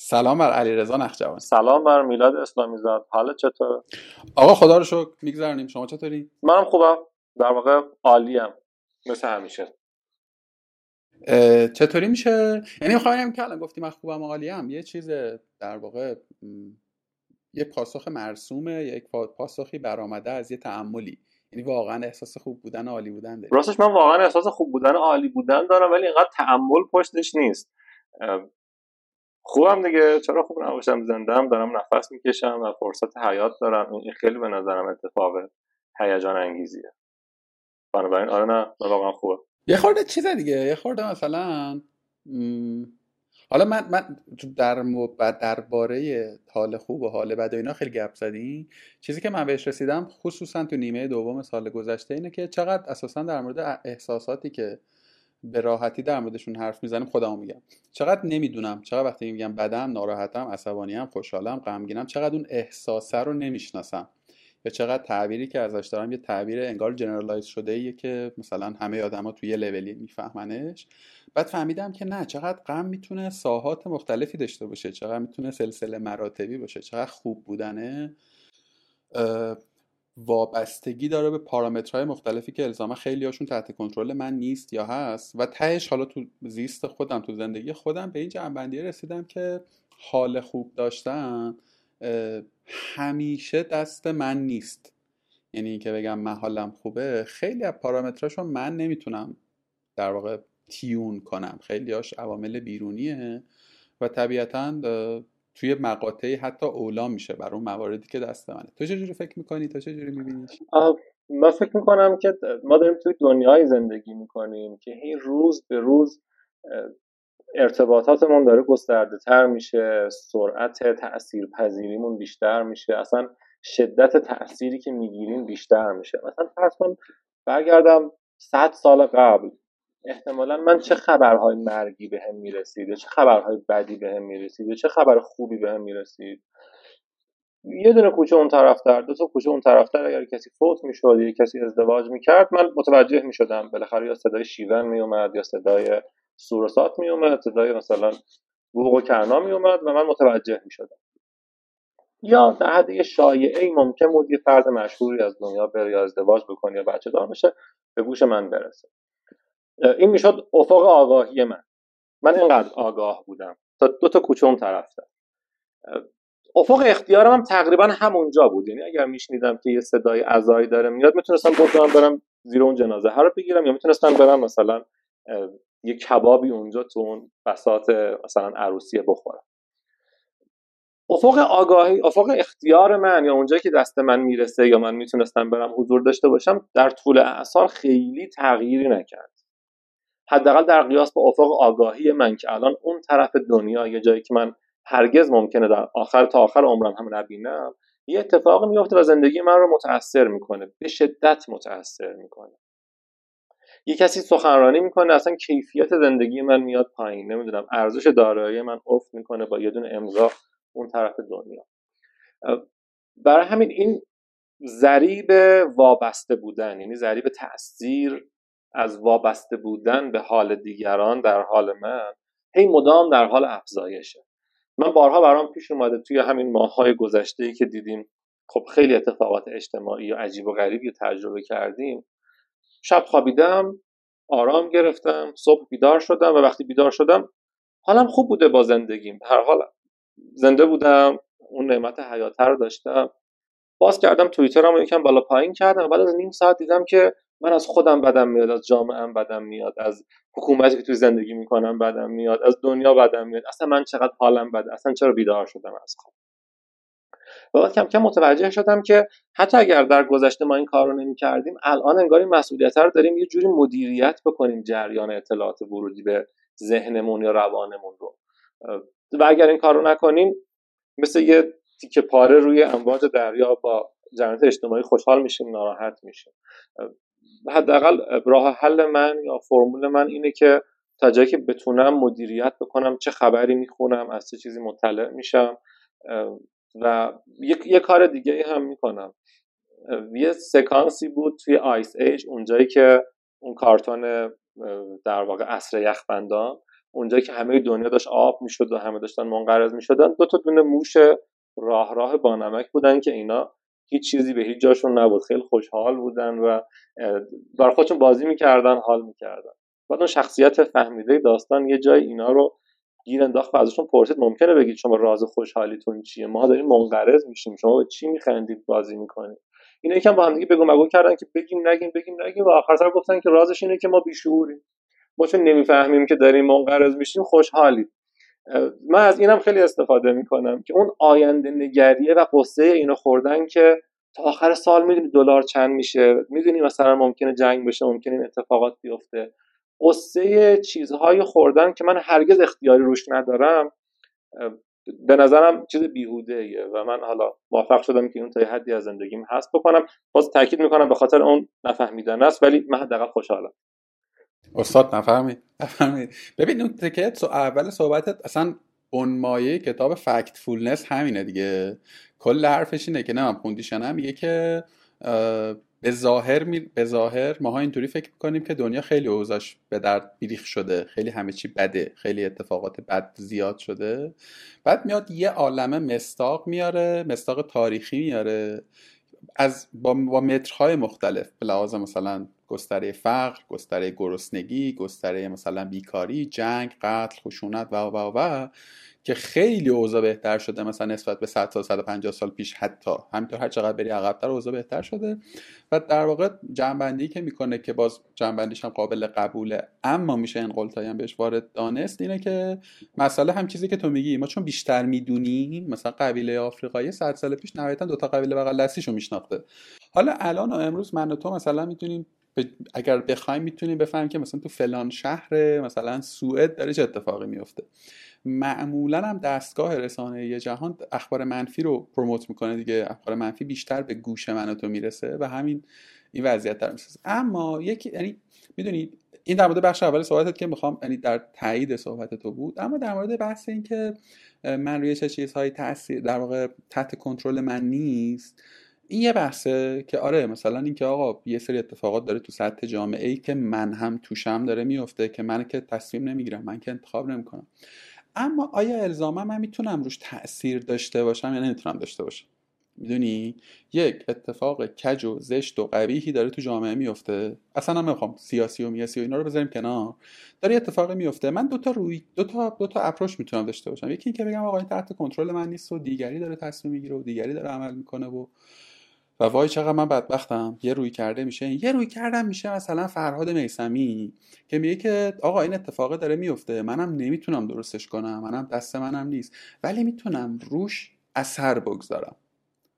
سلام بر علیرضا نخجوانی سلام بر میلاد اسلامی زاد. حالت چطور؟ آقا خدا رو شکر میگذرونیم. شما چطوری؟ منم خوبم. در واقع عالیم. مثل همیشه. چطوری میشه؟ یعنی می‌خوام که الان گفتیم من خوبم عالیم. یه چیز در واقع یه پاسخ مرسومه یک پاسخی برآمده از یه تعملی یعنی واقعا احساس خوب بودن عالی بودن داری راستش من واقعا احساس خوب بودن عالی بودن دارم ولی اینقدر تعمل پشتش نیست. خوبم دیگه. چرا خوب نباشم؟ زندم دارم نفس می‌کشم و فرصت حیات دارم. این خیلی به نظرم اتفاق هیجان انگیزیه بنابراین آره نه واقعا خوبه. یه خورده چیز دیگه. یه خورده مثلا حالا من من در درباره حال خوب و حال بد و اینا خیلی گپ زدیم. چیزی که من بهش رسیدم خصوصا تو نیمه دوم سال گذشته اینه که چقدر اساسا در مورد احساساتی که به راحتی در موردشون حرف می‌زنیم خودمو میگم. چقدر نمی‌دونم چقدر وقتی میگم بدم ناراحتم عصبانیم خوشحالم غمگینم چقدر اون احساسه رو نمی‌شناسم. یا چقدر تعبیری که ازش دارم یه تعبیر انگار جنرالایز شده ایه که مثلا همه آدما توی یه لولی میفهمنش. بعد فهمیدم که نه چقدر غم می‌تونه ساحات مختلفی داشته باشه چقدر می‌تونه سلسله مراتبی باشه چقدر خوب بودنه. وابستگی داره به پارامترهای مختلفی که الزاما خیلی هاشون تحت کنترل من نیست یا هست و تهش حالا تو زیست خودم تو زندگی خودم به این جنبندی رسیدم که حال خوب داشتن همیشه دست من نیست. یعنی اینکه بگم من حالم خوبه خیلی از پارامتراشو من نمی‌تونم در واقع تیون کنم. خیلی هاش عوامل بیرونیه و طبیعتا توی مقاطعی حتی اولا میشه بر اون مواردی که دست منه. تو چجوری فکر می‌کنی؟ تو چجوری میبینیش؟ من فکر می‌کنم که ما داریم توی دنیای زندگی می‌کنیم که این روز به روز ارتباطاتمون داره گسترده تر میشه سرعت تأثیر پذیریمون بیشتر میشه اصلا شدت تأثیری که می‌گیریم بیشتر میشه. مثلا فرض کن برگردم صد سال قبل. احتمالا من چه خبرهای مرگی به هم می‌رسید یا چه خبرهای بدی به هم می‌رسید یا چه خبر خوبی به هم می‌رسید. یه دونه کوچه اون طرفتر دو تا کوچه اون طرفتر اگر کسی فوت می‌شد یا کسی ازدواج می‌کرد من متوجه می‌شدم بالاخره یا صدای شیون میومد یا صدای سورسات میومد صدای مثلا بوق و کرنا میومد و من متوجه می‌شدم. یا در حد یه شایعه ممکن بود یه فرد مشهوری از دنیا بره یا ازدواج بکنه یا بچه دار بشه به گوش من برسه. این می‌شد افق آگاهی من. من اینقدر آگاه بودم. تا دو تا کوچه طرف افق اختیارم هم تقریبا همونجا بود. یعنی اگر میشنیدم که یه صدای عزایی داره میاد می‌تونستم بکنم برم زیر اون جنازه ها رو بگیرم یا می‌تونستم برم مثلا یه کبابی اونجا تو اون بساط مثلا عروسی بخورم. افق آگاهی افق اختیار من یا اونجایی که دست من می‌رسه یا من می‌تونستم برم حضور داشته باشم در طول اعصار خیلی تغییری نکرد. حداقل در قیاس با افق آگاهی من که الان اون طرف دنیا یه جایی که من هرگز ممکنه در آخر تا آخر عمرم هم نبینم یه اتفاق میفته و زندگی من رو متاثر می‌کنه به شدت متاثر می‌کنه. یه کسی سخنرانی می‌کنه اصلا کیفیت زندگی من میاد پایین نمی‌دونم ارزش دارایی من افت می‌کنه با یه دونه امضا اون طرف دنیا. برای همین این ذریب وابسته بودن یعنی ذریب تاثیر از وابسته بودن به حال دیگران در حال من هی مدام در حال افزایشه. من بارها برام پیش اومده توی همین ماههای گذشته که دیدیم خب خیلی اتفاقات اجتماعی و عجیب و غریبی تجربه کردیم. شب خوابیدم آرام گرفتم صبح بیدار شدم و وقتی بیدار شدم حالم خوب بوده با زندگیم. هر حال زنده بودم اون نعمت حیاته رو داشتم. باز کردم توییترم رو یکم بالا پایین کردم بعد از نیم ساعت دیدم که من از خودم بدم میاد از جامعه بدم میاد از حکومتی که توی زندگی می‌کنم بدم میاد از دنیا بدم میاد. اصلا من چقدر حالم بده اصلا چرا بیدار شدم از خواب و بعد کم کم متوجه شدم که حتی اگر در گذشته ما این کار رو نمی کردیم الان انگار این مسئولیت رو داریم یه جوری مدیریت بکنیم جریان اطلاعات ورودی به ذهنمون یا روانمون رو. و اگر این کار رو نکنیم مثل یه تیکه پاره روی امواج دریا با جریانات اجتماعی خوشحال میشیم ناراحت میشیم. حداقل راه حل من یا فرمول من اینه که تا جایی که بتونم مدیریت بکنم چه خبری می‌خونم از چه چیزی مطلع میشم و یه, کار دیگه هم می‌کنم. یه سکانسی بود توی آیس ایج اونجایی که اون کارتون در واقع اصر یخبندان اونجا که همه دنیا داشت آب می‌شد و همه داشتن منقرض می‌شدن دو تا دونه موش راه راه بانمک بودن که اینا هیچ چیزی به هیچ جاشون نبود. خیلی خوشحال بودن و برای خودشون بازی می‌کردن حال می‌کردن. بعد اون شخصیت فهمیده داستان یه جای اینا رو گیر انداخت و ازشون پرسید ممکنه بگید شما راز خوشحالیتون چیه؟ ما داریم منقرض میشیم. شما به چی میخندید بازی می‌کنید؟ اینا یکم با هم دیگه بگو مگو کردن که بگیم نگیم بگیم نگیم و آخر سر گفتن که رازش اینه که ما بیشعوریم. ما چون نمی‌فهمیم که داریم منقرض میشیم خوشحالیم. من از اینم خیلی استفاده می‌کنم که اون آینده نگریه و قصه اینو خوردن که تا آخر سال می‌دونی دلار چند میشه. می‌دونی مثلا ممکنه جنگ بشه ممکنه این اتفاقات بیفته. قصه چیزهای خوردن که من هرگز اختیاری روش ندارم به نظرم چیز بیهوده ایه و من حالا موفق شدم که اون تا حدی از زندگیم هست بکنم. باز تاکید می‌کنم به خاطر اون نفهمیدن است ولی من حداقل خوشحالم. استاد نفهمید نفهمید ببین اون تکت اول صحبتت اصلا مایه کتاب فکت فولنس همینه دیگه. کل حرفش اینه که نه من میگه که به ظاهر می... به ظاهر ماها اینطوری فکر می‌کنیم که دنیا خیلی اوضاعش به درد بیریخ شده خیلی همه چی بده خیلی اتفاقات بد زیاد شده. بعد میاد یه عالمه مستاق میاره مستاق تاریخی میاره. از با, با مترهای مختلف به لحاظ مثلا گستره فقر گستره گرسنگی گستره مثلا بیکاری جنگ قتل خشونت و و و که خیلی اوضاع بهتر شده مثلا نسبت به 100 سال 150 سال پیش حتی. همینطور هر چقدر بری عقبتر اوضاع بهتر شده. و در واقع جنبندی که می‌کنه که باز جنبندیش هم قابل قبوله اما میشه این قلتایی هم بهش وارد دانست اینه که مسئله هم چیزی که تو میگی ما چون بیشتر می‌دونیم مثلا قبیله آفریقایی 100 سال پیش نهایتا دو تا قبیله بغل دستیشو میشناخته. حالا الان و امروز من و تو مثلا می‌تونیم اگر بخوایم می‌تونیم بفهمیم که مثلا تو فلان شهر مثلا سوئد داره چه اتفاقی میفته معمولا هم دستگاه رسانه جهان اخبار منفی رو پروموت می‌کنه دیگه. اخبار منفی بیشتر به گوش من تو می‌رسه و همین این وضعیت در می‌سازه. اما یکی یعنی می‌دونید این در مورد بخش اول صحبتت که می‌خوام یعنی در تایید صحبت تو بود. اما در مورد بحث این که من روی چه چیزهایی تاثیر در واقع تحت کنترل من نیست این یه بحثه که آره مثلا اینکه آقا یه سری اتفاقات داره تو سطح جامعه ای که من هم توشم داره میفته که من که تصمیم نمی‌گیرم من که انتخاب نمی‌کنم. اما آیا الزاما من می‌تونم روش تاثیر داشته باشم یا نمی‌تونم داشته باشم؟ می‌دونی؟ یک اتفاق کج و زشت و قبیحی داره تو جامعه میفته اصلا هم نمی‌خوام سیاسی و میاسی و اینا رو بذاریم کنار. داره اتفاقی میفته من دو تا روی دو تا دو تا اپروچ می‌تونم داشته باشم. یکی اینکه بگم آقا این تحت کنترل من نیست و دیگری داره تصمیم می‌گیره و دیگری داره عمل می‌کنه و و وای چقدر من بدبختم. یه روی کرده میشه. یه روی کردم میشه مثلا فرهاد میسمی که میگه که آقا این اتفاقه داره میفته. منم نمی‌تونم درستش کنم. منم دست منم نیست. ولی می‌تونم روش اثر بگذارم.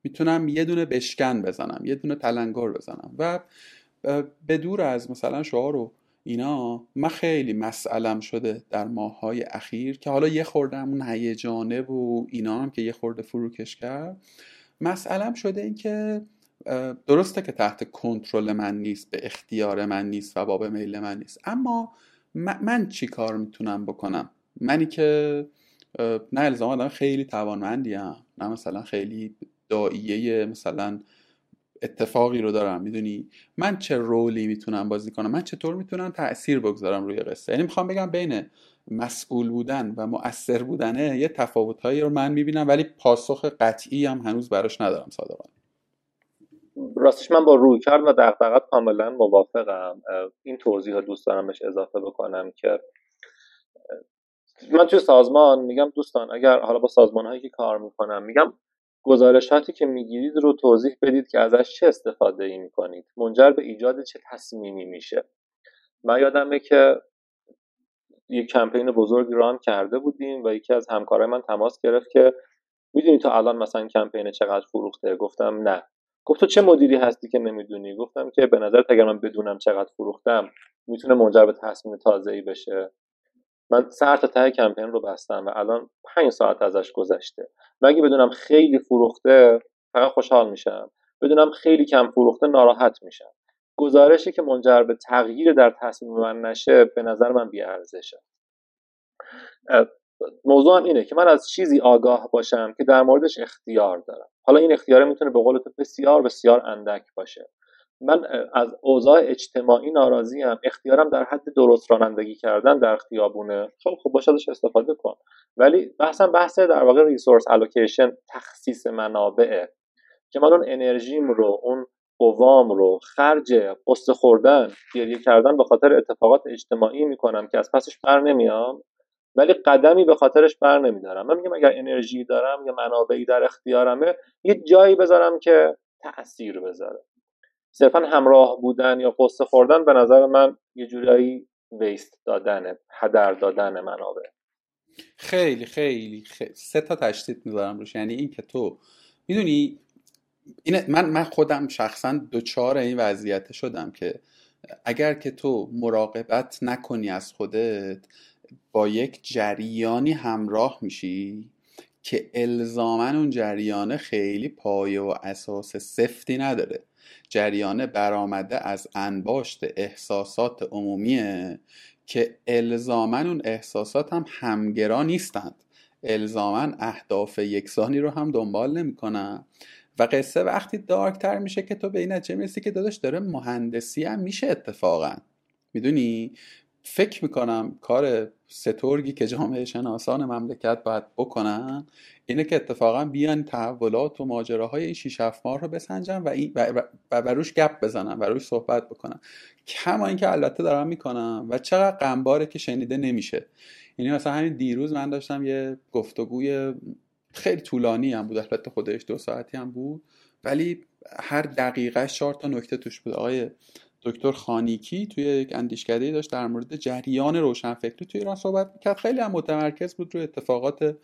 می‌تونم یه دونه بشکن بزنم. یه دونه تلنگر بزنم. و به دور از مثلا شعار و اینا من خیلی مسئلم شده در ماههای اخیر که حالا یه خوردم اون هیجانه و اینا هم که یه خورده فروکش کرد. مسئلم شده این که درسته که تحت کنترل من نیست به اختیار من نیست و باب میل من نیست. اما من چی کار می‌تونم بکنم؟ منی که نه الزام آدم خیلی توانمندیم نه مثلا خیلی داییه مثلا اتفاقی رو دارم می‌دونی؟ من چه رولی می‌تونم بازی کنم؟ من چطور می‌تونم تاثیر بگذارم روی قصه؟ یعنی می‌خوام بگم بین مسئول بودن و مؤثر بودنه یه تفاوتهایی رو من می‌بینم ولی پاسخ قطعی هم هنوز براش ندارم صادقانه. راستش من با روی کرد و دقدقت کاملا موافقم. این توضیح ها دوست دارم بهش اضافه بکنم که من توی سازمان میگم دوستان اگر حالا با سازمان هایی که کار می‌کنم میگم گزارشاتی که می‌گیرید رو توضیح بدید که ازش چه استفاده ای می‌کنید. منجر به ایجاد چه تصمیمی میشه. من یادمه که یک کمپین بزرگی ران کرده بودیم و یکی از همکارای من تماس گرفت که می‌دونی تو الان مثلا کمپین چقدر فروخته؟ گفتم نه. گفت تو چه مدیری هستی که نمی‌دونی؟ گفتم که به نظر اگر من بدونم چقدر فروختم می‌تونه منجر به تصمیم تازه ای بشه. من سر تا ته کمپین رو بستم و الان پنج ساعت ازش گذشته. و بدونم خیلی فروخته فقط خوشحال میشم. بدونم خیلی کم فروخته ناراحت میشم. گزارشی که منجر به تغییر در تصمیم من نشه به نظر من بیارزشه موضوع هم اینه که من از چیزی آگاه باشم که در موردش اختیار دارم. حالا این اختیار می‌تونه به قول تو بسیار بسیار اندک باشه. من از اوضاع اجتماعی ناراضی هم اختیارم در حد درست رانندگی کردن در خیابونه. خیلی خوب باشه ازش استفاده کن. ولی بحثم بحث در واقع ریسورس الوکیشن تخصیص منابعه که من اون انرژیم رو اون قوام رو خرج قصه خوردن گریه کردن به خاطر اتفاقات اجتماعی می‌کنم که از پسش بر نمیام ولی قدمی به خاطرش بر نمیدارم. من میگم اگر انرژی دارم یا منابعی در اختیارمه یه جایی بذارم که تاثیر بذاره. صرفا همراه بودن یا قصه خوردن به نظر من یه جورایی ویست دادنه هدر دادن منابع. خیلی خیلی, خیلی. سه تا تشدید می‌ذارم روش. یعنی این که تو می‌دونی این من من خودم شخصا دچار این وضعیت شدم که اگر که تو مراقبت نکنی از خودت با یک جریانی همراه میشی که الزامن اون جریانه خیلی پایه و اساس سفتی نداره. جریانه برآمده از انباشت احساسات عمومیه که الزامن اون احساسات هم همگرا نیستند. الزامن اهداف یکسانی رو هم دنبال نمی‌کنن. و قصه وقتی دارکتر میشه که تو به این نتیجه می‌رسی که داداش داره مهندسی هم میشه اتفاقا. می‌دونی؟ فکر می‌کنم کار سترگی که جامعه شناسان مملکت باید بکنن اینه که اتفاقا بیان تحولات و ماجراهای این شیش ماه رو بسنجن و, این و, و, روش گپ بزنن و روش صحبت بکنن. کما اینکه البته دارم می‌کنم و چقدر قنباره که شنیده نمیشه. یعنی مثلا همین دیروز من داشتم یه گفتگوی خیلی طولانی هم بود البته خودش دو ساعتی هم بود. ولی هر دقیقه چهار تا نکته توش بود. آقای دکتر خانیکی توی یک اندیشکده داشت در مورد جریان روشنفکری توی ایران صحبت می‌کرد. خیلی هم متمرکز بود روی اتفاقات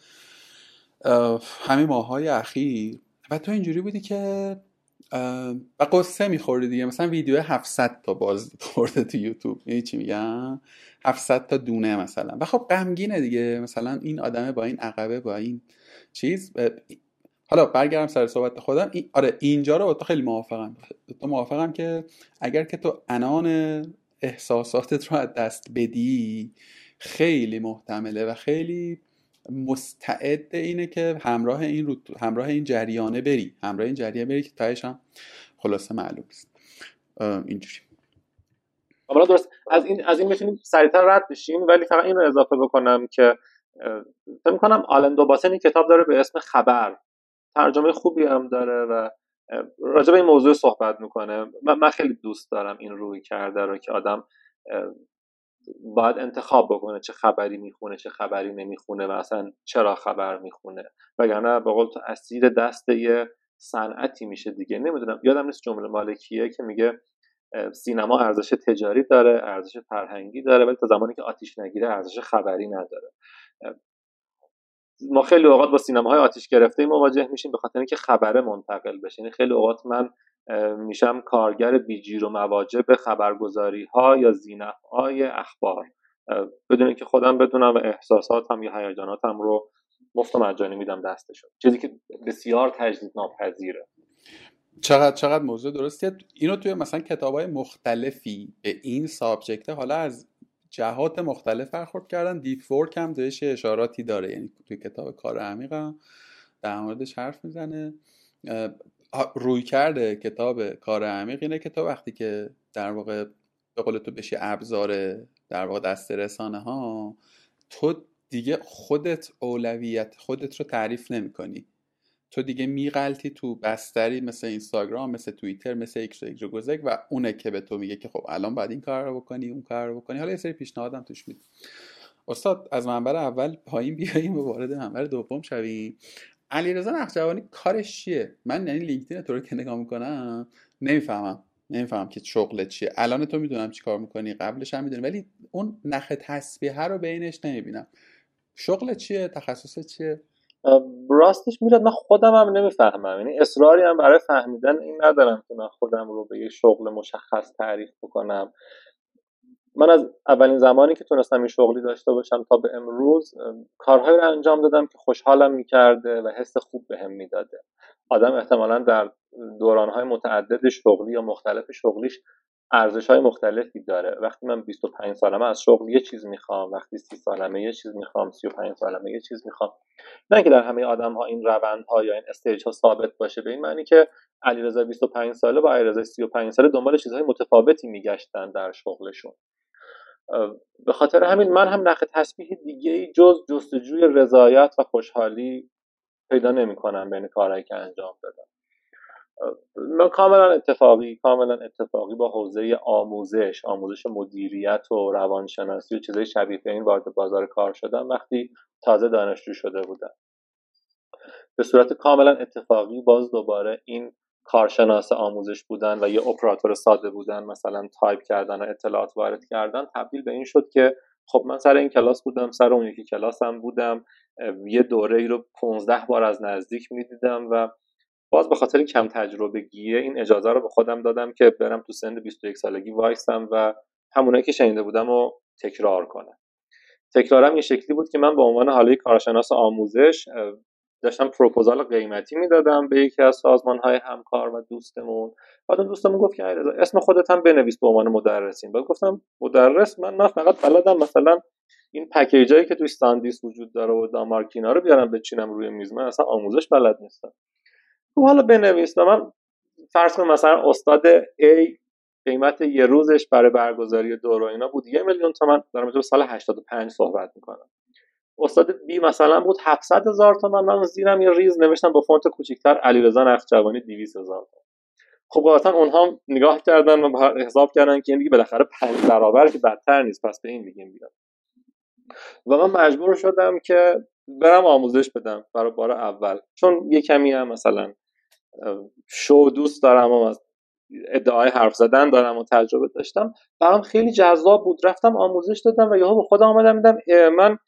همین ماهای اخیر. و تو اینجوری بودی که و قصه میخوردی دیگه. مثلا ویدیو 700 تا باز خورده تو یوتیوب. یعنی چی میگم؟ 700 تا دونه مثلا. و خب غمگینه دیگه. مثلا این آدمه با این عقبه با این چیز حالا برگردم سر صحبت خودم. آره اینجا رو تو خیلی موافقم. تو موافقم که اگر که تو انان احساساتت رو از دست بدی خیلی محتمله و خیلی مستعد اینه که همراه این رو... همراه این جریانه بری. همراه این جریانه بری که تایش هم خلاصه معلوم است اینجوری. درست. از این از این می‌تونیم سریعتر رد بشیم ولی فقط این رو اضافه بکنم که فکر می‌کنم آلن دوباسن کتاب داره به اسم خبر. ترجمه خوبی هم داره و راجع به این موضوع صحبت می‌کنه. من خیلی دوست دارم این روی کرده رو که آدم باید انتخاب بکنه چه خبری می‌خونه چه خبری نمی‌خونه و اصلا چرا خبر می‌خونه. وگرنه به قول تو اسیر دست یه صنعتی میشه دیگه. نمی‌دونم یادم نیست جمله مالکیه که میگه سینما ارزش تجاری داره ارزش فرهنگی داره ولی تا زمانی که آتیش نگیره ارزش خبری نداره. ما خیلی اوقات با سینماهای آتیش گرفته مواجه میشیم به خاطر اینکه خبره منتقل بشه. یعنی خیلی اوقات من میشم کارگر بیجیر و مواجه به خبرگزاری ها یا زینف های اخبار بدون اینکه خودم بدونم و احساساتم یا هیجاناتم رو مفت مجانی میدم دستشون. چیزی که بسیار تجدید ناپذیره. چقدر چقدر موضوع درستیه؟ اینو توی مثلا کتاب های مختلفی به این سابجکته حالا از جهات مختلف برخورد کردن. دیپ ورک هم بهش اشاراتی داره. یعنی توی کتاب کار عمیقم در موردش حرف می‌زنه. روی کرده کتاب کار عمیق اینه که تو وقتی که در واقع به قول تو بشی ابزار در واقع دست رسانه ها تو دیگه خودت اولویت خودت رو تعریف نمی کنی تو دیگه میغلطی تو بستری مثل اینستاگرام مثل توییتر مثل ایکس و گذک و اونه که به تو میگه که خب الان باید این کار رو بکنی اون کار رو بکنی. حالا یه سری پیشنهادم توش میده. استاد از منبر اول پایین بیاییم و وارد منبر دوم شویم. علیرضا نخجوانی کارش چیه؟ من یعنی لینکدین تو رو که نگاه می‌کنم نمی‌فهمم. نمی‌فهمم که شغلت چیه. الان تو می‌دونم چی کار می‌کنی قبلش هم می‌دونی ولی اون نخ تسبیحه رو بینش نمی‌بینم. شغلت چیه؟ تخصصت چیه؟ راستش میلاد من خودم هم نمی‌فهمم. یعنی اصراری هم برای فهمیدن این ندارم که من خودم رو به یه شغل مشخص تعریف بکنم. من از اولین زمانی که تونستم این شغلی داشته باشم تا به امروز کارهایی رو انجام دادم که خوشحالم می‌کرده و حس خوب بهم به می‌داده. آدم احتمالا در دورانهای متعدد شغلی یا مختلف شغلیش ارزش های مختلفی داره. وقتی من 25 سالمه از شغل یه چیز می‌خوام وقتی 30 سالمه یه چیز می‌خوام 35 سالمه یه چیز می‌خوام. نه که در همه آدم ها این روند ها یا این استیج ها ثابت باشه به این معنی که علیرضا 25 ساله با علیرضا 35 ساله دنبال چیزهای متفاوتی میگشتن در شغلشون. به خاطر همین من هم نخ تسبیح دیگه ای جز جستجوی رضایت و خوشحالی پیدا نمی کنم بین کارهایی که انجام دادم. کاملا اتفاقی کاملا اتفاقی با حوزه آموزش آموزش مدیریت و روانشناسی و چیزای شبیه به این وارد بازار کار شدم وقتی تازه دانشجو شده بودم. به صورت کاملا اتفاقی باز دوباره این کارشناس آموزش بودن و یه اپراتور ساده بودن مثلا تایپ کردن و اطلاعات وارد کردن تبدیل به این شد که خب من سر این کلاس بودم سر اون یکی کلاسم بودم یه دوره ای رو 15 بار از نزدیک می‌دیدم و باز به خاطر کم تجربه گیه این اجازه رو به خودم دادم که برم تو سن 21 سالگی وایسم و همونایی که شنیده بودم رو تکرار کنم. تکرارم این شکلی بود که من به عنوان حاله کارشناس آموزش داشتم پروپوزال قیمتی می‌دادم به یکی از سازمان های همکار و دوستمون. بعد اون دوستمون گفت که اسم خودت هم بنویس به عنوان مدرسین. بعد گفتم مدرس؟ من نه فقط بلدم مثلا این پکیجایی که توی ساندیس وجود داره و دامارکینا رو بیارم بچینم روی میز. من اصلا آموزش بلد نیستم. خب حالا بنویس و من فرض کنم مثلا استاد A قیمت یه روزش برای برگزاری دور و اینا بود یه میلیون تومن دارم سال 85 صحبت می‌کنم. استاد B مثلا بود 700 هزار تومن من زیرم یه ریز نوشتم با فونت کوچیکتر علیرضا نخجوانی 200 هزار تومن. خب قاعدتا اونها نگاه کردن و حساب کردن که این دیگه بالاخره پنج برابر که بدتر نیست پس به این میگیم بیاد. و من مجبور شدم که برم آموزش بدم برای بار اول. چون یه کمی هم مثلا شو دوست دارم و ادعای حرف زدن دارم و تجربه داشتم. برام خیلی جذاب بود. رفتم آموزش دادم و یهو به خودم آمدم دیدم من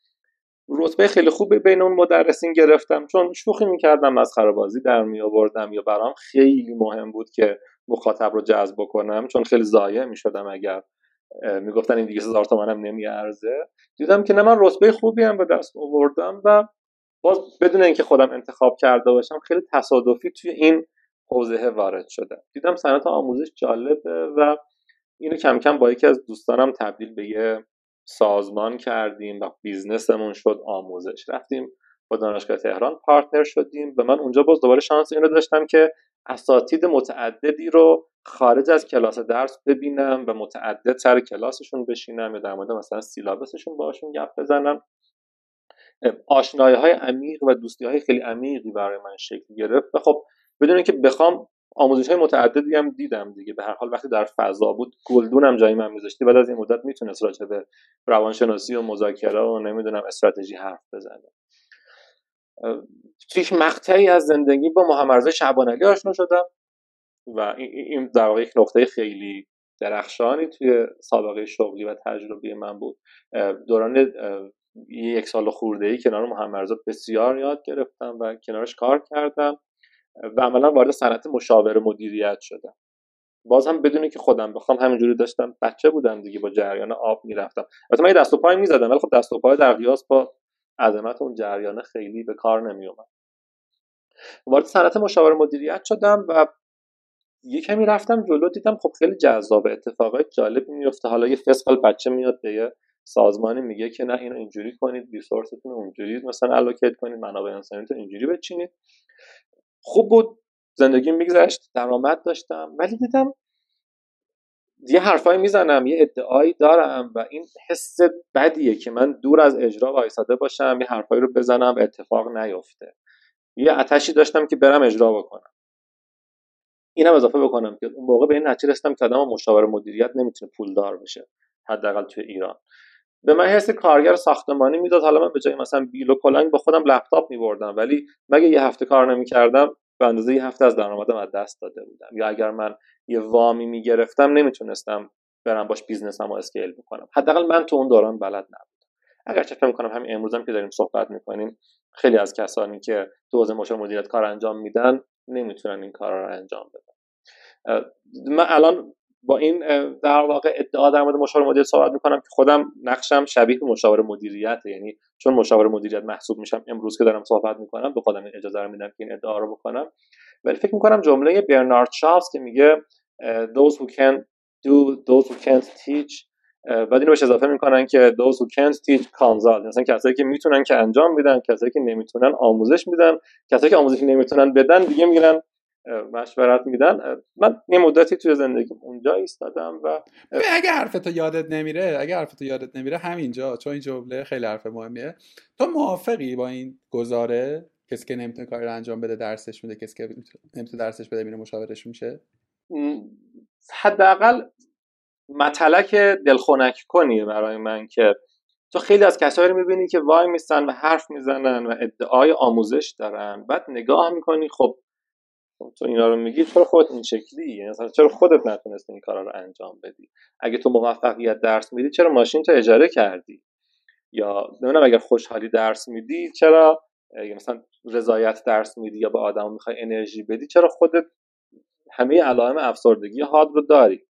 رتبه خیلی خوب بین اون مدرسین گرفتم. چون شوخی می‌کردم از خرابازی در می آوردم یا برام خیلی مهم بود که مخاطب رو جذب کنم چون خیلی ضایع می‌شدم اگر می‌گفتن این دیگه هزار تومنم نمیارزه. دیدم که نه من رتبه خوبی هم به دست آوردم و باز بدون اینکه خودم انتخاب کرده باشم خیلی تصادفی توی این حوزه وارد شده. دیدم صنعت آموزش جالبه و اینو کم کم با یکی از دوستانم تبدیل به یه سازمان کردیم و بیزنسمون شد آموزش رفتیم با دانشگاه تهران پارتنر شدیم و من اونجا باز دوباره شانس این رو داشتم که اساتید متعددی رو خارج از کلاس درس ببینم و متعدد سر کلاسشون بشینم یا در مورد مثلا سیلابسشون باشون گپ بزنم. آشنایی های عمیق و دوستی های خیلی عمیقی برای من شکل گرفت و خب بدون اینکه بخوام آموزش های متعددی هم دیدم دیگه. به هر حال وقتی در فضا بود گلدون هم جایی من میذاشتی. بعد از این مدت می‌تونست راجع به روانشناسی و مذاکره و نمی‌دونم استراتژی حرف بزنه. توی مقطعی از زندگی با محمد شعبان علی آشنا شدم و این در واقع یک نقطه خیلی درخشانی توی سابقه شغلی و تجربی من بود. دوران یک سال خورده ای کنار محمد بسیار یاد گرفتم و کنارش کار کردم و عملا وارد صنعت مشاور مدیریت شدم. باز هم بدونی که خودم بخوام همینجوری داشتم بچه بودم دیگه با جریان آب می‌رفتم. البته من دست و پای می‌زدم ولی خب دست و پای در قیاس با عظمت اون جریان خیلی به کار نمیومد وارد صنعت مشاور مدیریت شدم و یه کمی رفتم جلو دیدم خب خیلی جذاب اتفاقای جالب میفته حالا یه فسقل بچه میاد به یه سازمانی میگه که نه اینو اینجوری کنید ریسورستون اونجوری مثلا الوکیت کنید منابع انسانیتون اینجوری بچینید. خوب بود زندگی میگذشت درآمد داشتم ولی دیدم یه حرفایی می‌زنم یه ادعایی دارم و این حس بدیه که من دور از اجرا وایساده باشم یه حرفایی رو بزنم اتفاق نیفته. یه اتشی داشتم که برم اجرا بکنم. اینم اضافه بکنم که اون موقع به این نتیجه رسیدم که آدم مشاور مدیریت نمی‌تونه پولدار بشه حداقل توی ایران. به من حس کارگر ساختمانی می‌داد. حالا من به جای مثلا بیل و کلنگ با خودم لپتاپ میبردم. ولی مگه یه هفته کار نمی‌کردم به اندازه یه هفته از درآمدم از دست داده بودم. یا اگر من یه وامی می‌گرفتم نمی‌تونستم برم باش بیزنسم رو اسکیل بکنم. حداقل من تو اون دوران بلد نبودم. اگر چه فکر می‌کنم همین امروزم که داریم صحبت می‌کنیم خیلی از کسانی که تو حوزه مشاور مدیریت کار انجام میدن نمی‌تونن این کار رو انجام بدن. من الان با این در واقع ادعا در مورد مشاور مدیریت صحبت می‌کنم که خودم نقشم شبیه مشاور مدیریت یعنی چون مشاور مدیریت محسوب میشم امروز که دارم صحبت می‌کنم به خودم اجازه رو میدم که این ادعا رو بکنم. ولی فکر می‌کنم جمله برنارد شاوز که میگه those who can do those who can't teach. بعد اینو بهش اضافه می‌کنن که those who can't teach consult مثلا کسایی که می‌تونن که انجام میدن کسایی که نمی‌تونن آموزش میدن کسایی که آموزش نمی‌تونن بدن دیگه میگن مشورت میدن. من یه مدتی توی زندگی اونجا ایستادم و اگه حرفتو یادت نمیره اگه حرفتو یادت نمیره همینجا چون این جمله خیلی حرف مهمیه. تو موافقی با این گزاره؟ کسی که نمی‌تونه کاری رو انجام بده درسش میده. کسی که نمی‌تونه درسش بده میره مشاورش میشه؟ حداقل مطلق دلخونک کنیه برای من که تو خیلی از کسایی رو می‌بینی که وای میستن و حرف می‌زنن و ادعای آموزش دارن. بعد نگاه می‌کنی خب تو اینا رو میگی چرا خودت این شکلی؟ یعنی چرا خودت نتونستی این کارا رو انجام بدی؟ اگه تو موفقیت درس میدی چرا ماشین تو اجاره کردی؟ یا نمی‌دونم اگر خوشحالی درس میدی چرا مثلا رضایت درس میدی یا به آدم می‌خوای انرژی بدی چرا خودت همه علائم افسردگی حاد رو داری؟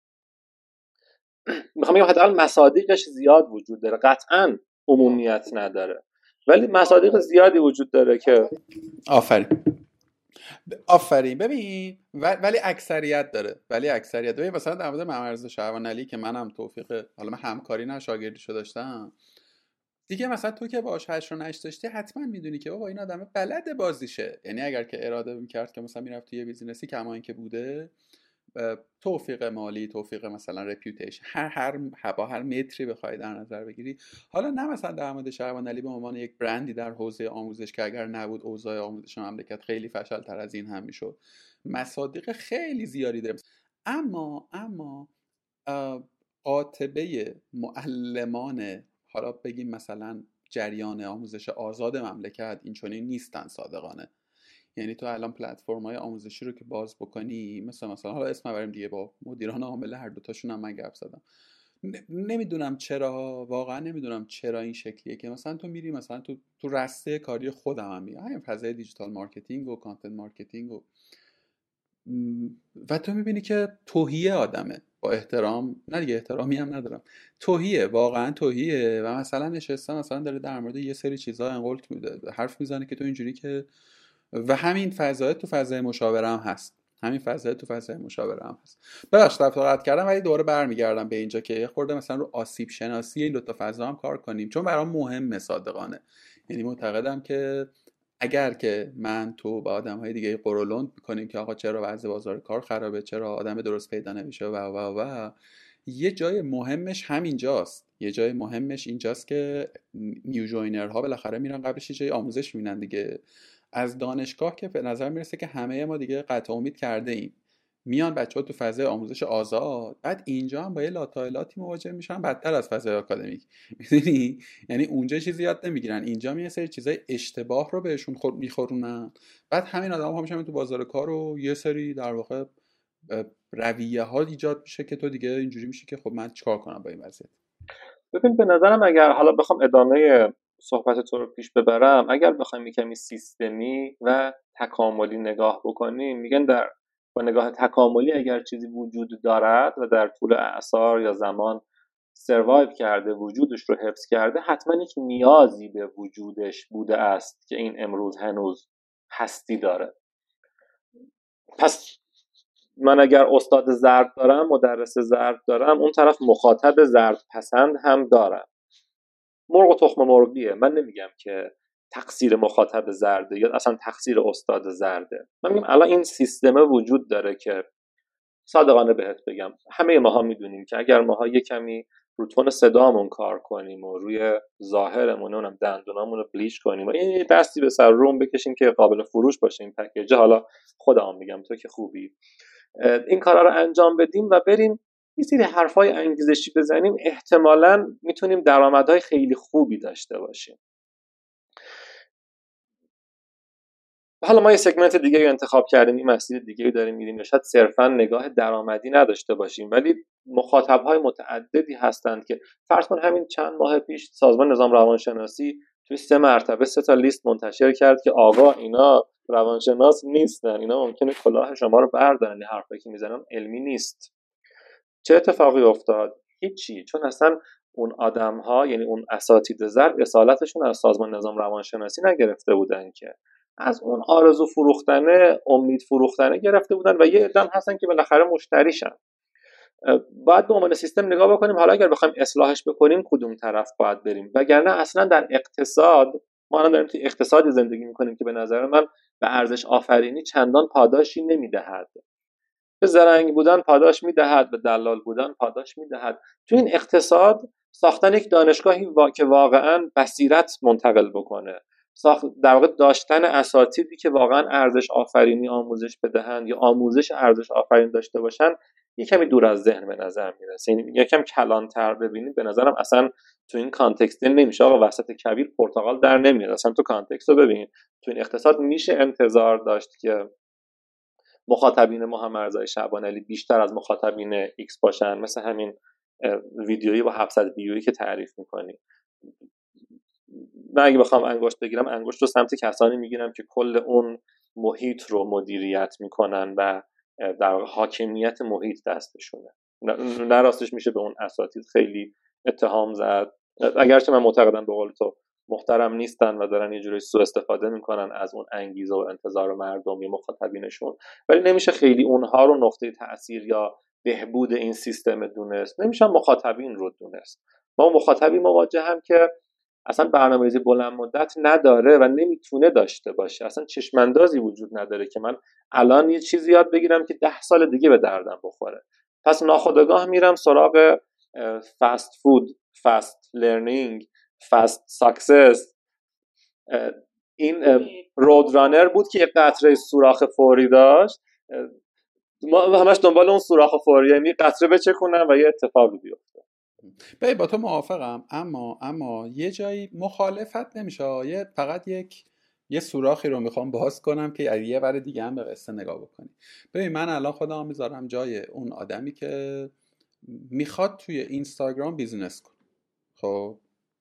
می‌خوام بگم حداقل مصادیقش زیاد وجود داره. قطعا عمومیت نداره. ولی مصادیق زیادی وجود داره که آفرین. آفرین. ببین ولی اکثریت داره. ولی اکثریت. ببین مثلا در مورد ممرز شهوان علی که منم توفیق حالا من همکاری نه شاگردیشو داشتم. دیگه مثلا تو که باش هشت رو نشت داشتی حتما می‌دونی که بابا این آدم بلد بازیشه. یعنی اگر که اراده می‌کرد که مثلا می‌رفت توی بیزینسی کما که بوده توفیق مالی توفیق مثلا رپیوتیشن هر هر با هر متری بخوای در نظر بگیری. حالا نه مثلا در مورد شهروان علی به عنوان یک برندی در حوزه آموزش که اگر نبود اوضاع آموزش مملکت خیلی فشل تر از این هم می‌شد. مصادیق خیلی زیادی داره اما اما قاطبه معلمان حالا بگیم مثلا جریان آموزش آزاد مملکت این چنین نیستن صادقانه. یعنی تو الان پلتفرم های آموزشی رو که باز بکنی مثلا مثلا حالا اسم بریم دیگه با مدیران عامل هر دوتاشون هم من گپ زدم. نمی‌دونم چرا واقعا نمی‌دونم چرا این شکلیه که مثلا تو میری مثلا تو تو رسته کاری خودم هم میری همین فضای digital marketing و content marketing و و تو می‌بینی که تهیه آدمه. با احترام نه دیگه احترامی هم ندارم. تهیه واقعا تهیه. و مثلا نشسته مثلا داره در مورد یه سری چیزها ان قلت میده. حرف می‌زنه که تو اینجوری که و همین فضای تو فضای مشاوره هم هست. همین فضای تو فضای مشاوره هم هست. ببخشید قطع کردم ولی دوره برمیگردم به اینجا که خورده مثلا رو آسیب شناسی این دو تا فضا هم کار کنیم. چون برام مهمه صادقانه. یعنی معتقدم که اگر که من تو با آدم های دیگه قرولند می‌کنیم که آقا چرا وضع بازار کار خرابه چرا آدم درست پیدا نمیشه و و و یه جای مهمش همینجاست. یه جای مهمش اینجاست که new joiner ها بالاخره میرن قبلش یه جای آموزش می‌بینن دیگه. از دانشگاه که به نظر می‌رسه که همه ما دیگه قطع امید کرده ایم. میان بچه ها تو فضای آموزش آزاد بعد اینجا هم با یه لاطائلاتی مواجه میشن بدتر از فضای آکادمیک. می‌دونی؟ یعنی اونجا چیزی یاد نمی‌گیرن. اینجا یه سری چیزای اشتباه رو بهشون خورد میخورونن. بعد همین آدم هم تو بازار کار و یه سری در واقع رویه ها ایجاد میشه که تو دیگه اینجوری میشه که خب من چیکار کنم با این وضعیت؟ ببین به نظرم اگر حالا بخوام ادامه صحبت تو رو پیش ببرم اگر بخوایم کمی سیستمی و تکاملی نگاه بکنیم میگن در با نگاه تکاملی اگر چیزی وجود دارد و در طول اعثار یا زمان سروایو کرده وجودش رو حفظ کرده حتما یک نیازی به وجودش بوده است که این امروز هنوز هستی داره. پس من اگر استاد زرد دارم مدرس زرد دارم اون طرف مخاطب زرد پسند هم دارم. مرغ و تخم مرغیه من نمیگم که تقصیر مخاطب زرده یا اصلا تقصیر استاد زرده. من میگم الان این سیستم وجود داره که صادقانه بهت بگم. همه ماها می‌دونیم که اگر ماها یه کمی رو تون صدامون کار کنیم و روی ظاهرمون اونم دندونامون رو بلیچ کنیم و یه دستی به سر روم بکشیم که قابل فروش باشه این پکیج حالا خودم میگم تو که خوبی. این کارا رو انجام بدیم و بریم یه سری حرفای انگیزشی بزنیم احتمالا می‌تونیم درآمدهای خیلی خوبی داشته باشیم. حالا ما یه سگمنت دیگه رو انتخاب کردیم این مسیر دیگه رو داریم میریم شاید صرفا نگاه درآمدی نداشته باشیم. ولی مخاطب های متعددی هستند که فرض کن همین چند ماه پیش سازمان نظام روانشناسی توی سه مرتبه سه تا لیست منتشر کرد که آقا اینا روانشناس نیستن اینا ممکنه کلاه شما رو بردارن این حرفایی که می‌زنن علمی نیست. چه اتفاقی افتاد؟ هیچی چون اصلا اون آدم ها یعنی اون اساتید زرد اصالتشون از سازمان نظام روانشناسی نگرفته بودن که. از اون آرزو فروختنه امید فروختنه گرفته بودن و یه ادم هستن که بالاخره مشتریشن. باید به عنوان سیستم نگاه بکنیم. حالا اگر بخوایم اصلاحش بکنیم کدوم طرف باید بریم؟ وگرنه اصلا در اقتصاد ما الان داریم توی اقتصادی زندگی می‌کنیم که به نظر من به ارزش آفرینی چندان پاداشی نمی‌دهد. به زرنگ بودن پاداش می‌دهد به دلال بودن پاداش می‌دهد. تو این اقتصاد ساختن یک دانشگاهی که واقعا بصیرت منتقل بکنه. ساخت در واقع داشتن اساتیدی که واقعا ارزش آفرینی آموزش بدهند یا آموزش ارزش آفرین داشته باشن یه کمی دور از ذهن به نظر می‌رسه. یعنی یکم کلانتر ببینید به نظرم اصلا تو این context نمیشه. آقا وسط کویر پرتقال در نمیاد اصلا تو context رو ببینید. تو این اقتصاد میشه انتظار داشت که مخاطبین ما محمدرضای شعبانعلی بیشتر از مخاطبین ایکس باشن. مثل همین ویدیویی با 700 ویویی که تعریف می‌کنی من اگه بخوام انگشت بگیرم انگشت رو سمت کسانی می‌گیرم که کل اون محیط رو مدیریت می‌کنن و در حاکمیت محیط دستشونه. نه راستش میشه به اون اساتید خیلی اتهام زد. اگرچه من معتقدم به قول تو محترم نیستن و دارن یه جوری سوء استفاده می‌کنن از اون انگیزه و انتظار مردم یا مخاطبینشون. ولی نمیشه خیلی اونها رو نقطه تاثیر یا بهبود این سیستم دونست. نمیشه مخاطبین رو دونست. ما مخاطبی مواجه هم که اصلا برنامه‌ریزی بلند مدت نداره و نمی‌تونه داشته باشه. اصلا چشماندازی وجود نداره که من الان یه چیزی یاد بگیرم که ده سال دیگه به دردم بخوره. پس ناخودآگاه میرم سراغ فست فود fast learning fast success این Road Runner بود که یه قطره سوراخ فوری داشت. ما همش دنبال اون سوراخ فوری یعنی قطره بچکونم و یه اتفاقی بیفته. ببین با تو موافقم اما اما یه جایی مخالفت نمیشه. یه فقط یک یه سوراخی رو می‌خوام باز کنم که یه بر دیگه هم به قصه نگاه بکنی. ببین من الان خودم می‌ذارم جای اون آدمی که می‌خواد توی اینستاگرام بیزینس کن خب؟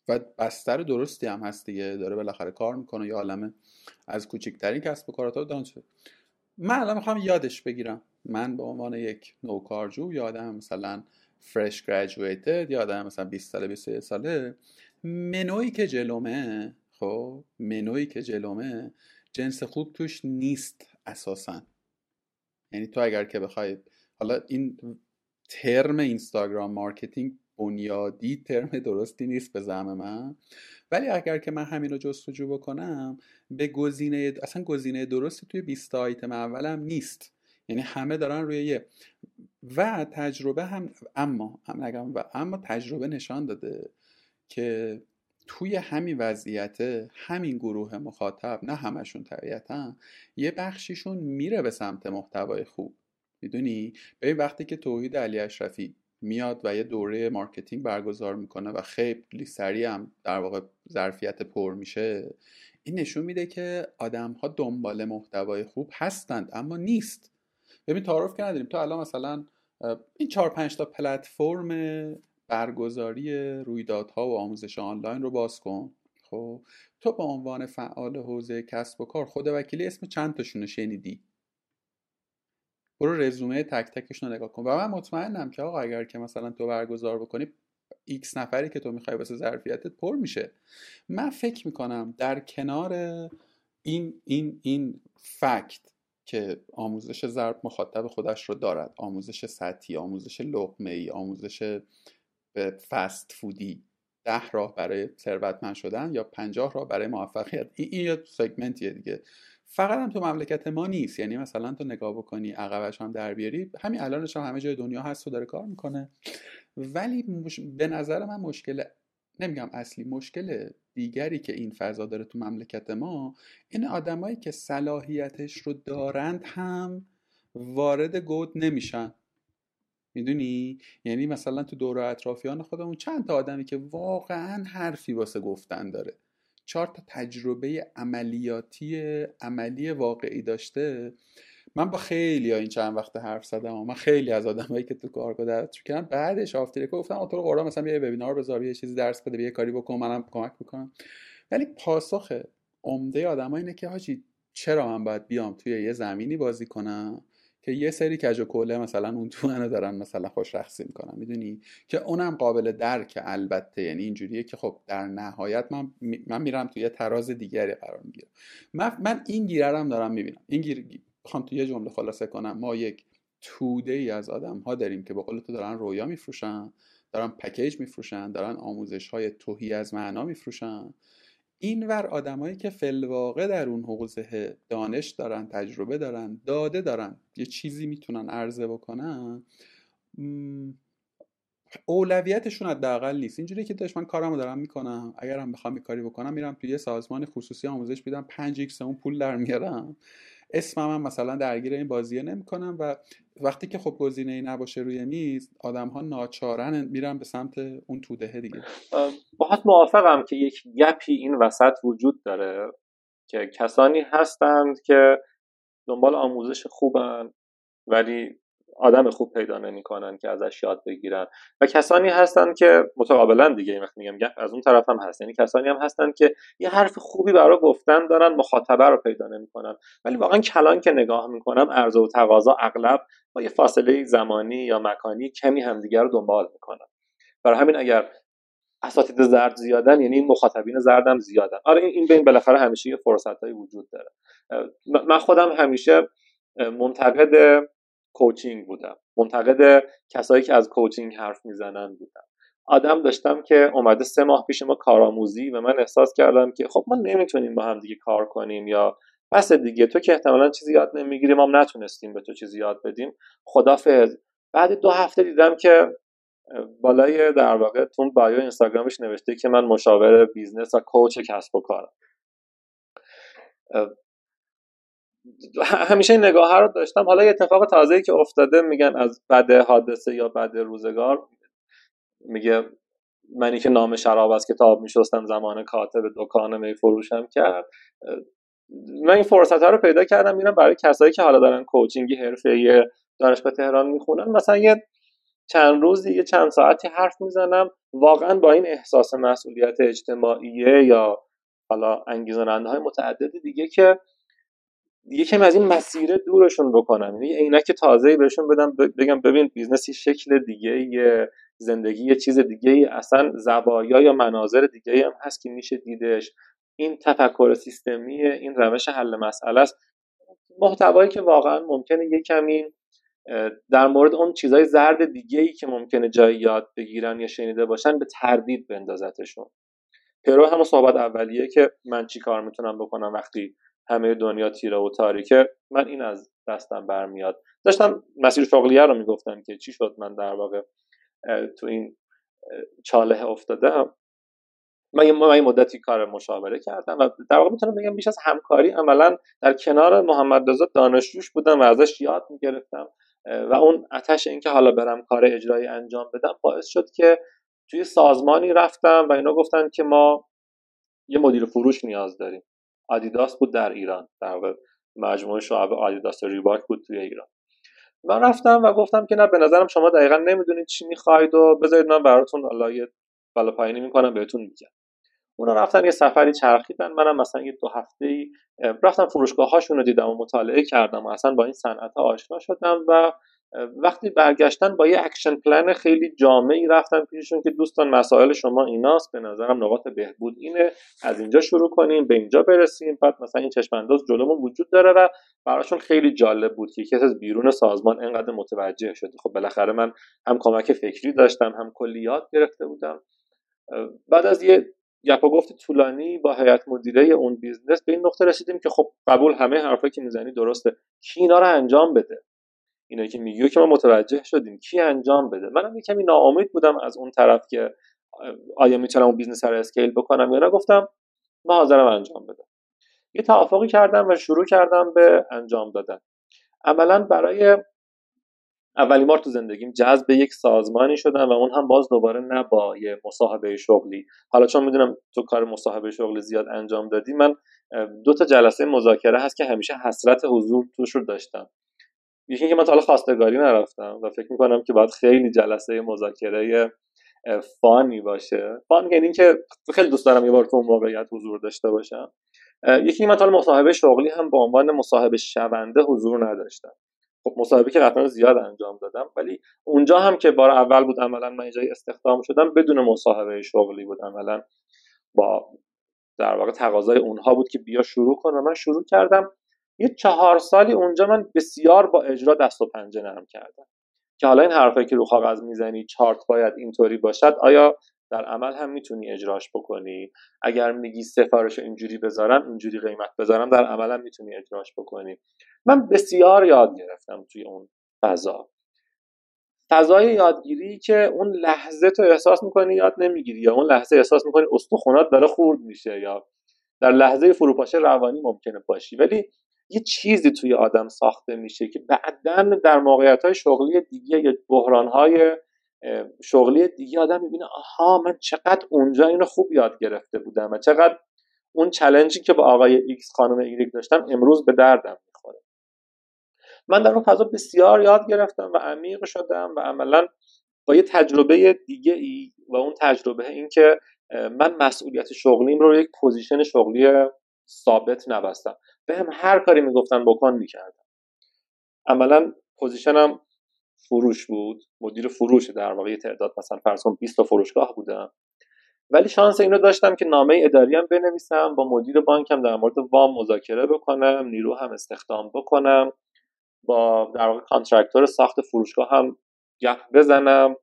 و بستر درستی هم هست دیگه. داره بالاخره کار می‌کنه. یا عالمه از کوچکترین کسب و کارات دانش. من الان می‌خوام یادش بگیرم. من به عنوان یک نوکارجو یادم مثلا فرش گریجویتد یا آدم مثلا 20 ساله 21 ساله. منوی که جلومه خب منوی که جلومه جنس خوب توش نیست اساسا. یعنی تو اگر که بخوای حالا این ترم اینستاگرام marketing بنیادی ترم درستی نیست به زعم من. ولی اگر که من همین رو جستجو بکنم به گزینه اصلا گزینه درستی توی 20 آیتم اولم نیست. یعنی همه دارن روی یه. و تجربه هم اما هم نگم و اما تجربه نشان داده که توی همین وضعیت همین گروه مخاطب نه همشون طبیعتا یه بخشیشون میره به سمت محتوای خوب. می‌دونی؟ به وقتی که توحید علی اشرفی میاد و یه دوره marketing برگزار می‌کنه و خیلی سریع هم در واقع ظرفیت پر میشه. این نشون میده که آدم ها دنبال محتوای خوب هستند اما نیست. ببین تعارف که نداریم. تو الان مثلا این چهار پنج تا پلتفرم برگزاری رویدادها و آموزش آنلاین رو باز کن. خب تو به عنوان فعال حوزه کسب و کار خود وکیلی اسم چند تاشون شنیدی؟ برو رزومه تک تکشون رو نگاه کن. و من مطمئنم که آقا اگر که مثلا تو برگزار بکنی X نفری که تو می‌خوای واسه ظرفیتت پر میشه. من فکر می‌کنم در کنار این این این fact که آموزش ضرب مخاطب خودش رو دارد آموزش سطحی آموزش لقمه ای آموزش فست فودی ده راه برای ثروتمند شدن یا پنجاه راه برای موفقیت این یه سگمنتیه دیگه. فقط هم تو مملکت ما نیست. یعنی مثلا تو نگاه بکنی عقبش هم در بیاری همین الانش هم همه جای دنیا هست و داره کار می‌کنه. ولی به نظر من مشکل نمیگم اصلی مشکل دیگری که این فضا داره تو مملکت ما این آدمایی که صلاحیتش رو دارند هم وارد گود نمیشن. می‌دونی؟ یعنی مثلا تو دور اطرافیان خودمون چند تا آدمی که واقعا حرفی واسه گفتن داره. چهار تا تجربه عملیاتی عملی واقعی داشته. من با خیلی ها این چند وقت حرف زدم من خیلی از آدمایی که تو کارگاه درس کردن بعدش آفتیره گفتم تو رو قرآن مثلا بیا وبینار بذار یه چیزی درس بده یه کاری بکن منم کمک می‌کنم ولی پاسخ عمده آدم اینه که حاجی چرا من باید بیام توی یه زمینی بازی کنم؟ که یه سری کج و کوله مثلا اون تو منو دارن مثلا خوش رخصی می‌کنن می‌دونی؟ که اونم قابل درک البته یعنی اینجوریه که خب در نهایت من من میرم توی تراز دیگری قرار می‌گیرم. من, من این گیره دارم می‌بینم. این گیر بخوام تو یه جمله خلاصه کنم. ما یک توده ای از آدم ها داریم که به قول تو دارن رویا میفروشن دارن package میفروشن دارن آموزش های تهی از معنا میفروشن. اینور آدمایی که فی‌الواقع در اون حوزه دانش دارن تجربه دارن داده دارن یه چیزی می‌تونن عرضه بکنن اولویتشون حداقل نیست. اینجوری که داشت من کارمو دارم می‌کنم. اگرم بخوام کاری بکنم میرم توی یه سازمان خصوصی آموزش میدم 5 X اون پول در میارم. اسمم هم مثلا درگیر این بازیه نمی‌کنم و وقتی که خب گزینه ای نباشه روی میز آدم ها ناچارن میرن به سمت اون توده دیگه. باهات موافقم که یک گپی این وسط وجود داره که کسانی هستند که دنبال آموزش خوبن ولی آدم خوب پیدا نمی‌کنن که ازش یاد بگیرن. و کسانی هستن که متقابلا دیگه این وقت میگم از اون طرف هم هست. یعنی کسانی هم هستن که یه حرف خوبی برای گفتن دارن مخاطبه رو پیدا نمی‌کنن. ولی واقعا کلان که نگاه می‌کنم عرضه و تقاضا اغلب با یه فاصله زمانی یا مکانی کمی همدیگر رو دنبال می‌کنن. برای همین اگر اساتید زرد زیادن یعنی این مخاطبین زردم زیادن. آره این بین بالاخره همیشه یه فرصت وجود داره. من خودم همیشه منتقد کوچینگ بودم. منتقد کسایی که از کوچینگ حرف می‌زنن بودم. آدم داشتم که اومده سه ماه پیش ما کارآموزی و من احساس کردم که خب ما نمی‌تونیم با هم دیگه کار کنیم یا پس دیگه تو که احتمالا چیزی یاد نمی‌گیری ما نتونستیم به تو چیزی یاد بدیم. خدافظ. بعد دو هفته دیدم که بالای در واقع توی bio اینستاگرامش نوشته که من مشاور business و coach کسب و کارم. همیشه این نگاه رو داشتم. حالا یه اتفاق تازه‌ای که افتاده میگن از بد حادثه یا بد روزگار میگه منی که نام شراب از کتاب میشستم زمانه کاتب دکان می فروشم کرد. من این فرصت ها رو پیدا کردم میرم برای کسایی که حالا دارن coaching حرفه‌ای دانشگاه تهران می‌خونن مثلا یه چند روزی یه چند ساعتی حرف می‌زنم. واقعا با این احساس مسئولیت اجتماعیه یا حالا انگیزاننده های متعددی دیگه که یکم از این مسیر دورشون بکنم یعنی عینک تازه بهشون بدم بگم ببین business یه شکل دیگه زندگی یه چیز دیگه اصلا زوایا یا مناظر دیگه هم هست که میشه دیدش. این تفکر سیستمی این روش حل مسئله است. محتوایی که واقعا ممکنه یه کمی در مورد اون چیزهای زرد دیگه ای که ممکنه جای یاد بگیرن یا شنیده باشن به تردید بندازتشون. پرو همون صحبت اولیه که من چی کار می‌تونم بکنم وقتی همه دنیا تیره و تاریکه من این از دستم برمیاد. داشتم مسیر شغلیه رو می‌گفتم که چی شد من در واقع تو این چاله افتادم. من یه مدتی کار مشاوره کردم و در واقع می‌تونم بگم بیش از همکاری عملا در کنار محمد رضا دانشجوش بودم و ازش یاد می‌گرفتم و اون اتش اینکه حالا برم کار اجرایی انجام بدم باعث شد که توی سازمانی رفتم و اینا گفتن که ما یه مدیر فروش نیاز داریم. آدیداس بود در ایران در مجموعه شعب آدیداس ریباک بود توی ایران. من رفتم و گفتم که نه به نظرم شما دقیقا نمی‌دونید چی می‌خواید و بذارید من براتون حالا بالا پایینی می‌کنم بهتون میگم. اونا رفتن یه سفری چرخیدن منم مثلا یه دو هفته ای رفتم فروشگاه هاشون رو دیدم و مطالعه کردم و اصلا با این صنعت آشنا شدم و وقتی برگشتن با یه action plan خیلی جامعی رفتن پیششون که دوستان مسائل شما ایناست به نظرم نقاط بهبود اینه. از اینجا شروع کنیم به اینجا برسیم. بعد مثلا این چشم انداز جلومون وجود داره و براشون خیلی جالب بود که کسی از بیرون سازمان انقدر متوجه شده. خب بالاخره من هم کمک فکری داشتم هم کلیات گرفته بودم. بعد از یه گپ گفت طولانی با هیئت مدیره اون business به این نقطه رسیدیم که خب قبول همه حرفایی که می‌زنی درسته. کی اینا رو انجام بده؟ اینایی که میگی که ما متوجه شدیم کی انجام بده. منم یه کمی ناامید بودم از اون طرف که آیا می‌تونم اون business رو scale بکنم یا نه. گفتم ما حاضرم انجام بدم. یه توافقی کردم و شروع کردم به انجام دادن. عملا برای اولین بار تو زندگیم جذب یک سازمانی شدم و اون هم باز دوباره نه با یه مصاحبه شغلی. حالا چون می‌دونم تو کار مصاحبه شغلی زیاد انجام دادی من دو تا جلسه مذاکره هست که همیشه حسرت حضور توش رو داشتم. یکی که من تا حالا خواستگاری نرفتم و فکر می‌کنم که باید خیلی جلسه مذاکره فانی باشه. فان یعنی که خیلی دوست دارم یه بار تو موقعیت حضور داشته باشم. یکی من تا مصاحبه شغلی هم به عنوان مصاحبه شونده حضور نداشتم. خب مصاحبه که قطعا زیاد انجام دادم ولی اونجا هم که بار اول بود عملا من اینجا استخدام شدم بدون مصاحبه شغلی بود عملا. با در واقع تقاضای اونها بود که بیا شروع کن و من شروع کردم یه چهار سالی اونجا من بسیار با اجرا دست و پنجه نرم کردم. که حالا این حرفایی که رو کاغذ می‌زنی چارت باید اینطوری باشد آیا در عمل هم می‌تونی اجراش بکنی؟ اگر میگی سفارش اینجوری بذارم اینجوری قیمت بذارم در عمل هم می‌تونی اجراش بکنی؟ من بسیار یاد گرفتم توی اون فضا. فضای یادگیری که اون لحظه تو احساس می‌کنی یاد نمی‌گیری یا اون لحظه احساس می‌کنی استخونات داره خورد میشه یا در لحظه فروپاشی روانی ممکنه باشی. ولی یه چیزی توی آدم ساخته میشه که بعدا در موقعیت های شغلی دیگه یا بحران های شغلی دیگه آدم می‌بینه آها من چقدر اونجا اینو خوب یاد گرفته بودم و چقدر اون challenge ی که با آقای ایکس خانم ایگرگ داشتم امروز به دردم می‌خوره. من در اون فضا بسیار یاد گرفتم و عمیق شدم و عملا با یه تجربه دیگه ای و اون تجربه این که من مسئولیت شغلیم رو یک position شغلی ثابت نبستم. به هم هر کاری می‌گفتن بکن می‌کردم. عملا position م فروش بود مدیر فروش در واقع تعداد مثلا فرض 20 تا فروشگاه بودم. ولی شانس اینو داشتم که نامه اداری هم بنویسم با مدیر بانکم در مورد وام مذاکره بکنم نیرو هم استخدام بکنم با در واقع contractor ساخت فروشگاه هم گپ بزنم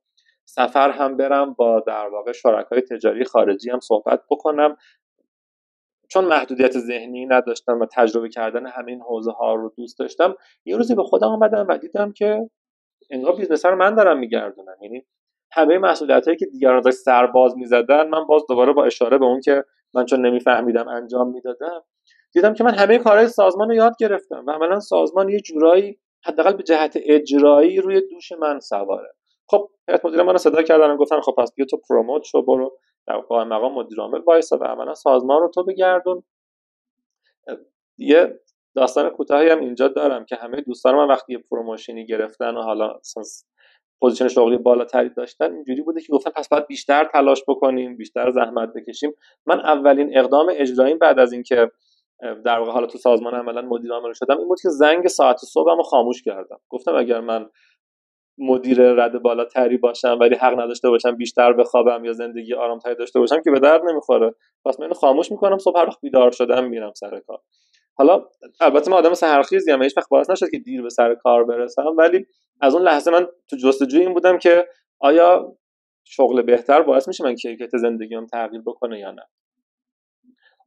سفر هم برم با در واقع شرکای تجاری خارجی هم صحبت بکنم. چون محدودیت ذهنی نداشتم و تجربه کردن همین حوزه ها رو دوست داشتم یه روزی به خودم آمدم و دیدم که انگار business رو من دارم میگردونم. یعنی همه مسئولیت هایی که دیگران داشت سرباز می‌زدن من باز دوباره با اشاره به اون که من چون نمیفهمیدم انجام می‌دادم دیدم که من همه کارهای سازمان رو یاد گرفتم و عملا سازمان یه جورایی حداقل به جهت اجرایی روی دوش من سواره. خب هیئت مدیره من صدا کردن گفتن خب پس بیا تو promote شو برو. در قائم مقام مدیر عامل و عملا سازمان رو تو بگردون. یه داستان کوتاهی هم اینجا دارم که همه دوستان من وقتی promotion ی گرفتن و حالا position شغلی بالاتری داشتن اینجوری بوده که گفتن پس باید بیشتر تلاش بکنیم بیشتر زحمت بکشیم. من اولین اقدام اجراییم بعد از اینکه در واقع حالا تو سازمان عملا مدیر عامل شدم این بود که زنگ ساعت صبحم رو خاموش کردم. گفتم اگر من مدیر رد بالاتری باشم ولی حق نداشته باشم بیشتر بخوابم یا زندگی آرامتری داشته باشم که به درد نمی‌خوره. پس من خاموش می‌کنم صبح هر وقت بیدار شدم میرم سر کار. حالا البته من آدم سحرخیزی ام هیچ وقت باعث نشد که دیر به سر کار برسم ولی از اون لحظه من تو جستجوی این بودم که آیا شغل بهتر باعث میشه من کیفیت زندگیم تغییر بکنه یا نه.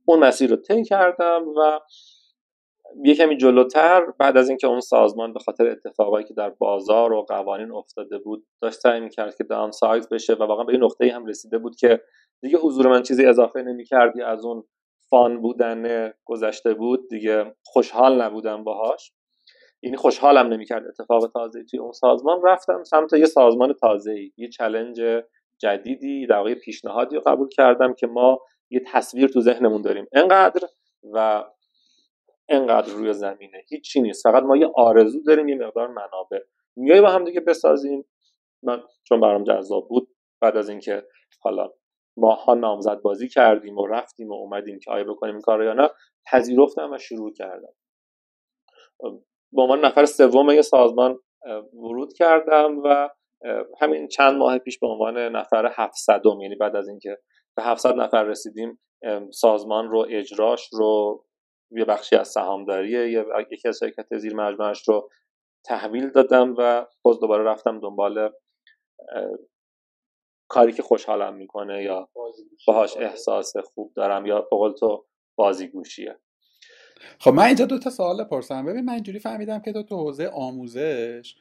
اون مسیر رو طی کردم و یه کمی جلوتر بعد از اینکه اون سازمان به خاطر اتفاقایی که در بازار و قوانین افتاده بود داشت سعی می‌کرد که داون سایز بشه و واقعا به این نقطه هم رسیده بود که دیگه حضور من چیزی اضافه نمی‌کردی از اون فان بودن گذشته بود. دیگه خوشحال نبودم باهاش. یعنی خوشحالم نمی‌کرد اتفاق تازه توی اون سازمان. رفتم سمت یه سازمان تازه یه چلنج جدیدی در واقع پیشنهادی قبول کردم که ما یه تصویر تو ذهنمون داریم. انقدر و انقدر روی زمینه. هیچی نیست. فقط ما یه آرزو داریم یه مقدار منابع. میای با هم دیگه بسازیم. من چون برام جذاب بود بعد از اینکه حالا ماها نامزد بازی کردیم و رفتیم و اومدیم که آیا بکنیم این کار یا نه پذیرفتم و شروع کردم. به عنوان نفر سوم یه سازمان ورود کردم و همین چند ماه پیش به عنوان نفر 700 یعنی بعد از اینکه به 700 نفر رسیدیم سازمان رو اجراش رو یه بخشی از سهامداری یکی از شرکت زیر مجموعش رو تحویل دادم و باز دوباره رفتم دنبال کاری که خوشحالم می‌کنه یا باهاش احساس خوب دارم یا بقول تو بازیگوشیه. خب من اینجا دو تا سوال پرسم. ببین من اینجوری فهمیدم که تو تو حوزه آموزش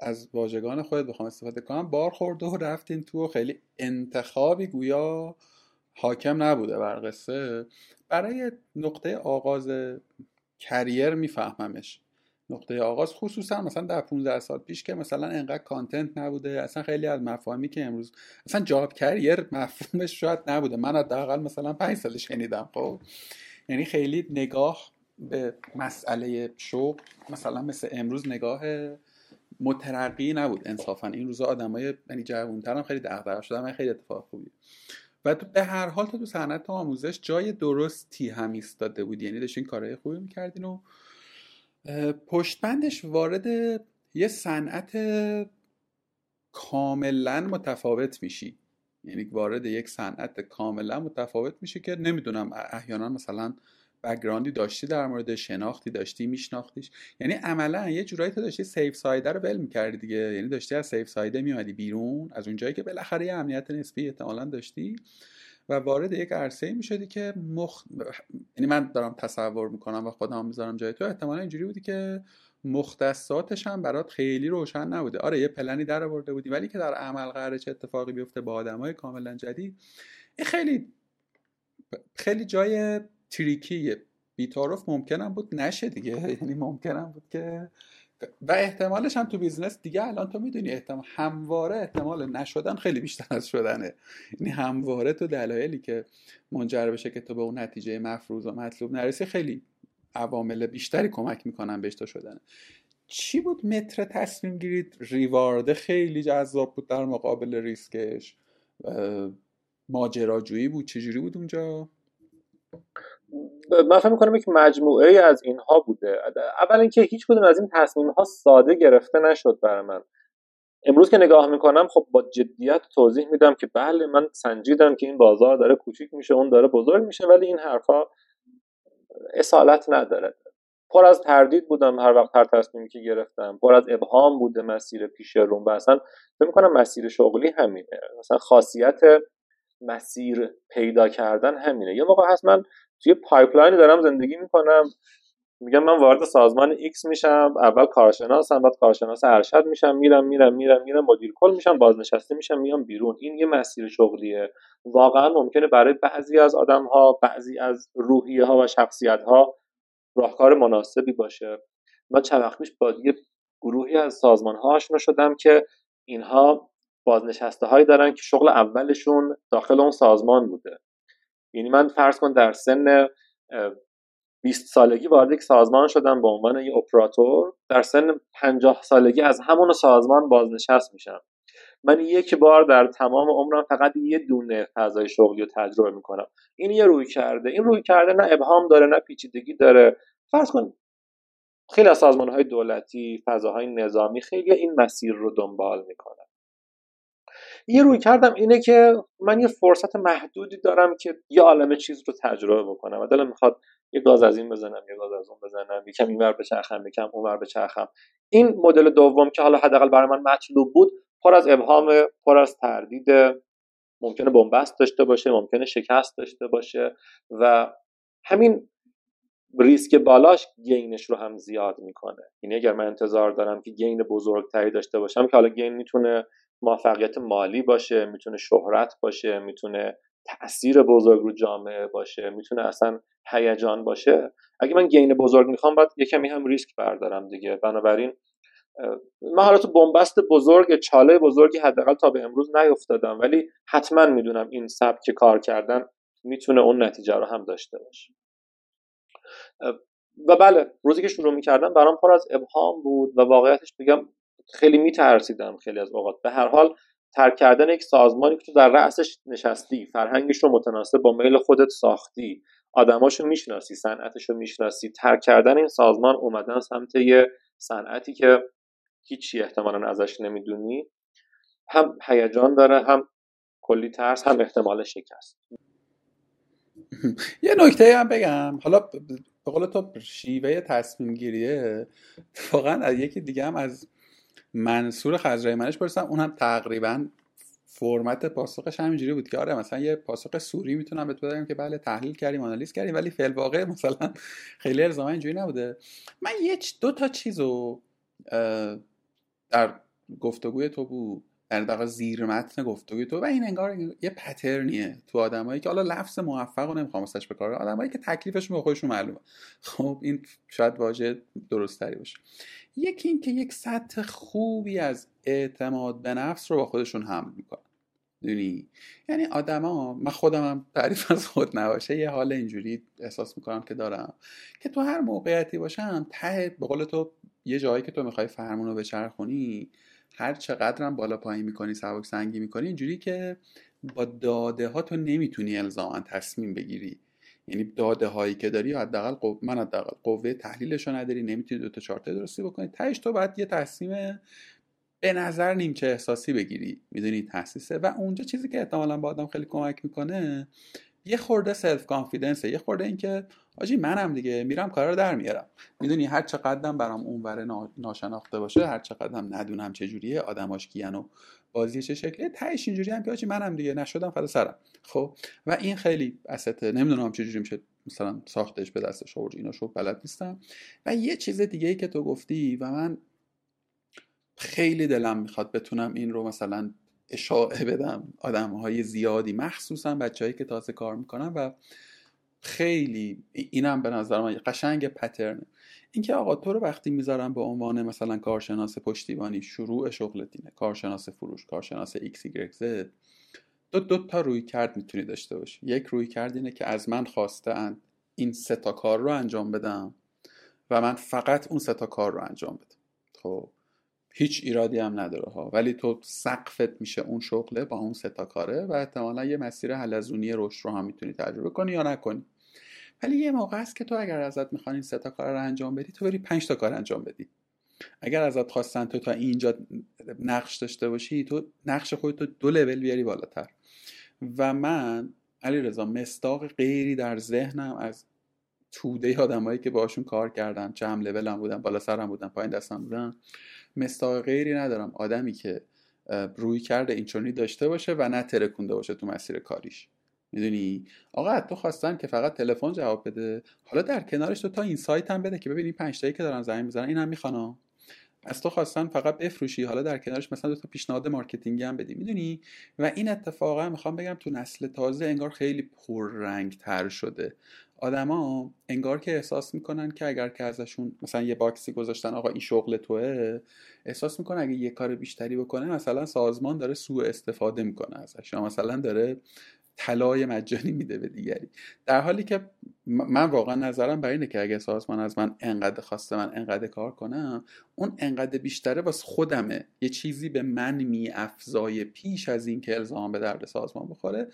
از واژگان خودت بخوام استفاده کنم. بار خورده و رفتین تو خیلی انتخابی گویا. حاکم نبوده بر قصه. برای نقطه آغاز کریر میفهممش. نقطه آغاز خصوصا مثلا در 15 سال پیش که مثلا انقدر کانتنت نبوده اصلا خیلی از مفاهیمی که امروز مثلا جاب کریر مفهومش شاید نبوده. من حداقل مثلا 5 سال شنیدم خب. یعنی خیلی نگاه به مسئله شغل مثلا مثل امروز نگاه مترقی نبود انصافا. این روزا آدمای یعنی جوان‌تر هم خیلی دغدغه شدن خیلی اتفاق خوبی و به هر حال تو تو صنعت آموزش جای درستی هم ایستاده بود یعنی داشتین کارهای خوبی می‌کردین و پشتبندش وارد یه صنعت کاملا متفاوت میشی. یعنی وارد یک صنعت کاملا متفاوت میشه که نمی‌دونم احیانا مثلا background ی داشتی در مورد شناختی داشتی میشناختیش؟ یعنی عملا یه جورایی تو داشتی safe side ه رو ول می‌کردی دیگه. یعنی داشتی از safe side ه میادی بیرون از اونجایی که بالاخره یه امنیت نسبی احتمالا داشتی و وارد یک عرصه می شدی که مخ... یعنی من دارم تصور می‌کنم و خودم می‌ذارم جای تو احتمالا اینجوری بودی که مختصاتش هم برات خیلی روشن نبوده. آره یه پلنی در آورده بودی ولی که در عمل قراره چه اتفاقی بیفته با آدمای کاملا جدید این خیلی خیلی جای tricky ه بی‌تعارف ممکنم بود نشه دیگه. یعنی ممکنم بود که و احتمالش هم تو business دیگه الان تو می‌دونی احتمال همواره احتمال نشدن خیلی بیشتر از شدنه. یعنی همواره تو دلایلی که منجر بشه که تو به اون نتیجه مفروض و مطلوب نرسی خیلی عوامل بیشتری کمک می‌کنن بهش تو شدن چی بود متر تصمیم گیریت؟ reward ه خیلی جذاب بود در مقابل ریسکش. ماجراجویی بود؟ چجوری بود اونجا؟ من فکر می‌کنم یک مجموعه از اینها بوده. اول اینکه هیچ کدوم از این تصمیم ها ساده گرفته نشد برای من. امروز که نگاه می‌کنم خب با جدیت توضیح میدم که بله من سنجیدم که این بازار داره کوچیک میشه اون داره بزرگ میشه ولی این حرفها اصالت نداره. پر از تردید بودم هر وقت هر تصمیمی که گرفتم. پر از ابهام بوده مسیر پیش روم و اصلا فکر می‌کنم مسیر شغلی همینه. مثلا خاصیت مسیر پیدا کردن همینه. یه موقع هست من توی pipeline ی دارم زندگی می‌کنم. میگم من وارد سازمان X میشم اول کارشناسم بعد کارشناس ارشد میشم میرم میرم میرم میرم مدیر کل میشم بازنشسته میشم میام بیرون. این یه مسیر شغلیه. واقعا ممکنه برای بعضی از آدم ها بعضی از روحیه ها و شخصیت ها راهکار مناسبی باشه. من چند وقت پیش با یه گروهی از سازمان ها آشنا شدم که اینها بازنشسته هایی دارن که شغل اولشون داخل اون سازمان بوده. یعنی من فرض کن در سن 20 سالگی وارد یک سازمان شدم به عنوان یک اپراتور. در سن 50 سالگی از همون سازمان بازنشست میشم. من یک بار در تمام عمرم فقط یه دونه فضای شغلی رو تجربه می‌کنم. این یه روی کرده. این روی کرده نه ابهام داره نه پیچیدگی داره. فرض کن خیلی از سازمان های دولتی فضاهای نظامی خیلی این مسیر رو دنبال می‌کنن. یه روی کردم اینه که من یه فرصت محدودی دارم که یه عالم چیز رو تجربه بکنم. و دلم می‌خواد یه گاز از این بزنم یه گاز از اون بزنم یکم اینور بچرخم یکم اونور بچرخم این مدل دوم که حالا حداقل برای من مطلوب بود پر از ابهام پر از تردید. ممکنه بنبست داشته باشه ممکنه شکست داشته باشه و همین ریسک بالاش gain ش رو هم زیاد می‌کنه. یعنی اگر من انتظار دارم که gain بزرگتری داشته باشم که حالا gain می‌تونه موفقیت مالی باشه می‌تونه شهرت باشه می‌تونه تاثیر بزرگ رو جامعه باشه می‌تونه اصلا هیجان باشه. اگه من gain بزرگ می‌خوام باید یه کمی هم ریسک بردارم دیگه. بنابراین من حالا تو بنبست بزرگ چاله بزرگی حداقل تا به امروز نیفتادم. ولی حتما می‌دونم این سبک کار کردن می‌تونه اون نتیجه رو هم داشته باشه. و بله روزی که شروع می‌کردم برام پر از ابهام بود و واقعیتش بگم خیلی میترسیدم خیلی از اوقات. به هر حال ترک کردن یک سازمانی که تو در رأسش نشستی فرهنگش رو متناسب با میل خودت ساختی آدماشو می‌شناسی صنعتش رو می‌شناسی ترک کردن این سازمان اومدن سمت یه صنعتی که هیچی احتمالا ازش نمی‌دونی. هم هیجان داره هم کلی ترس هم احتمال شکست. یه نکته هم بگم. حالا به قول تو شیوه تصمیم گیریه واقعا یکی دیگه هم از منصور خزرای منش پرسیدم اونم تقریبا فرمت پاسخش همینجوری بود که آره مثلا یه پاسخ سوری می‌تونم بهت بدم که بله تحلیل کردیم آنالیز کردیم ولی فعل واقع مثلا خیلی ارزاما اینجوری نبوده. من یه دو تا چیزو در گفتگوی تو بود در واقع زیر متن گفتگوی تو و این انگار یه پترنیه تو آدمایی که حالا لفظ موفق رو نمی‌خوام واسش بکار آدمایی که تکلیفشون به خودشون معلومه. خب این شاید واژه درست تری باشه. یکی این که یک سطح خوبی از اعتماد به نفس رو با خودشون حمل می‌کنن. دونی یعنی آدما من خودم هم تعریف از خود نباشه یه حال اینجوری احساس می‌کنم که دارم. که تو هر موقعیتی باشم ته به قول تو یه جایی که تو می‌خوای فرمون رو بچرخونی هر چقدرم بالا پایین می‌کنی سبک سنگی می‌کنی اینجوری که با داده ها تو نمی‌تونی الزاما تصمیم بگیری. یعنی داده هایی که داری حداقل قو... من حداقل قوه تحلیلش نداری نمی‌تونی دو تا چارت درستی بکنی. تهش تو باید یه تصمیم به نظر نیمچه احساسی بگیری می‌دونی تاسیسه و اونجا چیزی که احتمالا با آدم خیلی کمک می‌کنه یه خورده سلف کانفیدنسه یه خورده اینکه آجی منم دیگه میرم کارا رو در میارم. می‌دونی هر چقدرم برام اونور ناشناخته باشه هر چقدرم ندونم چه جوریه آدماش کیان و بازی چه شکلیه تهش اینجوری هم که منم دیگه نشدم فدا سرم. خب؟ و این خیلی استه نمی‌دونم چه جوری میشه مثلا ساختش به دستش آورد اینا شو بلد نیستم. و یه چیز دیگه ای که تو گفتی و من خیلی دلم می‌خواد بتونم این رو مثلا اشاعه بدم آدم های زیادی مخصوصا بچههایی که تازه کار می‌کنن و خیلی اینم به نظر من قشنگ pattern اینکه آقا تو رو وقتی می‌ذارم به عنوان مثلا کارشناس پشتیبانی شروع شغلت اینه کارشناس فروش کارشناس X Z دو دو تا رویکرد می‌تونی داشته باشی. یک رویکرد اینه که از من خواسته این سه تا کار رو انجام بدم و من فقط اون سه تا کار رو انجام بدم. خب هیچ ایرادی هم نداره ها. ولی تو سقفت میشه اون شغله با اون سه تا کاره و احتمالا یه مسیر حلزونی رشد رو هم می‌تونی تجربه کنی یا نکنی. ولی یه موقع است که تو اگر ازت می‌خوان این سه تا کار رو انجام بدی تو بری پنج تا کار انجام بدی. اگر ازت خواستن تو تا اینجا نقش داشته باشی تو نقش خودتو دو لول بیاری بالاتر. و من علی رضا مستاق غیری در ذهنم از توده آدمایی که باشون کار کردم چه لولم بودن بالا سرم بودن پایین دستم بودن مصداق غیری ندارم. آدمی که رویکرد اینچنینی داشته باشه و نه ترکونده باشه تو مسیر کاریش. می‌دونی؟ آقا تو خواستن که فقط تلفن جواب بده. حالا در کنارش دو تا insight هم بده که ببینی پنج تایی که دارن زنگ می‌زنن این هم از تو خواستن فقط بفروشی. حالا در کنارش مثلا دو تا پیشنهاد marketing ی هم بدی. می‌دونی؟ و این اتفاقا می‌خوام بگم تو نسل تازه انگار خیلی پررنگ تر شده. آدما انگار که احساس می‌کنن که اگر که ازشون مثلا یه باکسی گذاشتن آقا این شغل توه احساس می‌کنن اگه یه کار بیشتری بکنه مثلا سازمان داره سوء استفاده می‌کنه ازش. یا مثلا داره طلای مجانی میده به دیگری. در حالی که من واقعا نظرم بر اینه که اگه سازمان از من انقدر خواسته من انقدر کار کنم اون انقدر بیشتره واسه خودمه. یه چیزی به من میافزای پیش از اینکه الزام به درد سازمان بخوره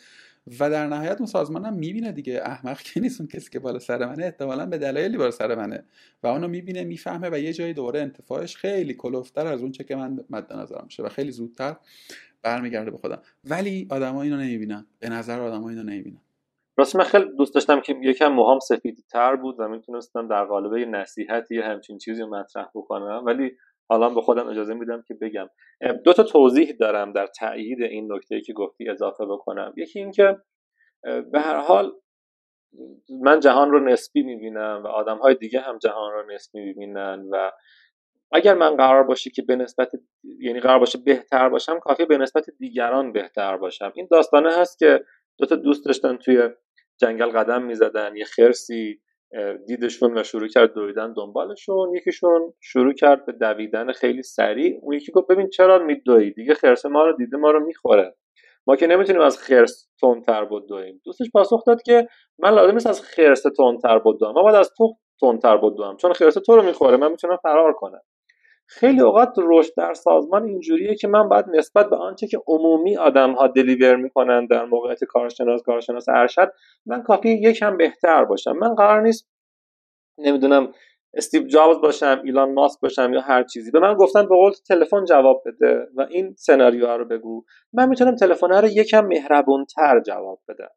و در نهایت اون سازمان هم می‌بینه دیگه. احمق که نیست اون کسی که بالا سر منه احتمالا به دلایلی بالا سر منه و اونو می‌بینه می‌فهمه و یه جایی دوره انتفاعش خیلی کلوفتر از اون چه که من مد نظرم میشه و خیلی زودتر برمیگرده به خودم. ولی آدما اینو نمی‌بینن. به نظر آدما اینو نمی‌بینن. راست من خیلی دوست داشتم که یکم موهام سفید تر بود و می‌تونستم در قالب یه نصیحتی همچین چیزی مطرح بکنم. ولی حالا به خودم اجازه میدم که بگم. دو تا توضیح دارم در تایید این نکته که گفتی اضافه بکنم. یکی اینکه به هر حال من جهان رو نسبی می‌بینم و آدم های دیگه هم جهان رو نسبی می‌بینن و اگر من قرار باشه که به نسبت یعنی قرار باشه بهتر باشم کافی به نسبت دیگران بهتر باشم. این داستانه هست که دو تا دوست داشتن توی جنگل قدم می‌زدن یه خرسی دیدشون و شروع کرد دویدن دنبالشون یکیشون شروع کرد به دویدن خیلی سریع اون یکی گفت ببین چرا میدوی دیگه خرس ما رو دیده ما رو می‌خوره. ما که نمی‌تونیم از خرس تندتر بدویم. دوستش پاسخ داد که من لازم نیست از خرس تندتر بدوم من باید از تو تندتر بدوم چون خرس تو رو می‌خوره من می‌تونم فرار کنم. خیلی اوقات رشد در سازمان اینجوریه که من باید نسبت به آنچه که عمومی آدم ها دلیور می‌کنن در موقعیت کارشناس کارشناس ارشد من کافی یکم بهتر باشم. من قرار نیست نمی‌دونم استیو جابز باشم ایلان ماسک باشم یا هر چیزی. به من گفتن به قول تلفن جواب بده و این سناریو رو بگو. من می‌تونم تلفن رو یکم مهربونتر جواب بدم.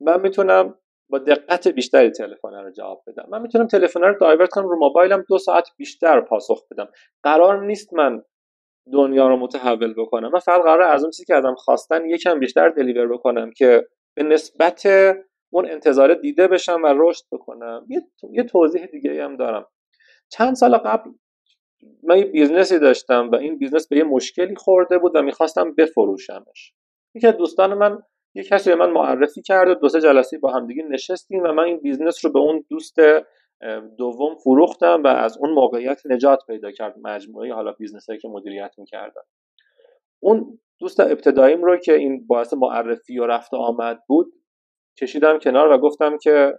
من می‌تونم با دقت بیشتری تلفن رو جواب بدم. من می‌تونم تلفن رو دایورت کنم رو موبایلم دو ساعت بیشتر پاسخ بدم. قرار نیست من دنیا رو متحول بکنم. من فقط قرار از اون چیزی که ازم خواستن یکم بیشتر دلیور بکنم که به نسبت اون انتظار دیده بشم و رشد بکنم. یه, توضیح دیگه هم دارم. چند سال قبل من یه business ی داشتم و این business به یه مشکلی خورده بود و می‌خواستم بفروشمش. یکی از دوستان من یه کسی به من معرفی کرد دو سه جلسه با همدیگه نشستیم و من این business رو به اون دوست دوم فروختم و از اون موقعیت نجات پیدا کرد مجموعه حالا business هایی که مدیریت می‌کردم اون دوست ابتداییم رو که این باعث معرفی و رفت آمد بود کشیدم کنار و گفتم که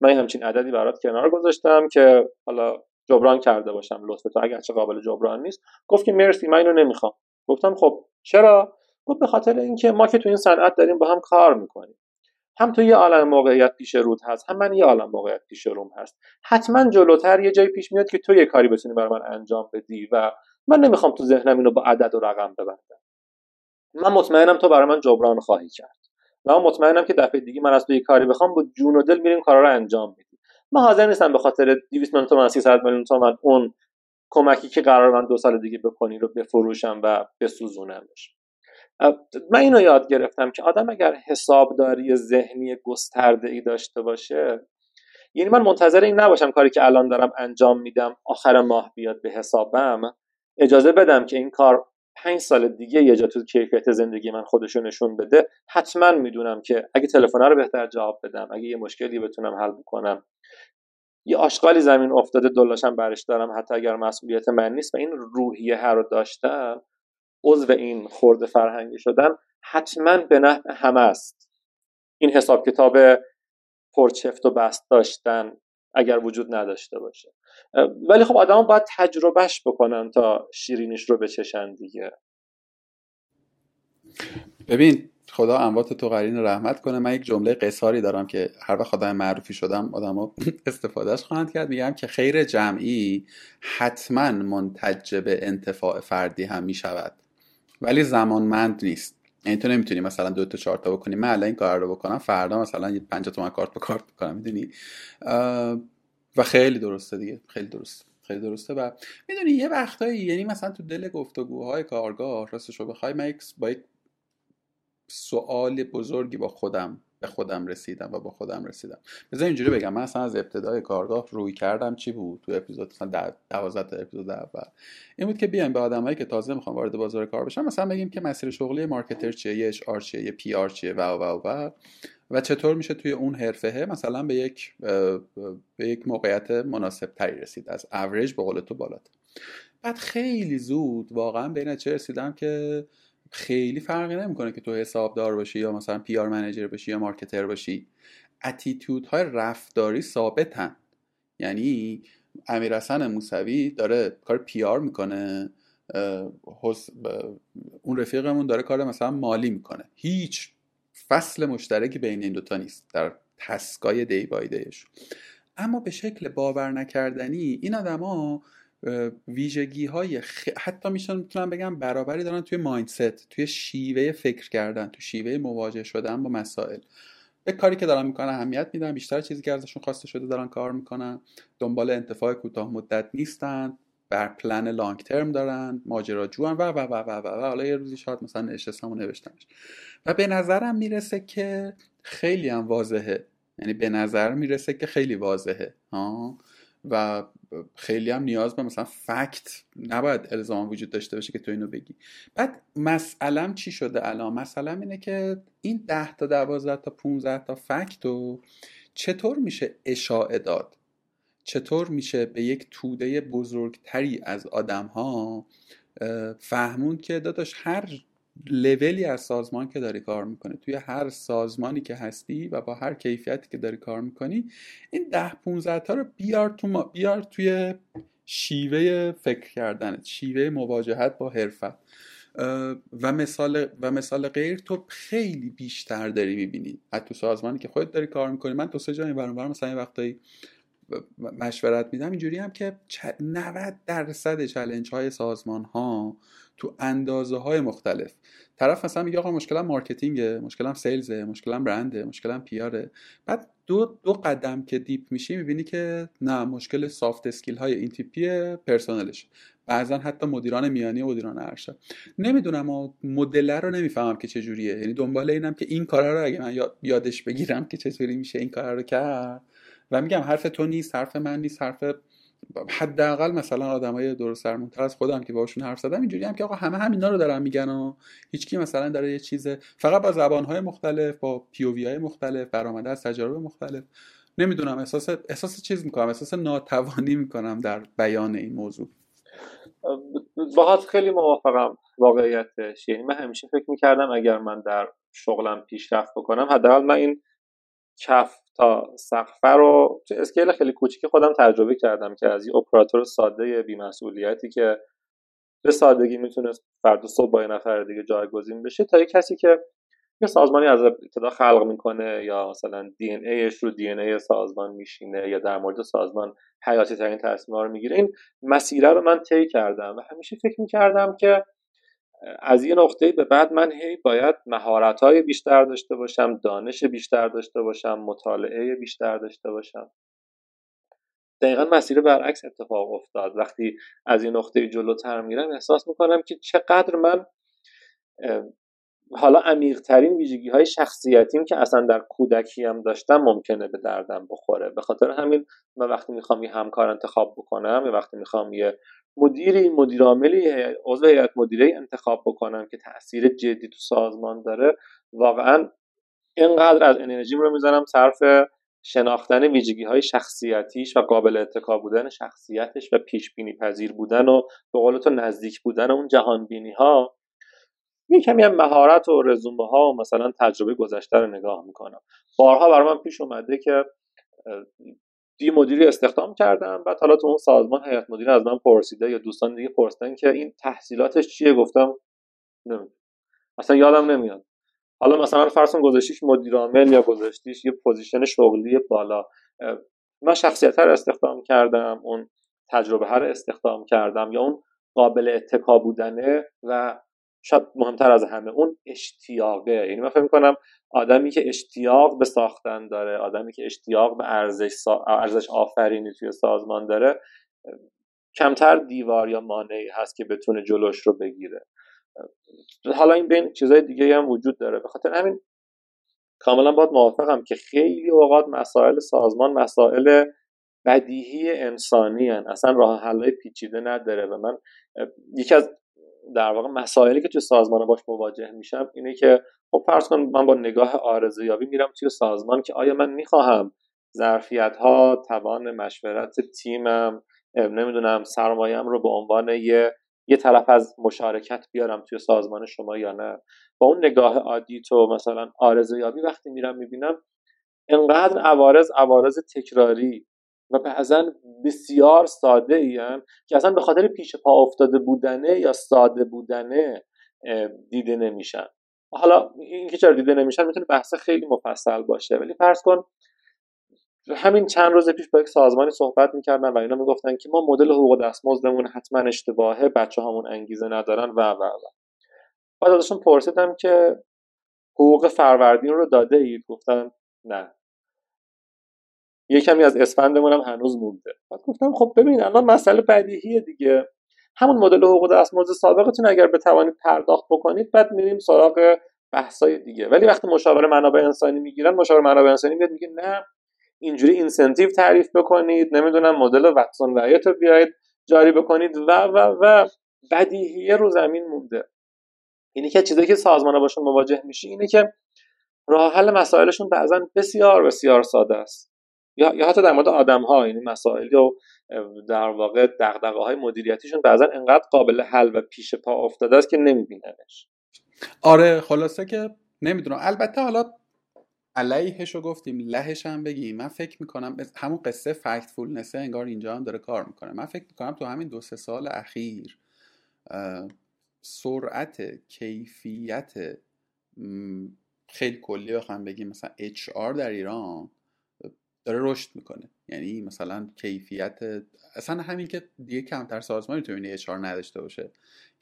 من همچین عددی برات کنار گذاشتم که حالا جبران کرده باشم لطف تو اگرچه قابل جبران نیست گفت که مرسی من اینو نمی‌خوام. گفتم خب چرا؟ گفت به خاطر اینکه ما که تو این صنعت داریم با هم کار می‌کنیم. هم تو یه عالم موقعیت پیش رود هست هم من یه عالم موقعیت پیش روم هست. حتما جلوتر یه جایی پیش میاد که تو یه کاری بتونی برای من انجام بدی و من نمی‌خوام تو ذهنم اینو با عدد و رقم ببندم. من مطمئنم تو برای من جبران خواهی کرد. و من مطمئنم که دفعه دیگه من از تو یه کاری بخوام با جون و دل میریم کارا رو انجام میدی من حاضر نیستم به خاطر 200 میلیون تومن 300 میلیون تومن اون کمکی که قرار من دو سال دیگه بکنی رو بفروشم و بسوزونمش. من اینو یاد گرفتم که آدم اگر حسابداری ذهنی گسترده ای داشته باشه یعنی من منتظر این نباشم کاری که الان دارم انجام میدم آخر ماه بیاد به حسابم اجازه بدم که این کار پنج سال دیگه یه جا تو کیفیت زندگی من خودشو نشون بده حتما می‌دونم که اگه تلفن رو بهتر جواب بدم اگه یه مشکلی بتونم حل بکنم. یه آشغالی زمین افتاده دلاشم برش دارم حتی اگر مسئولیت من نیست و این روحیه هر رو داشتم عضو این خورده فرهنگی شدم حتما به نفع همه است. این حساب کتاب پرچفت و بست داشتن اگر وجود نداشته باشه. ولی خب آدم باید تجربهش بکنن تا شیرینش رو بچشن دیگه. ببین خدا اموات تو قرین رحمت کنه. من یک جمله قصاری دارم که هر وقت آدم معروفی شدم آدم استفادهش خواهند کرد. میگم که خیر جمعی حتما منتج به انتفاع فردی هم می‌شود. ولی زمانمند نیست. یعنی تو نمی‌تونی مثلا دو تا چهار تا بکنی. من الان این کار رو بکنم فردا مثلا یه 50 تومن کارت به کارت بکنم می‌دونی؟ و خیلی درسته دیگه. خیلی درسته خیلی درسته. و می‌دونی یه وقتایی یعنی مثلا تو دل گفتگوهای کارگاه راستش رو بخوای من با یک سوال بزرگی با خودم خودم رسیدم و با خودم رسیدم. بذار اینجوری بگم من اصلا از ابتدای کارگاه روی کردم چی بود؟ تو اپیزود مثلا 12 تا اپیزود اول. این بود که بیایم به آدمایی که تازه می‌خوان وارد بازار کار بشن مثلا بگیم که مسیر شغلی مارکتر چیه یه اچ چیه یه پی آر چیه و و و. و چطور میشه توی اون حرفه مثلا به یک به یک موقعیت مناسب تری رسید از اوریج به قول تو بالاتر بعد خیلی زود واقعا به چه رسیدم که خیلی فرقی نمی‌کنه که تو حسابدار باشی یا مثلا PR manager باشی یا marketer باشی. attitude های رفتاری ثابتن. یعنی امیر حسن موسوی داره کار PR می‌کنه اون رفیقمون داره کار مثلا مالی می‌کنه. هیچ فصل مشترکی بین این دوتا نیست. در تسکای دی بای دیش اما به شکل باور نکردنی این آدما ویژگی های حتی میشن می‌تونم بگم برابری دارن توی مایندست توی شیوه فکر کردن توی شیوه مواجه شدن با مسائل. به کاری که دارن می‌کنن اهمیت میدن بیشتر چیزی که ازشون خواسته شده دارن کار می‌کنن. دنبال انتفاع کوتاه مدت نیستن بر پلن لانگ ترم دارن ماجراجوان و و و و و, و. حالا یه روزی شاید مثلا نشستم و نوشتمش. و به نظرم می‌رسه که خیلی هم واضحه. یعنی به نظر می‌رسه که خیلی واضحه. ها و خیلی هم نیاز به مثلا فکت نباید الزام وجود داشته باشه که تو اینو بگی. بعد مسئلم چی شده الان؟ مثلا اینه که این ده تا دوازده تا 15 تا فکت رو چطور میشه اشاعه داد؟ چطور میشه به یک توده بزرگتری از آدم ها فهمون که داداش هر لولی از سازمان که داری کار می‌کنه توی هر سازمانی که هستی و با هر کیفیتی که داری کار می‌کنی این ده 15 تا رو بیار تو ما بیار توی شیوه فکر کردنت شیوه مواجهت با حرفت. و مثال و مثال غیر تو خیلی بیشتر داری می‌بینی. از تو سازمانی که خودت داری کار می‌کنی. من تو سه جایی برام مثلا وقتایی مشورت میدم اینجوری هم که 90 درصد challenge های سازمان ها تو اندازه های مختلف. طرف مثلا میگه آقا مشکلم marketing ه مشکلم sales ه مشکلم برنده مشکلم PR ه. بعد دو دو قدم که deep میشی می‌بینی که نه مشکل soft skill های این تیپی پرسنلش بعضا حتی مدیران میانی و مدیران ارشد نمی‌دونم مدل رو نمی‌فهمم که چجوریه. یعنی دنبال اینم که این کارا رو اگه من یادش بگیرم که چطوری میشه این کارا رو کرد. و میگم حرف تو نیست حرف من نیست حرف حداقل مثلا آدمای درست سرمونتر از خودم که باشون حرف زدم اینجوری هم که آقا همه همینا رو دارن میگن و هیچکی مثلا داره یه چیز فقط با زبانهای مختلف با پیووی های مختلف برآمده از تجارب مختلف. نمی‌دونم احساس احساس چیز می‌کنم احساس ناتوانی می‌کنم در بیان این موضوع. باهات خیلی موافقم واقعیتش یعنی من همیشه فکر می‌کردم اگر من در شغلم پیشرفت بکنم حداقل من این کف تا سقفه رو تو اسکیل خیلی کوچیکی خودم تجربه کردم که از یه اپراتور ساده بیمسئولیتی که به سادگی می‌تونست فردا صبح با یه نفر دیگه جایگزین بشه تا یه کسی که یه سازمانی از ابتدا خلق می‌کنه یا مثلا دی ان ایش رو دی ان ای سازمان میشینه یا در مورد سازمان حیاتی ترین تصمیم رو می‌گیره. این مسیره رو من طی کردم و همیشه فکر می‌کردم که از یه نقطه به بعد من هی باید مهارت های بیشتر داشته باشم دانش بیشتر داشته باشم مطالعه بیشتر داشته باشم. دقیقا مسیر برعکس اتفاق افتاد. وقتی از این نقطه جلوتر میرم احساس می‌کنم که چقدر من حالا عمیقترین ویژگی های شخصیتیم که اصلا در کودکی هم داشتم ممکنه به دردم بخوره. به خاطر همین من وقتی می‌خوام یه همکار انتخاب بکنم یا وقتی می‌خوام یه مدیری مدیرعاملی عضو هیئت مدیره انتخاب بکنم که تاثیر جدی تو سازمان داره. واقعا اینقدر از انرژیم رو می‌زنم صرف شناختن ویژگی های شخصیتیش و قابل اتکا بودن شخصیتش و پیش بینی پذیر بودن و به قول تو نزدیک بودن اون جهان بینی ها یه کمی هم مهارت و رزومه ها و مثلا تجربه گذشته رو نگاه می‌کنم. بارها برای من پیش اومده که دی مدیری استخدام کردم. بعد حالا تو اون سازمان هیئت مدیره از من پرسیده یا دوستان دیگه پرسیدن که این تحصیلاتش چیه؟ گفتم نمی‌دونم. اصلا یادم نمیاد. حالا مثلا فرض کن گذاشتیش مدیر عامل یا گذاشتیش یه position شغلی بالا. من شخصیت رو استخدام کردم اون تجربه رو استخدام کردم یا اون قابل اتکا بودنه و شاید مهمتر از همه اون اشتیاقه یعنی من فکر می‌کنم آدمی که اشتیاق به ساختن داره آدمی که اشتیاق به ارزش. ارزش آفرینی توی سازمان داره کمتر دیوار یا مانعی هست که بتونه جلوش رو بگیره حالا این بین چیزهای دیگه هم وجود داره به خاطر همین کاملا باید موافقم که خیلی اوقات مسائل سازمان مسائل بدیهی انسانی هن. اصلا راه حلای پیچیده نداره و من یکی از در واقع مسائلی که توی سازمان باش مواجه میشم اینه که خب فرض کن من با نگاه آرزویابی میرم توی سازمان که آیا من می‌خواهم ظرفیت ها توان مشورت تیمم نمی‌دونم سرمایم رو به عنوان یه یه طرف از مشارکت بیارم توی سازمان شما یا نه؟ با اون نگاه عادی تو مثلا آرزویابی وقتی میرم می‌بینم انقدر عوارض عوارض تکراری و بعضا بسیار ساده این که اصلا به خاطر پیش پا افتاده بودنه یا ساده بودنه دیده نمیشن. حالا اینکه چرا دیده نمیشن می‌تونه بحث خیلی مفصل باشه. ولی فرض کن همین چند روز پیش با یک سازمانی صحبت می‌کردن و اینا می‌گفتن که ما مدل حقوق دستمزدمون حتما اشتباهه بچه همون انگیزه ندارن و و و. بعد ازشون پرسیدم که حقوق فروردین رو داده اید؟ گفتن نه. یه کمی از اسفندمون هم هنوز مونده. بعد گفتم خب ببین الان مسئله بدیهیه دیگه. همون مدل حقوق دستمزد سابقتون اگر بتوانید پرداخت بکنید بعد میریم سراغ بحثای دیگه. ولی وقتی مشاور منابع انسانی می‌گیرن مشاور منابع انسانی میاد میگه نه اینجوری اینسنتیو تعریف بکنید نمی‌دونم مدل واتسون رایت رو بیاید جاری بکنید و و و بدیهیه رو زمین مونده. اینی که چیزی که سازمان باشون مواجه میشی اینه که راه حل مسائلشون بعضا بسیار بسیار ساده است. یا, حتی در مورد آدم ها یعنی مسائل و در واقع دغدغه های مدیریتیشون بعضا انقدر قابل حل و پیش پا افتاده است که نمیبیننش. آره خلاصه که نمی‌دونم. البته حالا علیهش رو گفتیم لهش هم بگیم. من فکر می‌کنم همون قصه فکت فولنسه انگار اینجا هم داره کار می‌کنه. من فکر می‌کنم تو همین دو سه سال اخیر سرعت کیفیت خیلی کلی بخوام بگیم. مثلا HR در ایران داره رشد می‌کنه. یعنی مثلا کیفیت اصلا همین که دیگه کمتر سازمانی تو این HR نداشته باشه.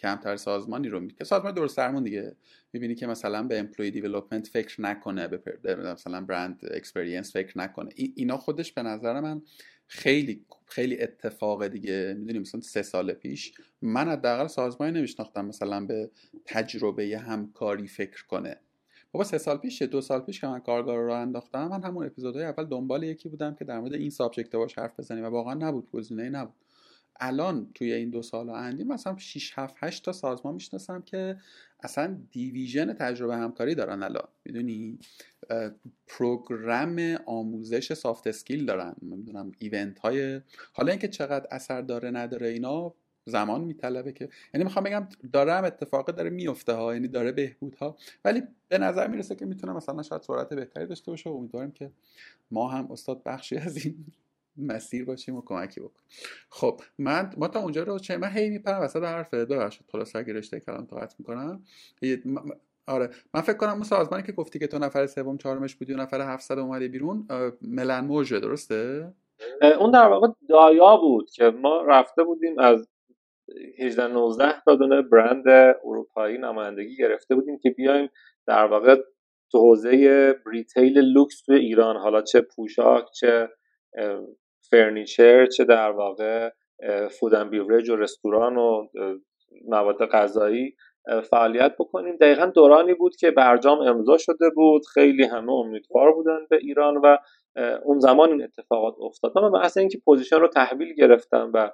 کمتر سازمانی رو که سازمان درست درمون دیگه. می‌بینی که مثلا به employee development فکر نکنه به مثلا brand experience فکر نکنه. اینا خودش به نظر من خیلی خیلی اتفاق دیگه. می‌دونی مثلا سه سال پیش من حداقل سازمانی نمیشناختم مثلا به تجربه همکاری فکر کنه. بابا سه سال پیش دو سال پیش که من کارگاه رو انداختم من همون اپیزودهای اول دنبال یکی بودم که در مورد این subject باش حرف بزنیم و واقعا نبود گزینه نبود. الان توی این دو سال اندی مثلا 6 7 8 تا سازمان می‌شناسم که اصلا division تجربه همکاری دارن الان. می‌دونی؟ program آموزش soft skill دارن. نمی‌دونم event های حالا اینکه چقدر اثر داره نداره اینا زمان میطلبه که یعنی می‌خوام بگم داره هم اتفاق داره میفته ها یعنی داره بهبود ها. ولی به نظر می‌رسه که می‌تونه مثلا شاید سرعت بهتری داشته باشه و امیدواریم که ما هم استاد بخشی از این مسیر باشیم و کمکی بکنیم. خب من ما تا اونجا رو چه من هی میپرم وسط حرف ببخشید خلاص اگه رشته کلام طاقت می‌کنم. آره. من فکر کنم اون سازمانی که گفتی که تو نفر سوم چهارمش بودی و نفر 700 اومدی بیرون مل اند موژه درسته؟ اون در واقع دایا بود که ما رفته بودیم از 18 19 تا دونه برند اروپایی نمایندگی گرفته بودیم که بیایم در واقع تو حوزه retail لوکس تو ایران حالا چه پوشاک چه furniture چه در واقع food and beverage و رستوران و مواد غذایی فعالیت بکنیم. دقیقا دورانی بود که برجام امضا شده بود. خیلی همه امیدوار بودن به ایران و اون زمان این اتفاقات افتاد. من اصلا اینکه position رو تحویل گرفتم و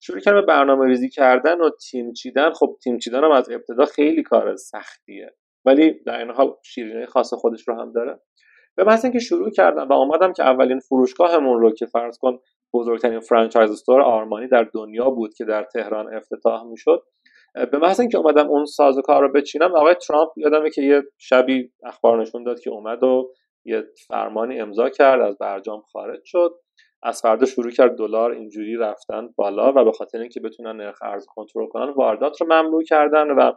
شروع کردم به برنامه ریزی کردن و تیم چیدن. خب تیم چیدن هم از ابتدا خیلی کار سختیه. ولی در این حال شیرینی خاص خودش رو هم داره. به محض اینکه شروع کردم و آمدم که اولین فروشگاهمون رو که فرض کن بزرگترین franchise store آرمانی در دنیا بود که در تهران افتتاح می‌شد به محض اینکه اومدم اون سازوکار رو بچینم آقای ترامپ یادمه که یه شبی اخبار نشون داد که اومد و یه فرمانی امضا کرد از برجام خارج شد. از فردا شروع کرد دلار اینجوری رفتن بالا و به خاطر اینکه بتونن نرخ ارز کنترل کنن واردات رو ممنوع کردن و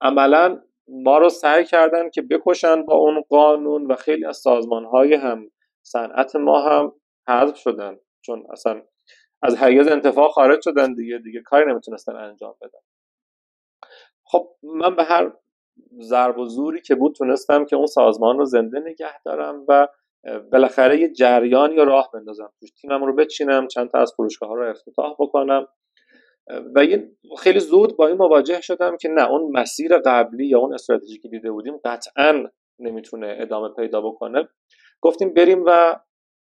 عملا ما رو سعی کردن که بکشن با اون قانون و خیلی از سازمان های هم صنعت ما هم حذف شدن. چون اصلا از حیز انتفاع خارج شدن دیگه دیگه کاری نمی‌تونستن انجام بدن. خب من به هر ضرب و زوری که بود تونستم که اون سازمان رو زنده نگه دارم و بالاخره یه جریان یا راه بندازم. توش تیمم رو بچینم چند تا از فروشگاه ها رو افتتاح بکنم. و یه خیلی زود با این مواجه شدم که نه اون مسیر قبلی یا اون استراتژی که دیده بودیم قطعا نمی‌تونه ادامه پیدا بکنه. گفتیم بریم و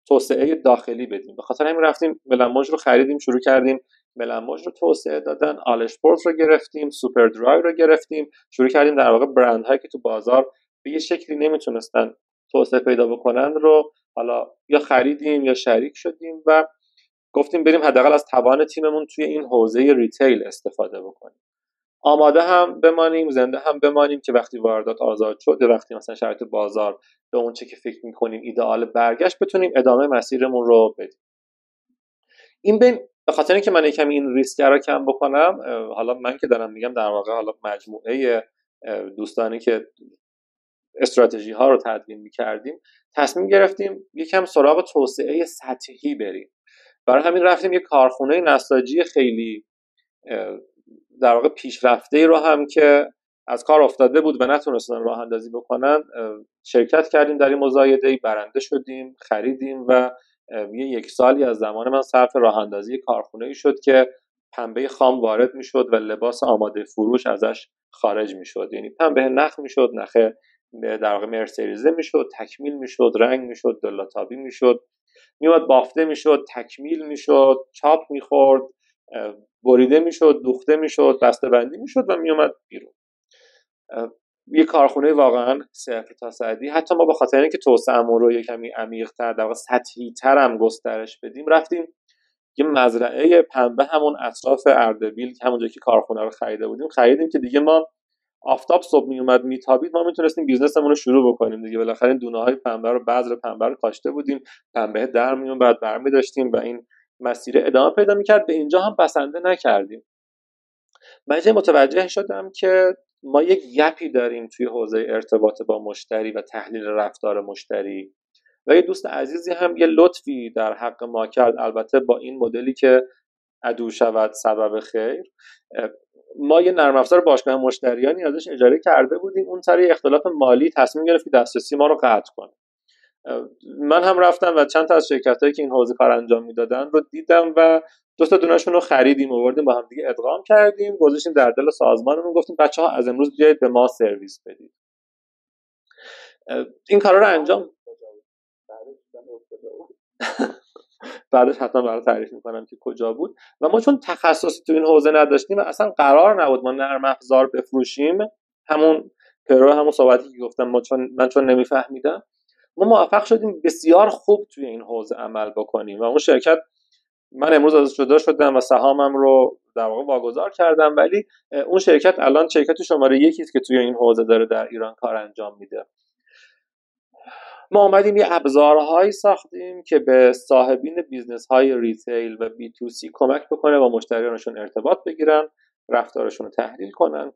توسعه داخلی بدیم. به خاطر همین رفتیم ملموج رو خریدیم شروع کردیم. ملموج رو توسعه دادن آل اسپورت رو گرفتیم سوپر درای رو گرفتیم. شروع کردیم در واقع برند هایی که تو بازار به یه شکلی نمی‌تونستن توسعه پیدا بکنن رو حالا یا خریدیم یا شریک شدیم و گفتیم بریم حداقل از توان تیممون توی این حوزه retail استفاده بکنیم. آماده هم بمانیم زنده هم بمانیم که وقتی واردات آزاد شد وقتی مثلا شرایط بازار به اون چه که فکر می‌کنیم ایدئال برگشت بتونیم ادامه مسیرمون رو بدیم. این بین به خاطر اینکه من یکم این ریسک رو کم بکنم حالا من که دارم میگم در واقع حالا مجموعه دوستانی که استراتژی ها رو تدوین می‌کردیم تصمیم گرفتیم یکم سراغ توسعه سطحی بریم. برای همین رفتیم یه کارخونه نساجی خیلی در واقع پیشرفته رو هم که از کار افتاده بود و نتونستن راه اندازی بکنن شرکت کردیم در این مزایده برنده شدیم خریدیم و یه یک سالی از زمان من صرف راه اندازی کارخونه ای شد که پنبه خام وارد می‌شد و لباس آماده فروش ازش خارج می‌شد. یعنی پنبه نخ می‌شد نخه در واقع مرسریزه می‌شد تکمیل می‌شد رنگ می‌شد دلاتابی می‌شد. میومد بافته می‌شد تکمیل می‌شد چاپ می‌خورد بریده می‌شد دوخته می‌شد بسته بندی می‌شد و میومد بیرون. یه کارخونه واقعا صفر تا صدی حتی ما به خاطر اینکه توسعهمون رو یه کمی عمیق‌تر در واقع سطحی تر هم گسترش بدیم رفتیم یه مزرعه پنبه همون اطراف اردبیل همونجا که کارخونه رو خریده بودیم خریدیم که دیگه ما آفتاب صبح می اومد میتابید ما می‌تونستیم بیزنسمون رو شروع بکنیم دیگه. بالاخره دونه های پنبه رو بذر پنبه رو کاشته بودیم پنبه در میون بعد برمی داشتیم و این مسیر ادامه پیدا می‌کرد. به اینجا هم بسنده نکردیم. من متوجه شدم که ما یک گپی داریم توی حوزه ارتباط با مشتری و تحلیل رفتار مشتری و یه دوست عزیزی هم یه لطفی در حق ما کرد. البته با این مدلی که عدو شود سبب خیر. ما یه نرم افزار باشگاه مشتریانی ازش اجاره کرده بودیم. اون سر اختلاف مالی تصمیم گرفت که دسترسی ما رو قطع کنه. من هم رفتم و چند تا از شرکت هایی که این حوزه کار انجام می‌دادن رو دیدم و دو تا دونشون رو خریدیم آوردیم با هم دیگه ادغام کردیم گذاشتیم در دل سازمانمون گفتیم بچه ها از امروز بیاید به ما سرویس بدید. این کارا رو انجام بعدش حتما برای تعریف می‌کنم که کجا بود. و ما چون تخصصی تو این حوزه نداشتیم و اصلا قرار نبود ما نرم افزار بفروشیم. همون پرو همون صحبتی که گفتم ما چون من چون نمیفهمیدم. ما موفق شدیم بسیار خوب توی این حوزه عمل بکنیم. و اون شرکت من امروز ازش جدا شدم و سهامم رو در واقع واگذار کردم. ولی اون شرکت الان شرکت شماره یکی است که توی این حوزه داره در ایران کار انجام میده. ما آمدیم یه ابزارهایی ساختیم که به صاحبین business های retail و B2C کمک بکنه با مشتریانشون ارتباط بگیرن رفتارشون رو تحلیل کنن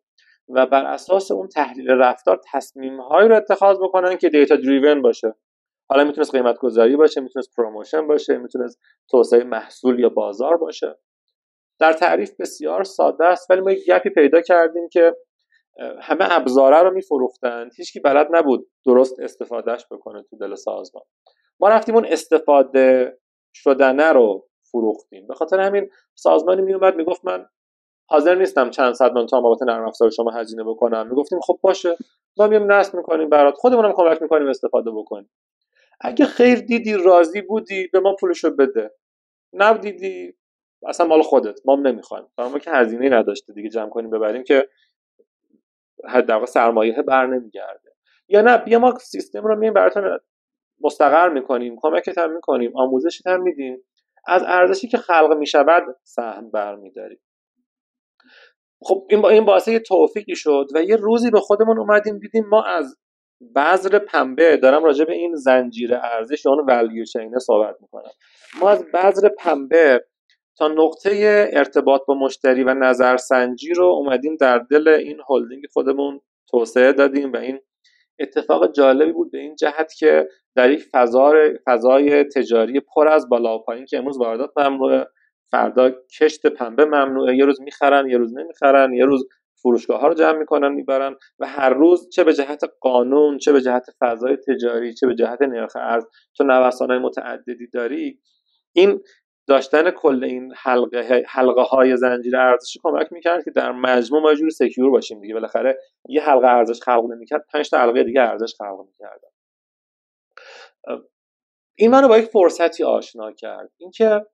و بر اساس اون تحلیل رفتار تصمیم هایی رو اتخاذ بکنن که data driven باشه. حالا می‌تونست قیمت گذاری باشه می‌تونست promotion باشه می‌تونست توسعه محصول یا بازار باشه. در تعریف بسیار ساده است ولی ما یک gap ی پیدا کردیم که همه ابزاره رو میفروختن. هیچکی بلد نبود درست استفادهش بکنه تو دل سازمان. ما رفتیم اون استفاده شدنه رو فروختیم. به خاطر همین سازمانی میومد می‌گفت من حاضر نیستم چند صد من تا بابت نرم افزار شما هزینه بکنم. می‌گفتیم خب باشه. ما میام نصب می‌کنیم برات. خودمونم کمک می‌کنیم استفاده بکنیم. اگه خیر دیدی راضی بودی به ما پولشو بده. نبدیدی اصلا مال خودت. ما نمی‌خوایم. ما که هزینه نداشته دیگه جمع کنیم ببریم که در سرمایه بر نمیگرده. یا نه بیا ما سیستم رو میایم براتون مستقر می‌کنیم کمکت هم می‌کنیم آموزشت هم میدیم. از ارزشی که خلق می‌شود سهم برمیداریم. خب این با این باعث یه توفیقی شد و یه روزی به خودمون اومدیم دیدیم ما از بذر پنبه دارم راجع به این زنجیره ارزش یا اون ولیو چینه صحبت می‌کنم. ما از بذر پنبه تا نقطه ارتباط با مشتری و نظرسنجی رو اومدیم در دل این هلدینگ خودمون توسعه دادیم و این اتفاق جالبی بود به این جهت که در یک فضای تجاری پر از بالا و پایین که امروز واردات ممنوعه فردا کشت پنبه ممنوعه یه روز می‌خرن یه روز نمی‌خرن یه روز فروشگاه ها رو جمع می‌کنن می‌برن و هر روز چه به جهت قانون چه به جهت فضای تجاری چه به جهت نرخ ارز تو نوسان های متعددی داری این داشتن کل این حلقه حلقه های زنجیره ارزشی کمک می‌کرد که در مجموع ما جوری سکیور باشیم دیگه. بالاخره یه حلقه ارزش خلق نمی‌کرد پنج تا حلقه دیگه ارزش خلق می‌کرد. این منو با یک فرصتی آشنا کرد. اینکه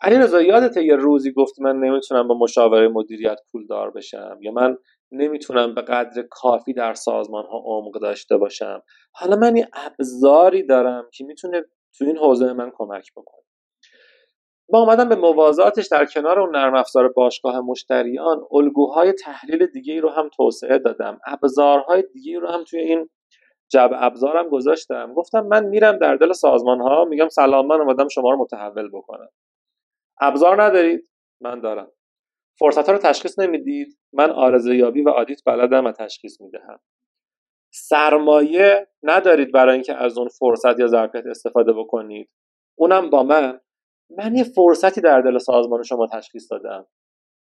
علی رضا یادت یه روزی گفت من نمی‌تونم با مشاوره مدیریت پول دار بشم یا من نمی‌تونم به قدر کافی در سازمان ها عمق داشته باشم؟ حالا من یه ابزاری دارم که می‌تونه تو این حوزه من کمک بکنه. با آمدن به موازاتش در کنار اون نرم افزار باشگاه مشتریان الگوهای تحلیل دیگه رو هم توسعه دادم. ابزارهای دیگه رو هم توی این جب ابزارم گذاشتم. گفتم من میرم در دل سازمان ها میگم سلام من اومدم شما رو متحول بکنم. ابزار ندارید؟ من دارم. فرصت ها رو تشخیص نمی‌دید؟ من آرزه یابی و آدیت بلدم و تشخیص می‌دهم. سرمایه ندارید برای اینکه از اون فرصت یا ظرفیت استفاده بکنید. اونم با من. من یه فرصتی در دل سازمان شما تشخیص دادم.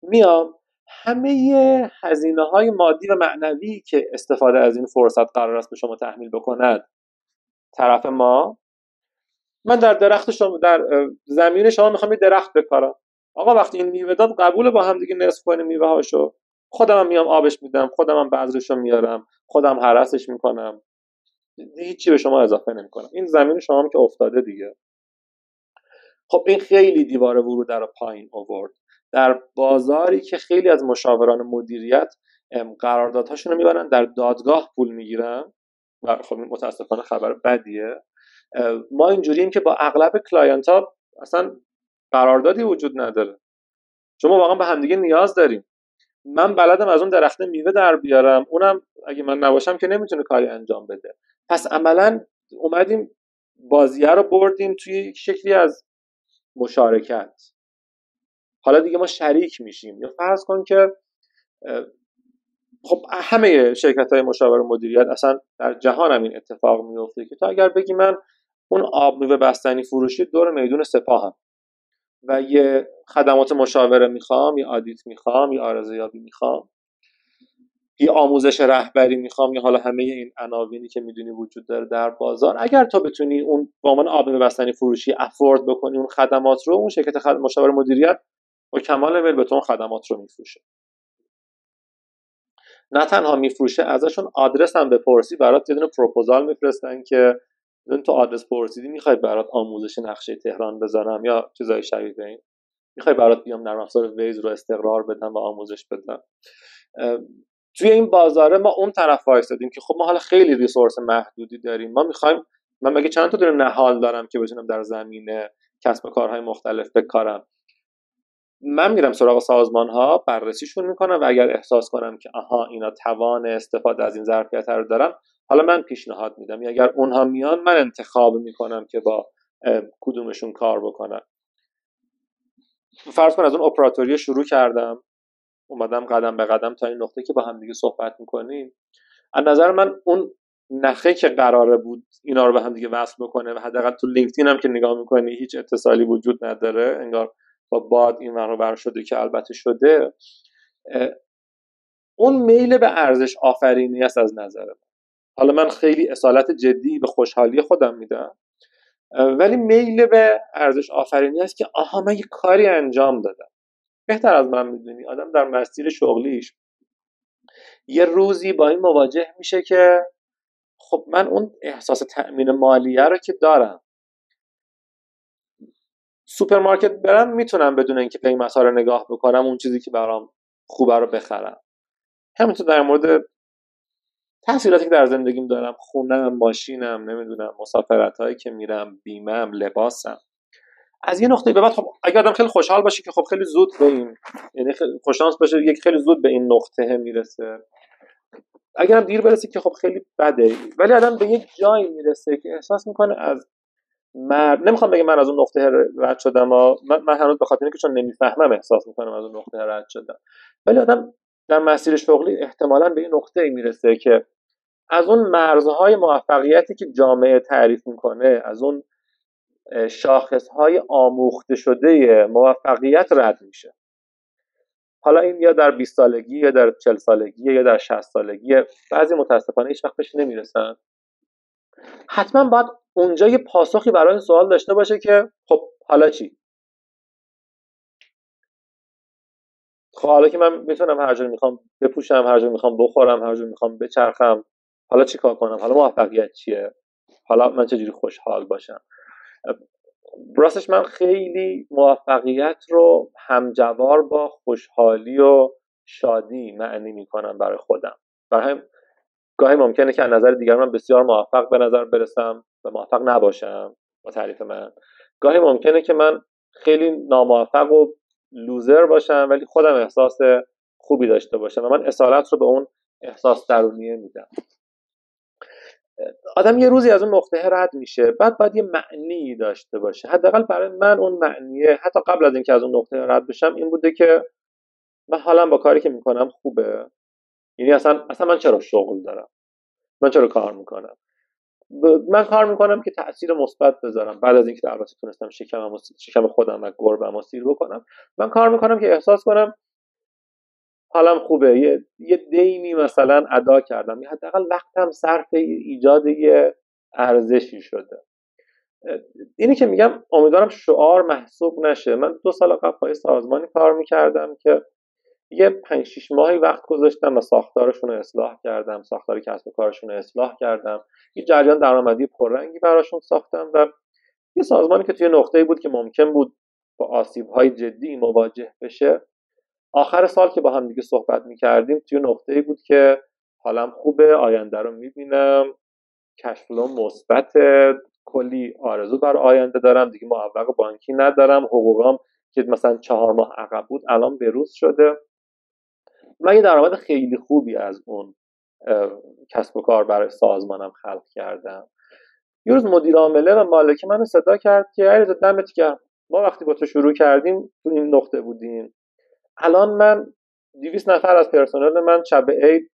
میام همه هزینه های مادی و معنوی که استفاده از این فرصت قرار است به شما تحمیل بکند. طرف ما من در درخت شما در زمین شما می‌خوام یه درخت بکارم. آقا وقتی این میوه داد قبول با هم دیگه نصف کنیم میوه هاشو خودم میام آبش میدم خودم هم میارم خودم هرسش می‌کنم. هیچی به شما اضافه نمی‌کنم. این زمین شما هم که افتاده دیگه. خب این خیلی دیوار ورود رو پایین آورد. در بازاری که خیلی از مشاوران مدیریت قراردادهاشون رو می‌برن در دادگاه پول می‌گیرن. و خب متاسفانه خبر بدیه. ما اینجوریم که با اغلب client ها اصلا قراردادی وجود نداره. شما واقعا به همدیگه نیاز داریم. من بلدم از اون درخته میوه در بیارم. اونم اگه من نباشم که نمی‌تونه کاری انجام بده. پس عملا اومدیم بازیه رو بردیم توی یک شکلی از مشارکت. حالا دیگه ما شریک میشیم. یا فرض کن که خب همه شرکت های مشاور مدیریت اصلا در جهان هم این اتفاق میفته که تو اگر بگی من اون آب میوه بستنی فروشی دور میدون سپاهم و یه خدمات مشاوره می‌خوام یا آدیت می‌خوام یا آرزیابی می‌خوام یه آموزش رهبری می‌خوام یا حالا همه این عناوینی که می‌دونی وجود داره در بازار اگر تو بتونی اون با عنوان آب بستنی فروشی افورد بکنی اون خدمات رو اون شرکت خد... مشاور مدیریت با کمال میل به تو اون خدمات رو میفروشه. نه تنها میفروشه ازشون آدرس هم بپرسی برات یه دونه پروپوزال میفرستن که تو آدرس پرسیدی می‌خوای برات آموزش نقشه تهران بذارم یا چیزای شبیه این. می‌خوای برات بیام نرم افزار ویز رو استقرار بدم و آموزش بدم. توی این بازاره ما اون طرف وایسادیم که خب ما حالا خیلی ریسورس محدودی داریم. ما می‌خوایم من مگه چند تا دونه نهال دارم که بتونم در زمینه کسب کارهای مختلف بکارم؟ من میرم سراغ سازمان ها بررسیشون می‌کنم و اگر احساس کنم که آها اینا توان استفاده از این ظرفیت رو دارن حالا من پیشنهاد میدم. اگر اونها میان من انتخاب می‌کنم که با کدومشون کار بکنم. فرض کن از اون اپراتوری شروع کردم. اومدم قدم به قدم تا این نقطه که با هم دیگه صحبت می‌کنیم. از نظر من اون نخه که قراره بود اینا رو به هم دیگه وصل بکنه و حداقل تو لینکدین هم که نگاه می‌کنی هیچ اتصالی وجود نداره. انگار با باد این رو بر شده که البته شده. اون میل به ارزش آفرینی است از نظر من. حالا من خیلی اصالت جدی به خوشحالی خودم میدم. ولی میل به ارزش آفرینی است که آها من یه کاری انجام دادم. بهتر از من می‌دونی. آدم در مسیر شغلیش. یه روزی با این مواجه میشه که خب من اون احساس تأمین مالیه رو که دارم. سوپرمارکت برم می‌تونم بدون اینکه قیمت رو نگاه بکنم اون چیزی که برام خوبه رو بخرم. همینطور در مورد تحصیلاتی که در زندگیم دارم خونم ماشینم نمی‌دونم مسافرت هایی که میرم بیمم لباسم. از یه نقطه به بعد خب اگر آدم خیلی خوشحال باشه که خب خیلی زود به این یعنی خوششانس باشه یک خیلی زود به این نقطه می‌رسه. اگرم دیر برسه که خب خیلی بده. ولی آدم به یک جایی می‌رسه که احساس می‌کنه از مرد نمی‌خوام بگم من از اون نقطه رد شدم من, من هنوز به خاطر اینکه چون نمی‌فهمم احساس می‌کنم از اون نقطه رد شدم. ولی آدم در مسیر شغلی احتمالا به این نقطه می‌رسه که از اون مرزهای موفقیتی که جامعه تعریف می‌کنه از اون شاخصهای آموخته شده موفقیت رد میشه. حالا این یا در 20 سالگی یا در 40 سالگی یا در 60 سالگی بعضی متاسفانه هیچ وقت بهش نمی‌رسن. حتما باید اونجا یه پاسخی برای این سوال داشته باشه که خب حالا چی؟ خب حالا که من می‌تونم هر جور می‌خوام بپوشم هر جور می‌خوام بخورم هر جور می‌خوام بچرخم حالا چی کار کنم؟ حالا موفقیت چیه؟ حالا من چجوری خوشحال باشم؟ راستش من خیلی موفقیت رو همجوار با خوشحالی و شادی معنی می‌کنم برای خودم. برای گاهی ممکنه که از نظر دیگر من بسیار موفق به نظر برسم و موفق نباشم با تعریف من. گاهی ممکنه که من خیلی ناموفق و لوزر باشم ولی خودم احساس خوبی داشته باشم و من اصالت رو به اون احساس درونیه میدم. آدم یه روزی از اون نقطه رد میشه بعد باید یه معنی داشته باشه. حداقل برای من اون معنیه. حتی قبل از اینکه از اون نقطه رد بشم این بوده که من حالا با کاری که می‌کنم خوبه. یعنی اصلا اصلا من چرا شغل دارم؟ من چرا کار می‌کنم؟ من کار می‌کنم که تاثیر مثبت بذارم. بعد از اینکه البته تونستم شکم شکم خودم و گربم و سیر بکنم من کار می‌کنم که احساس کنم حالم خوبه. یه, یه دینی مثلا ادا کردم. یا حداقل وقتم صرف ایجاد یه ارزشی شده. اینی که میگم امیدوارم شعار محسوب نشه. من دو سال قبل پای سازمانی کار می‌کردم که یه پنج شیش ماهی وقت گذاشتم و ساختارشون رو اصلاح کردم. ساختار کسب و کارشون رو اصلاح کردم. یه جریان درآمدی پررنگی براشون ساختم و یه سازمانی که توی نقطه بود که ممکن بود با آسیب های جدی مواجه بشه آخر سال که با هم دیگه صحبت می‌کردیم توی نقطه بود که حالم خوبه آینده رو می‌بینم کشفلو مثبت کلی آرزو بر آینده دارم دیگه معوق بانکی ندارم حقوقام که مثلا چهار ماه عقب بود الان بروز شده. من یه درآمد خیلی خوبی از اون کسب و کار برای سازمانم خلق کردم. یه روز مدیر عامله و مالکی منو صدا کرد که علیرضا دمت گرم. ما وقتی با تو شروع کردیم تو این نقطه بودیم. الان من 200 نفر از پرسنل من شب عید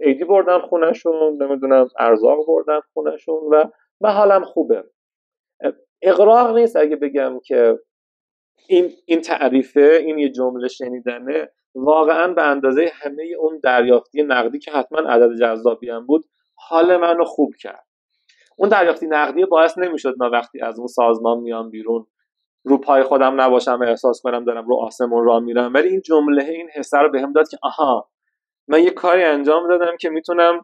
عیدی بردم خونهشون نمی‌دونم ارزاق بردم خونهشون و و حالم خوبه. اقراق نیست اگه بگم که این این تعریفه این یه جمله شنیدنه. واقعا به اندازه همه اون دریافتی نقدی که حتما عدد جذابی هم بود حال منو خوب کرد. اون دریافتی نقدی باعث نمی‌شد من وقتی از اون سازمان میام بیرون رو پای خودم نباشم و احساس کنم دارم رو آسمون را میرم. ولی این جمله این حسه رو بهم داد که آها من یه کاری انجام دادم که می‌تونم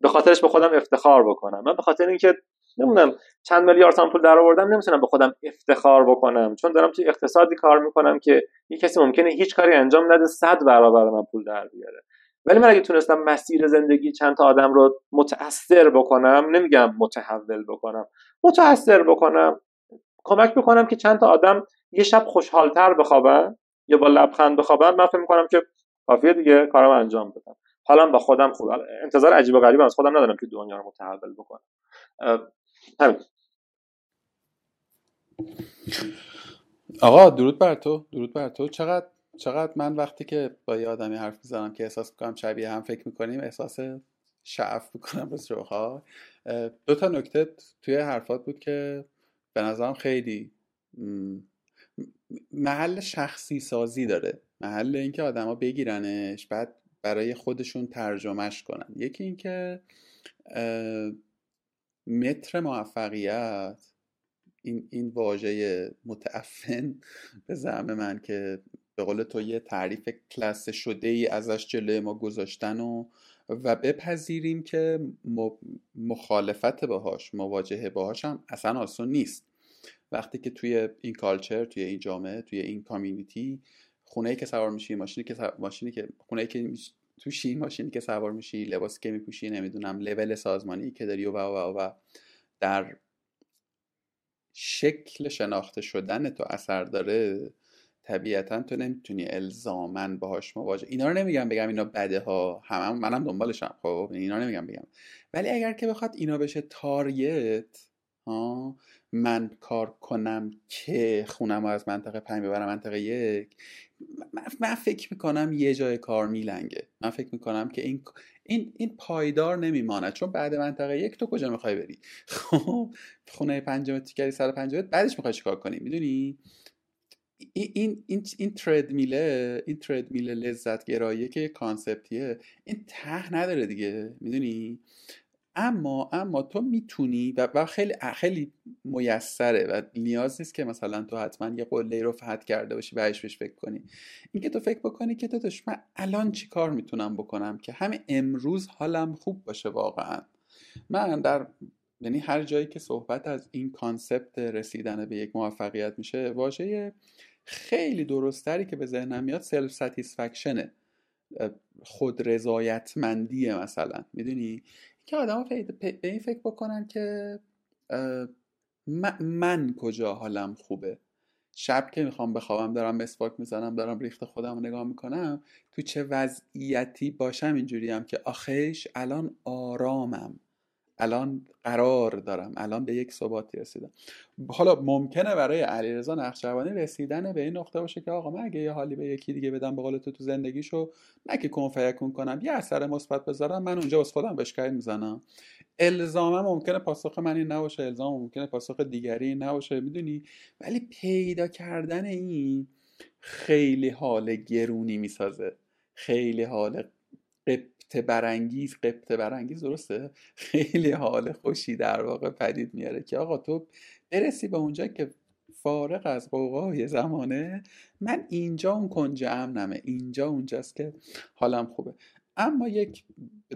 به خاطرش به خودم افتخار بکنم. من به خاطر اینکه نمی‌دونم چند میلیارد تومن پول در آوردم نمی‌تونم به خودم افتخار بکنم. چون دارم توی اقتصادی کار می‌کنم که یه کسی ممکنه هیچ کاری انجام نده صد برابر من پول در بیاره. ولی من اگه تونستم مسیر زندگی چند تا آدم رو متاثر بکنم نمیگم متحول بکنم متاثر بکنم. کمک بکنم که چند تا آدم یه شب خوشحالتر بخوابن یا با لبخند بخوابن من فکر می‌کنم که کافیه دیگه کارم انجام بدم. حالا با خودم خوب انتظار عجیب و غریب از خودم ندارم که دنیا رو متحول بکنم. همین. آقا درود بر تو درود بر تو. چقدر چقدر من وقتی که با یه آدمی حرف می‌زنم که احساس می‌کنم شبیه هم فکر می‌کنیم احساس شعف می‌کنم بس روخا دو تا نکته توی حرفات بود که به نظرم خیلی محل شخصی سازی داره. محل اینکه آدما بگیرنش بعد برای خودشون ترجمهش کنن. یکی اینکه متر موفقیت این این واژه متعفن به زعم من که به قول تو یه تعریف کلاس شده ای ازش جلوی ما گذاشتن و و بپذیریم که مخالفت باهاش مواجهه باهاش هم اصلا آسون نیست. وقتی که توی این کالچر توی این جامعه توی این کامیونیتی خونه ای که سوار میشی ماشینی که ماشینی که خونه ای که توشی ماشینی که سوار میشی لباسی که میپوشی نمی‌دونم لول سازمانی که داری و و و, و در شکل شناخته شدن تو اثر داره طبیعتا تو نمی‌تونی الزامن باهاش مواجه اینا رو نمیگم بگم اینا بده ها همه منم دنبالشم خب؟ اینا نمیگم بگم. ولی اگر که بخواد اینا بشه تارگت ها؟ من کار کنم که خونم رو از منطقه پنج ببرم منطقه یک من فکر می‌کنم یه جای کار میلنگه. من فکر می‌کنم که این این این پایدار نمیماند. چون بعد منطقه یک تو کجا می‌خوای بری؟ خب؟ خونه پنجم تیکری سر پنجم بعدش می‌خوای چیکار کنی؟ می‌دونی؟ این این این این ترد میله این ترد میله لذت گراییه که کانسپتیه این ته نداره دیگه می‌دونی؟ اما اما تو می‌تونی و, و خیلی خیلی میسره و نیاز نیست که مثلا تو حتما یه قله رو فتح کرده باشی بهش بهش فکر کنی. اینکه تو فکر بکنی که تو من الان چی کار می‌تونم بکنم که هم امروز حالم خوب باشه واقعا. من در یعنی هر جایی که صحبت از این concept رسیدن به یک موفقیت میشه واژه خیلی درست‌تری که به ذهنم میاد self-satisfaction ه خود رضایتمندیه مثلا. می‌دونی؟ که آدم به این فکر بکنن که من کجا حالم خوبه. شب که می‌خوام بخوابم دارم مسواک می‌زنم دارم ریخت خودم رو نگاه می‌کنم تو چه وضعیتی باشم اینجوریم که آخیش الان آرامم. الان قرار دارم. الان به یک ثباتی رسیدم. حالا ممکنه برای علیرضا نقشبانی رسیدن به این نقطه باشه که آقا من اگه یه حالی به یکی دیگه بدم به قول تو تو زندگیشو نه که کن کنم یه اثر مثبت بذارم من اونجا از خودم بشکری می‌زنم. الزاما ممکنه پاسخ من این نباشه الزام ممکنه پاسخ دیگری نباشه می‌دونی؟ ولی پیدا کردن این خیلی حال گرونی می‌سازه. خیلی حال قبط برانگیز قبط برانگیز درسته؟ خیلی حال خوشی در واقع پدید میاره که آقا تو برسی به اونجا که فارغ از قوقای زمانه. من اینجا اون کنج امنمه اینجا اونجاست که حالم خوبه. اما یک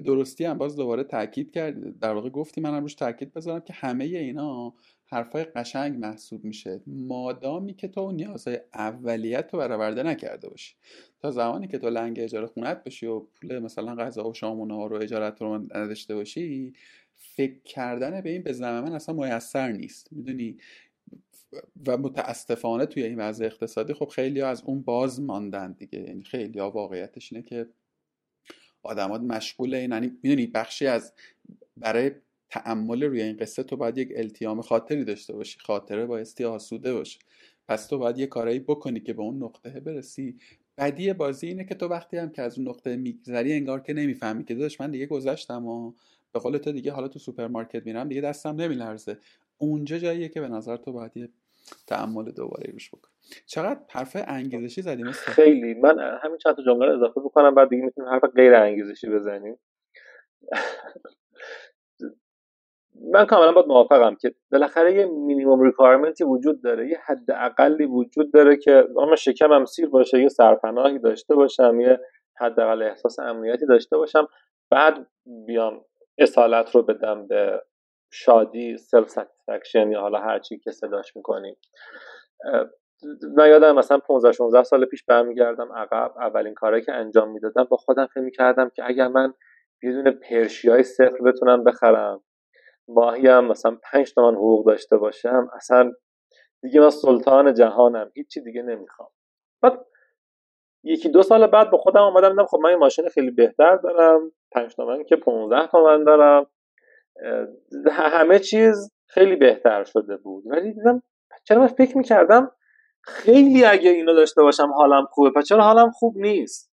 درستی هم باز دوباره تاکید کرد در واقع گفتی منم روش تاکید بذارم که همه اینا حرفای قشنگ محسوب میشه. مادامی که تو نیازهای اولیت رو برآورده نکرده باشی. تا زمانی که تو لنگ اجاره خونت بشی و پول مثلا غذا و شام و رو اجارت رو نداشته باشی فکر کردن به این به زمان من اصلا میسر نیست. می‌دونی؟ و متاسفانه توی این وضع اقتصادی خب خیلی ها از اون باز ماندن دیگه. یعنی خیلی ها واقعیتش اینه که آدما مشغول این یعنی می‌دونی؟ بخشی از برای تأمل روی این قصه تو باید یک التیام خاطری داشته باشی خاطره بایستی آسوده باشه. پس تو باید یه کارایی بکنی که به اون نقطه برسی. بدی بازی اینه که تو وقتی هم که از اون نقطه میگذری انگار که نمی‌فهمی که داداش من دیگه گذشتم و به قول تو دیگه حالا تو سوپرمارکت میرم دیگه دستم نمیلرزه. اونجا جاییه که به نظر تو باید یه تعمل دوباره روش بکن چقدر حرف انگیزشی زدیم خیلی. من همین چند تا جمله اضافه بکنم بعد دیگه می‌تونیم حرف غیر انگیزشی بزنیم. من کاملا باید موافقم که بالاخره یه مینیموم ریکوایرمنتی وجود داره یه حد اقلی وجود داره که اما شکمم سیر باشه یه سرپناهی داشته باشم یه حداقل احساس امنیتی داشته باشم بعد بیام اصالت رو بدم به شادی self-satisfaction یا حالا هر چی که صداش می‌کنیم من یادم مثلا 15 16 سال پیش برمیگردم عقب اولین کاری که انجام می‌دادم با خودم فکر می‌کردم که اگر من یه دونه پرشیای صفر بتونم بخرم ماهی هم مثلا 5 تومن حقوق داشته باشم اصلا دیگه من سلطان جهانم هیچی دیگه نمی‌خوام. بعد یکی دو سال بعد با خودم اومدم دیدم خب من یه ماشین خیلی بهتر دارم 5 تومن که 15 تومن دارم. همه چیز خیلی بهتر شده بود. ولی دیدم چرا من فکر می‌کردم خیلی اگه اینو داشته باشم حالم خوبه پس چرا حالم خوب نیست؟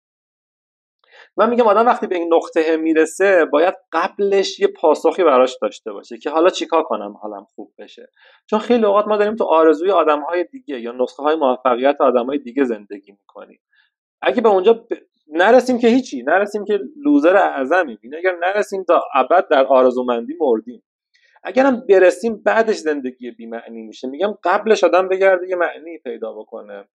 من میگم آدم وقتی به این نقطه می‌رسه باید قبلش یه پاسخی براش داشته باشه که حالا چیکار کنم حالم خوب بشه. چون خیلی اوقات ما داریم تو آرزوی آدمهای دیگه یا نسخه های موفقیت آدمهای دیگه زندگی می‌کنیم. اگه به اونجا نرسیم که هیچی نرسیم که لوزر اعظمیم این اگر نرسیم تا ابد در آرزومندی مردیم. اگرم برسیم بعدش زندگی بیمعنی میشه. میگم قبلش آدم بگرده یه معنی پیدا بکنه.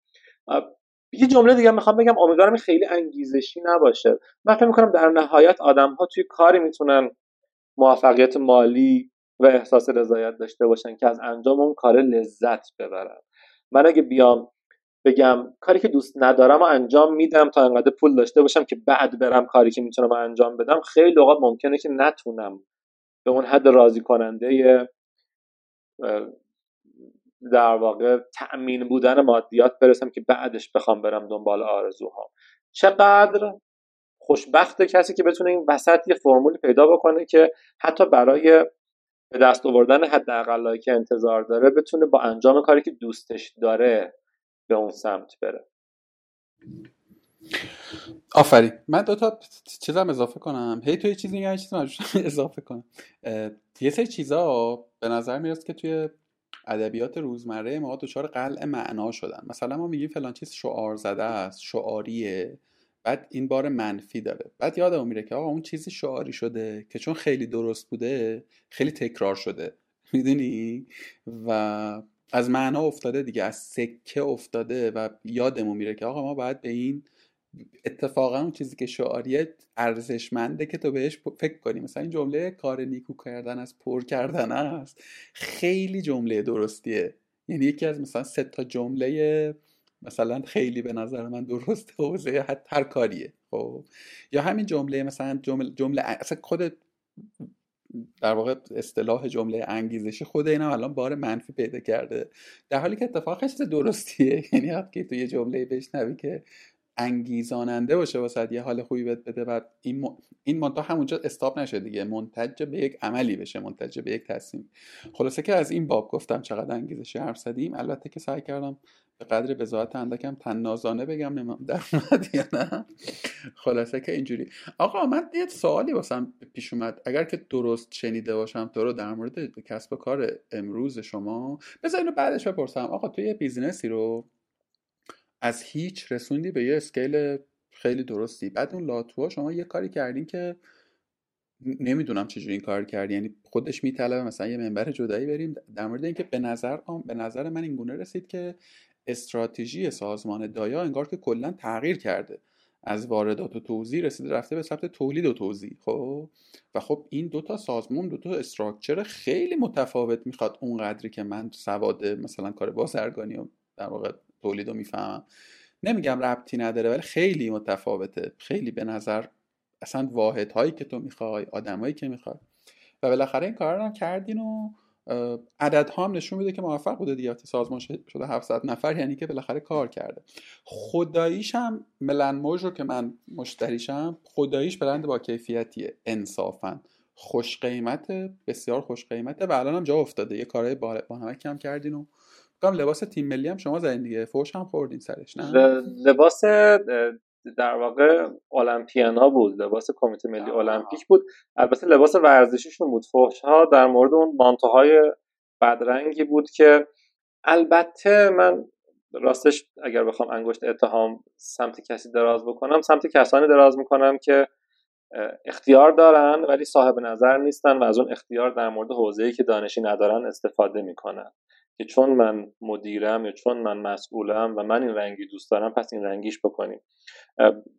یه جمله دیگه می‌خوام بگم امیدوارم خیلی انگیزشی نباشه. من فکر می‌کنم در نهایت آدم ها توی کاری می‌تونن موفقیت مالی و احساس رضایت داشته باشن که از انجام اون کار لذت ببرن. من اگه بیام بگم کاری که دوست ندارم و انجام میدم تا انقدر پول داشته باشم که بعد برم کاری که می‌تونم انجام بدم خیلی اوقات ممکنه که نتونم به اون حد راضی کننده در واقع تأمین بودن مادیات برسم که بعدش بخوام برم دنبال آرزوهام. چقدر خوشبخت کسی که بتونه این وسط یه فرمولی پیدا بکنه که حتی برای به دست آوردن حداقلایی که انتظار داره بتونه با انجام کاری که دوستش داره به اون سمت بره. آفرین. من دو تا چیزم اضافه کنم. هی توی چیزی یه چیزی اضافه کنم. یه سری چیزا به نظر میاد که توی ادبیات روزمره ما دچار قلع معنا شدن. مثلا ما میگیم فلان چیز شعار زده است شعاریه. بعد این بار منفی داره. بعد یادمون میره که آقا اون چیزی شعاری شده که چون خیلی درست بوده خیلی تکرار شده. می‌دونی؟ و از معنا افتاده دیگه از سکه افتاده و یادمون میره که آقا ما باید به این اتفاقا اون چیزی که شعاریه ارزشمنده که تو بهش فکر کنی. مثلا این جمله کار نیکو کردن از پر کردن است خیلی جمله درستیه. یعنی یکی از مثلا سه تا جمله مثلا خیلی به نظر من درست حوزه هر کاریه. خب. یا همین جمله مثلا جمله, جمله اصلا خود در واقع اصطلاح جمله انگیزشی خود اینم الان بار منفی پیدا کرده. در حالی که اتفاق خیلی درستیه. یعنی وقتی تو یه جمله بشنوی که انگیزاننده باشه واسه یه حال خوبی بهت بده. و این م... این منتها همونجا استاب نشه دیگه. منتج به یک عملی بشه. منتج به یک تصمیم. خلاصه که از این باب گفتم چقدر انگیزشی حرف زدیم البته که سعی کردم به قدر بزاعت اندکم تنازانه بگم نمیم در اومد یا نه. خلاصه که اینجوری. آقا من یه سوالی واسم پیش اومد. اگر که درست شنیده باشم تو رو در مورد کسب و کار امروز شما بذار اینو بعدش بپرسم. آقا تو یه business ی رو از هیچ رسوندی به یه scale خیلی درشتی. بعد اون لاتوها شما یه کاری کردین که نمی‌دونم چجوری این کار کردی. یعنی خودش میطلبه مثلا یه منبر جدایی بریم. در مورد اینکه به نظر به نظر من این گونه رسید که استراتژی سازمان دایا انگار که کلا تغییر کرده. از واردات و توزیع رسیده رفته به سمت تولید و توزیع. خب؟ و خب این دوتا سازمان دوتا استراکچر خیلی متفاوت می‌خواد اونقدری که من سواد مثلا کار بازرگانی و در واقع تولید رو می‌فهمم. نمیگم ربطی نداره ولی خیلی متفاوته. خیلی به نظر اصلا واحد هایی که تو می‌خوای آدمایی که می‌خوای. و بالاخره این کار رو کردین و عدد ها هم نشون میده که موفق بوده دیگه. سازمان شده 700 نفر یعنی که بالاخره کار کرده. خداییش هم ملن موج رو که من مشتریشم خداییش برند با کیفیتیه انصافا. خوش قیمت بسیار خوش قیمته و الان هم جا افتاده. یه کارهای با, همه کم کردین و بگم لباس تیم ملی هم شما زدین دیگه. فوش هم خوردین سرش نه؟ لباس در واقع المپیانا بود. لباس کمیته ملی المپیک بود. البته لباس ورزشیشون بود. فوش ها در مورد اون مانتوهای بدرنگی بود که البته من راستش اگر بخوام انگشت اتهام سمت کسی دراز بکنم سمت کسانی دراز می‌کنم که اختیار دارن ولی صاحب نظر نیستن و از اون اختیار در مورد حوزه‌ای که دانشی ندارن استفاده می‌کنن. که چون من مدیرم یا چون من مسئولم و من این رنگی دوست دارم پس این رنگیش بکنیم.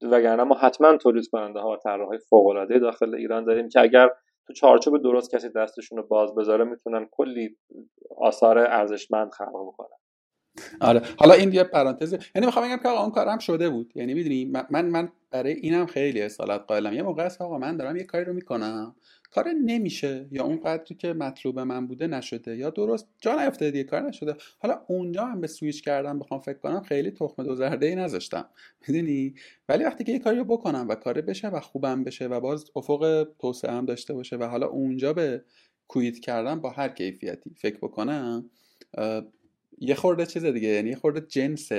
وگرنه ما حتما تولید کننده ها و طراحهای فوق العاده داخل ایران داریم که اگر تو چارچوب درست کسی دستشون رو باز بذاره می‌تونن کلی آثار ارزشمند خلق بکنن. آره. حالا این یه پرانتز. یعنی می‌خوام بگم که آقا اون کارم شده بود. یعنی می‌دونی من من برای اینم خیلی اصالت قائلم. یه موقع است آقا من دارم یه کاری رو می‌کنم. کار نمیشه یا اون قدری که مطلوب من بوده نشده یا درست جا نیفتاده دیگه کار نشده. حالا اونجا هم به سویچ کردم بخوام فکر کنم خیلی تخم دو زرده ای نذاشتم. می‌دونی؟ ولی وقتی که یه کاری رو بکنم و کار بشه و خوبم بشه و باز افق توسعه هم داشته باشه و حالا اونجا به کویت کردم با هر کیفیتی. فکر بکنم یه خورده چیز دیگه یعنی خورده جنس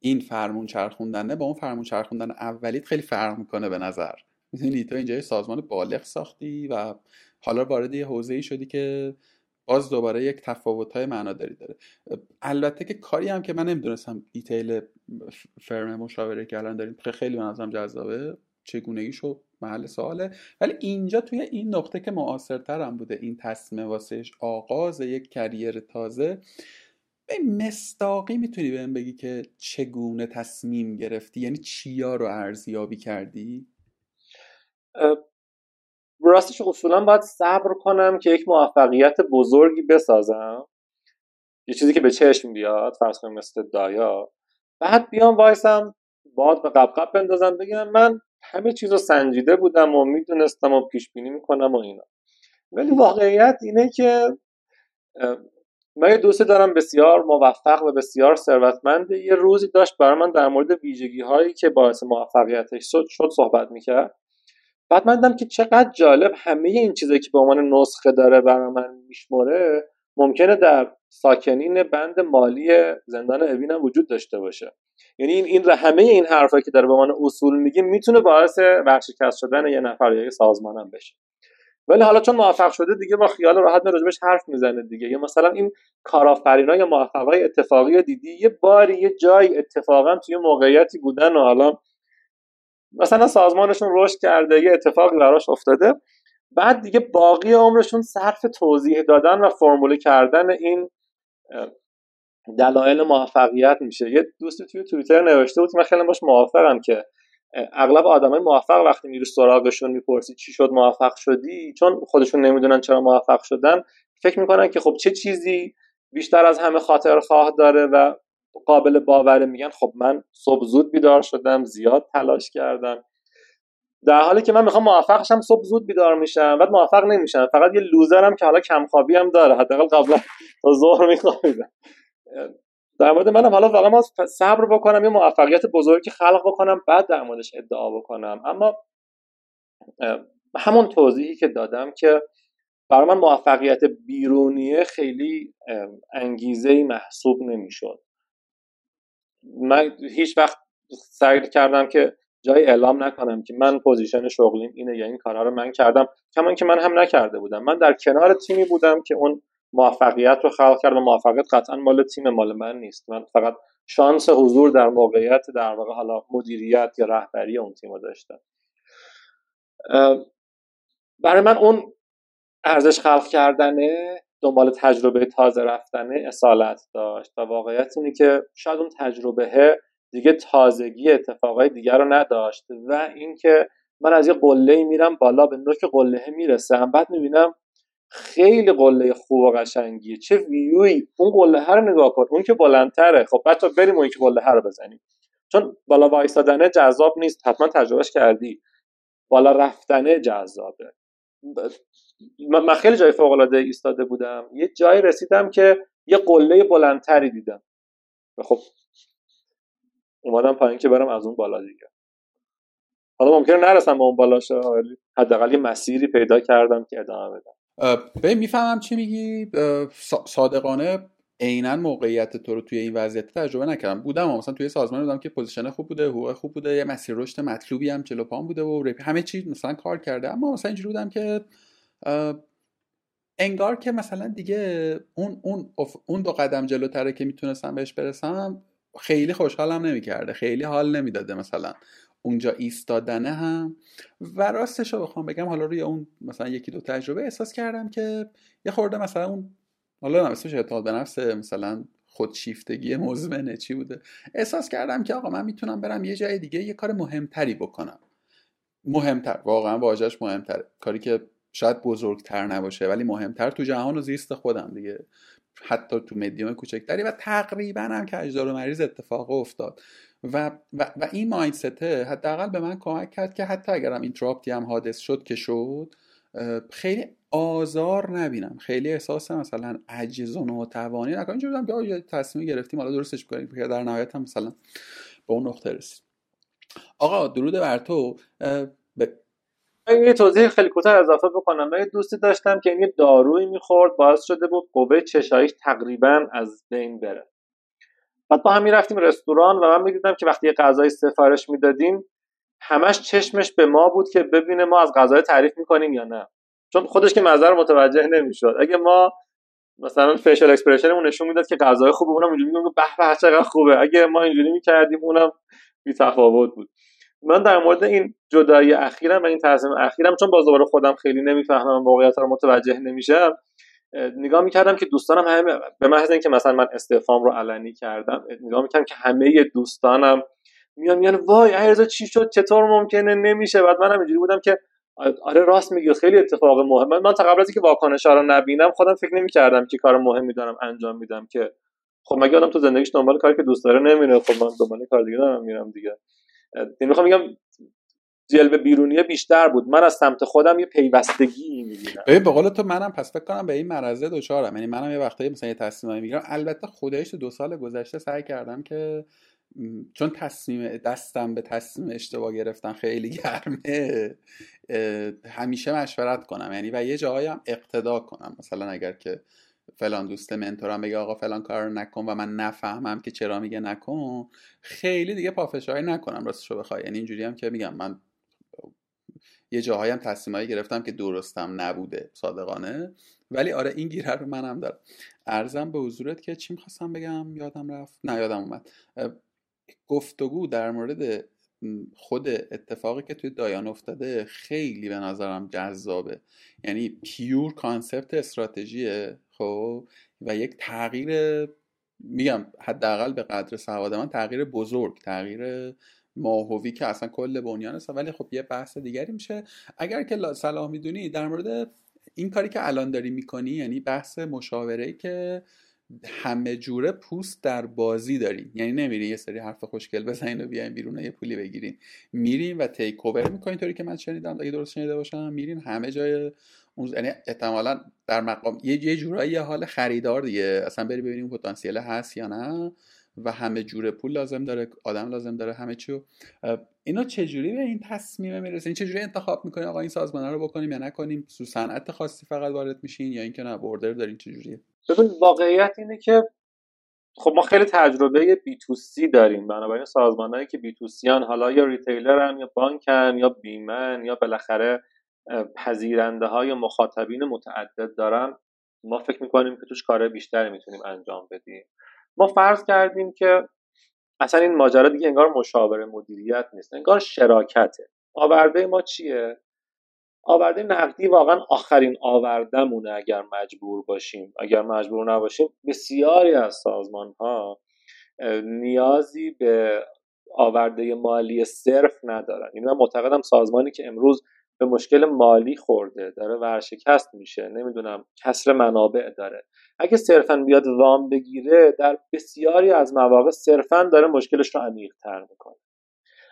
این فرمون چرخوندنه با اون فرمون چرخوندن اولیت خیلی فرق می‌کنه به نظر. می‌دونی تو اینجا سازمان بالغ ساختی و حالا وارد یه حوزه ای شدی که باز دوباره یک تفاوت های معناداری داره. البته که کاری هم که من نمی‌دونستم دیتیل فرم مشاوره که الان داریم خیلی من ازم جذابه چگونگیشو محل سواله. ولی اینجا توی این نقطه که معاصرتر هم بوده این تصمیم واسهش آغاز یک کریر تازه به مستاقی می‌تونی بهم بگی که چگونه تصمیم گرفتی؟ یعنی چیا رو ارزیابی کردی؟ راستش اصولا باید صبر کنم که یک موفقیت بزرگی بسازم. یه چیزی که به چشم بیاد فرض کنیم مثل دایا بعد بیام وایسم باد به قبقب بندازم بگم من همه چیز رو سنجیده بودم و می‌دونستم و پیش بینی می‌کنم و اینا. ولی واقعیت اینه که من یه دوستی دارم بسیار موفق و بسیار ثروتمند یه روزی داشت برای من در مورد ویژگی هایی که باعث موفقیتش شد صحبت می‌کرد. بعد من دیدم که چقدر جالب همه این چیزایی که به عنوان نسخه داره برای من میشمره ممکنه در ساکنین بند مالی زندان اوین هم وجود داشته باشه. یعنی این این همه این حرفایی که داره به عنوان اصول میگه می‌تونه باعث ورشکست شدن یه نفر یا یه سازمان هم بشه. ولی حالا چون موفق شده دیگه با خیال راحت راجبش حرف می‌زنه دیگه. یا مثلا این کارآفرینا یا موفقای اتفاقی دیدی یه باری یه جای اتفاقا توی موقعیتی بودن و حالا مثلا سازمانشون رشد کرده یه اتفاقی براش افتاده. بعد دیگه باقی عمرشون صرف توضیح دادن و فرموله کردن این دلایل موفقیت میشه. یه دوستی توی توییتر نوشته بود من خیلی باش موافقم که اغلب آدمای موفق وقتی میری سراغشون می‌پرسی چی شد موفق شدی؟ چون خودشون نمی‌دونن چرا موفق شدن. فکر می‌کنن که خب چه چیزی بیشتر از همه خاطر خواه داره و قابل باوره میگن خب من صبح زود بیدار شدم زیاد تلاش کردم. در حالی که من می‌خوام موفقشم صبح زود بیدار میشم. بعد موفق نمیشم. فقط یه لوزرم که حالا کمخوابی هم داره. حداقل قبلا تا ظهر میخوابیدم. در مورد منم حالا واقعا ما صبر بکنم یه موفقیت بزرگی خلق بکنم بعد در موردش ادعا بکنم. اما همون توضیحی که دادم که برای من موفقیت بیرونیه خیلی انگیزه محسوب نمی‌شد. من هیچ وقت سعی کردم که جایی اعلام نکنم که من position شغلیم اینه یا این کارها رو من کردم کما اینکه من هم نکرده بودم. من در کنار تیمی بودم که اون موفقیت رو خلق کرد و موفقیت قطعا مال تیم مال من نیست. من فقط شانس حضور در موقعیت در واقع حالا مدیریت یا رهبری اون تیم رو داشتم. برای من اون ارزش خلق کردنه دنبال تجربه تازه رفتنه اصالت داشت و واقعیت اینه که شاید اون تجربه دیگه تازگی اتفاقای دیگر رو نداشت و اینکه من از یه قله میرم بالا به نوک قله می‌رسم بعد می‌بینم خیلی قله خوب و قشنگیه. چه ویوی اون قله رو نگاه کن اون که بلندتره. خب بچا بریم اون که قله رو بزنیم. چون بالا وایستادنه جذاب نیست. حتما تجربهش کردی. بالا رفتنه جذابه. من خیلی جای فوق العاده ایستاده بودم. یه جایی رسیدم که یه قله بلندتری دیدم. خب اومدم پایین که برم از اون بالا دیگه. حالا ممکنه نرسم به اون بالا حداقل یه مسیری پیدا کردم که ادامه بدم. به می‌فهمم چی میگی. صادقانه عینا موقعیت تو رو توی این وضعیت تجربه نکردم. بودم مثلا توی سازمان بودم که position خوب بوده حقوق خوب بوده یه مسیر رشد مطلوبی هم جلو پام بوده و همه چی مثلا کار کرده. اما مثلا اینجوری بودم که انگار که مثلا دیگه اون اون اون دو قدم جلوتره که می‌تونستم بهش برسم خیلی خوشحالم نمی‌کرده خیلی حال نمی‌داده مثلا اونجا ایستادنه هم. و راستش رو بخوام بگم حالا روی اون مثلا یکی دو تجربه احساس کردم که یه خورده مثلا اون حالا نمیشه اعتماد به نفس مثلا خودشیفتگی مزمنه چی بوده. احساس کردم که آقا من می‌تونم برم یه جای دیگه یه کار مهمتری بکنم. مهمتر واقعا واجهش مهمتره. کاری که شاید بزرگتر نباشه ولی مهمتر تو جهان و زیست خودم دیگه. حتی تو مدیوم کوچکتری و تقریبا هم که اجدار مریض اتفاق افتاد. و, و, و این مایندسته حداقل به من کمک کرد که حتی اگرم اینتراپتی هم حادث شد که شد خیلی آزار نبینم. خیلی احساس مثلا عجز و ناتوانی. نکنم اینجوری بودم که تصمیم گرفتیم حالا درستش بکنیم که در نهایت هم مثلا به اون نقطه رسید آقا درود بر تو. یه توضیح خیلی کوتاه اضافه بکنم. من یه دوستی داشتم که این یه دارویی می‌خورد باعث شده بود قوه چشاییش تقریبا از بین بره. بعد با هم می‌رفتیم رستوران و من می‌دیدم که وقتی یه غذایی سفارش می‌دادیم همش چشمش به ما بود که ببینه ما از غذای تعریف می‌کنیم یا نه. چون خودش که نظر متوجه نمی‌شد. اگه ما مثلا facial expression مون نشون می‌داد که غذای خوبه اونم اینجوری میگه به به چقدر خوبه. اگه ما اینجوری می‌کردیم اونم بی تفاوت بود. من در مورد این جدایی اخیرم و این تصمیم اخیرم چون باز دوباره خودم خیلی نمی‌فهمم موقعیت رو متوجه نمیشم نگاه می‌کردم که دوستانم همه به محض اینکه مثلا من استعفام رو علنی کردم نگاه می‌کردم که همه دوستانم میان میان وای عرضا چی شد؟ چطور ممکنه؟ نمیشه. بعد منم اینجوری بودم که آره راست میگی خیلی اتفاق مهم. من تا قبل از اینکه واکنش رو نبینم خودم فکر نمی‌کردم که کار مهمی دارم انجام میدم که خب مگه آدم تو زندگیش دنبال کاری که دوست داره نمیره؟ خب من دنبال کار دیگه دارم میرم دیگه. می‌خوام میگم جلوه بیرونیه بیشتر بود. من از سمت خودم یه پیوستگی می‌بینم. به قول تو منم پس فکر کنم به این مرزه دچارم. یعنی منم یه وقتایی مثلا یه تصمیمی می‌گیرم. البته خودش دو سال گذشته سعی کردم که چون تصمیم دستم به تصمیم اشتباه گرفتن خیلی گرمه همیشه مشورت کنم. یعنی و یه جایی هم اقتدا کنم. مثلا اگر که فلان دوست منتورم بگه آقا فلان کار نکن و من نفهمم که چرا میگه نکن خیلی دیگه پافشاری نکنم راستش رو بخوای. یعنی اینجوری هم که میگم من یه جاهایی هم تصمیمایی گرفتم که درستم نبوده صادقانه. ولی آره این گیره رو منم دارم. ارزم به حضورت که چی می‌خواستم بگم؟ یادم رفت. نه یادم اومد. گفتگو در مورد خود اتفاقی که توی دایان افتاده خیلی به نظرم جذابه. یعنی پیور کانسپت استراتژیه. خب و یک تغییر میگم حداقل به قدر سواد من تغییر بزرگ تغییر ماهوی که اصلا کل بنیان است. ولی خب یه بحث دیگری میشه. اگر که صلاح می‌دونی در مورد این کاری که الان داری می‌کنی یعنی بحث مشاوره که همه جوره پوست در بازی دارین. یعنی نمیرین یه سری حرف خوشگل بزنین و بیاین بیرون یه پولی بگیرین. میرین و تیک اوور می‌کنین. طوری که من شنیدم اگه درست شنیده باشم میرین همه جای اون یعنی احتمالا در مقام یه یه جورایی حال خریدار دیگه. اصلا بری ببینیم پتانسیل هست یا نه و همه جوره پول لازم داره آدم لازم داره همه چیو. اینا چجوری به این تصمیم می‌رسه؟ این چجوری انتخاب می‌کنین آقا این سازمان رو بکنیم یا نکنیم؟ سو صنعت خاصی فقط وارد میشین یا اینکه نه بوردر دارین چجوریه؟ واقعیت اینه که خب ما خیلی تجربه بی تو سی داریم. بنابراین سازمانهایی که بی تو سیان حالا یا ریتیلرن یا بانکن یا بیمن یا بالاخره پذیرنده های مخاطبین متعدد دارن ما فکر می‌کنیم که توش کار بیشتری می‌تونیم انجام بدیم. ما فرض کردیم که اصلا این ماجرا دیگه انگار مشاور مدیریت نیست انگار شراکته. آورده ما چیه؟ آورده نقدی واقعا آخرین آوردهمونه اگر مجبور باشیم. اگر مجبور نباشیم بسیاری از سازمان ها نیازی به آورده مالی صرف ندارن. یعنی من معتقدم سازمانی که امروز به مشکل مالی خورده داره ورشکست میشه نمی‌دونم کسر منابع داره. اگه صرفا بیاد وام بگیره در بسیاری از مواقع صرفا داره مشکلش رو عمیقتر می‌کنه.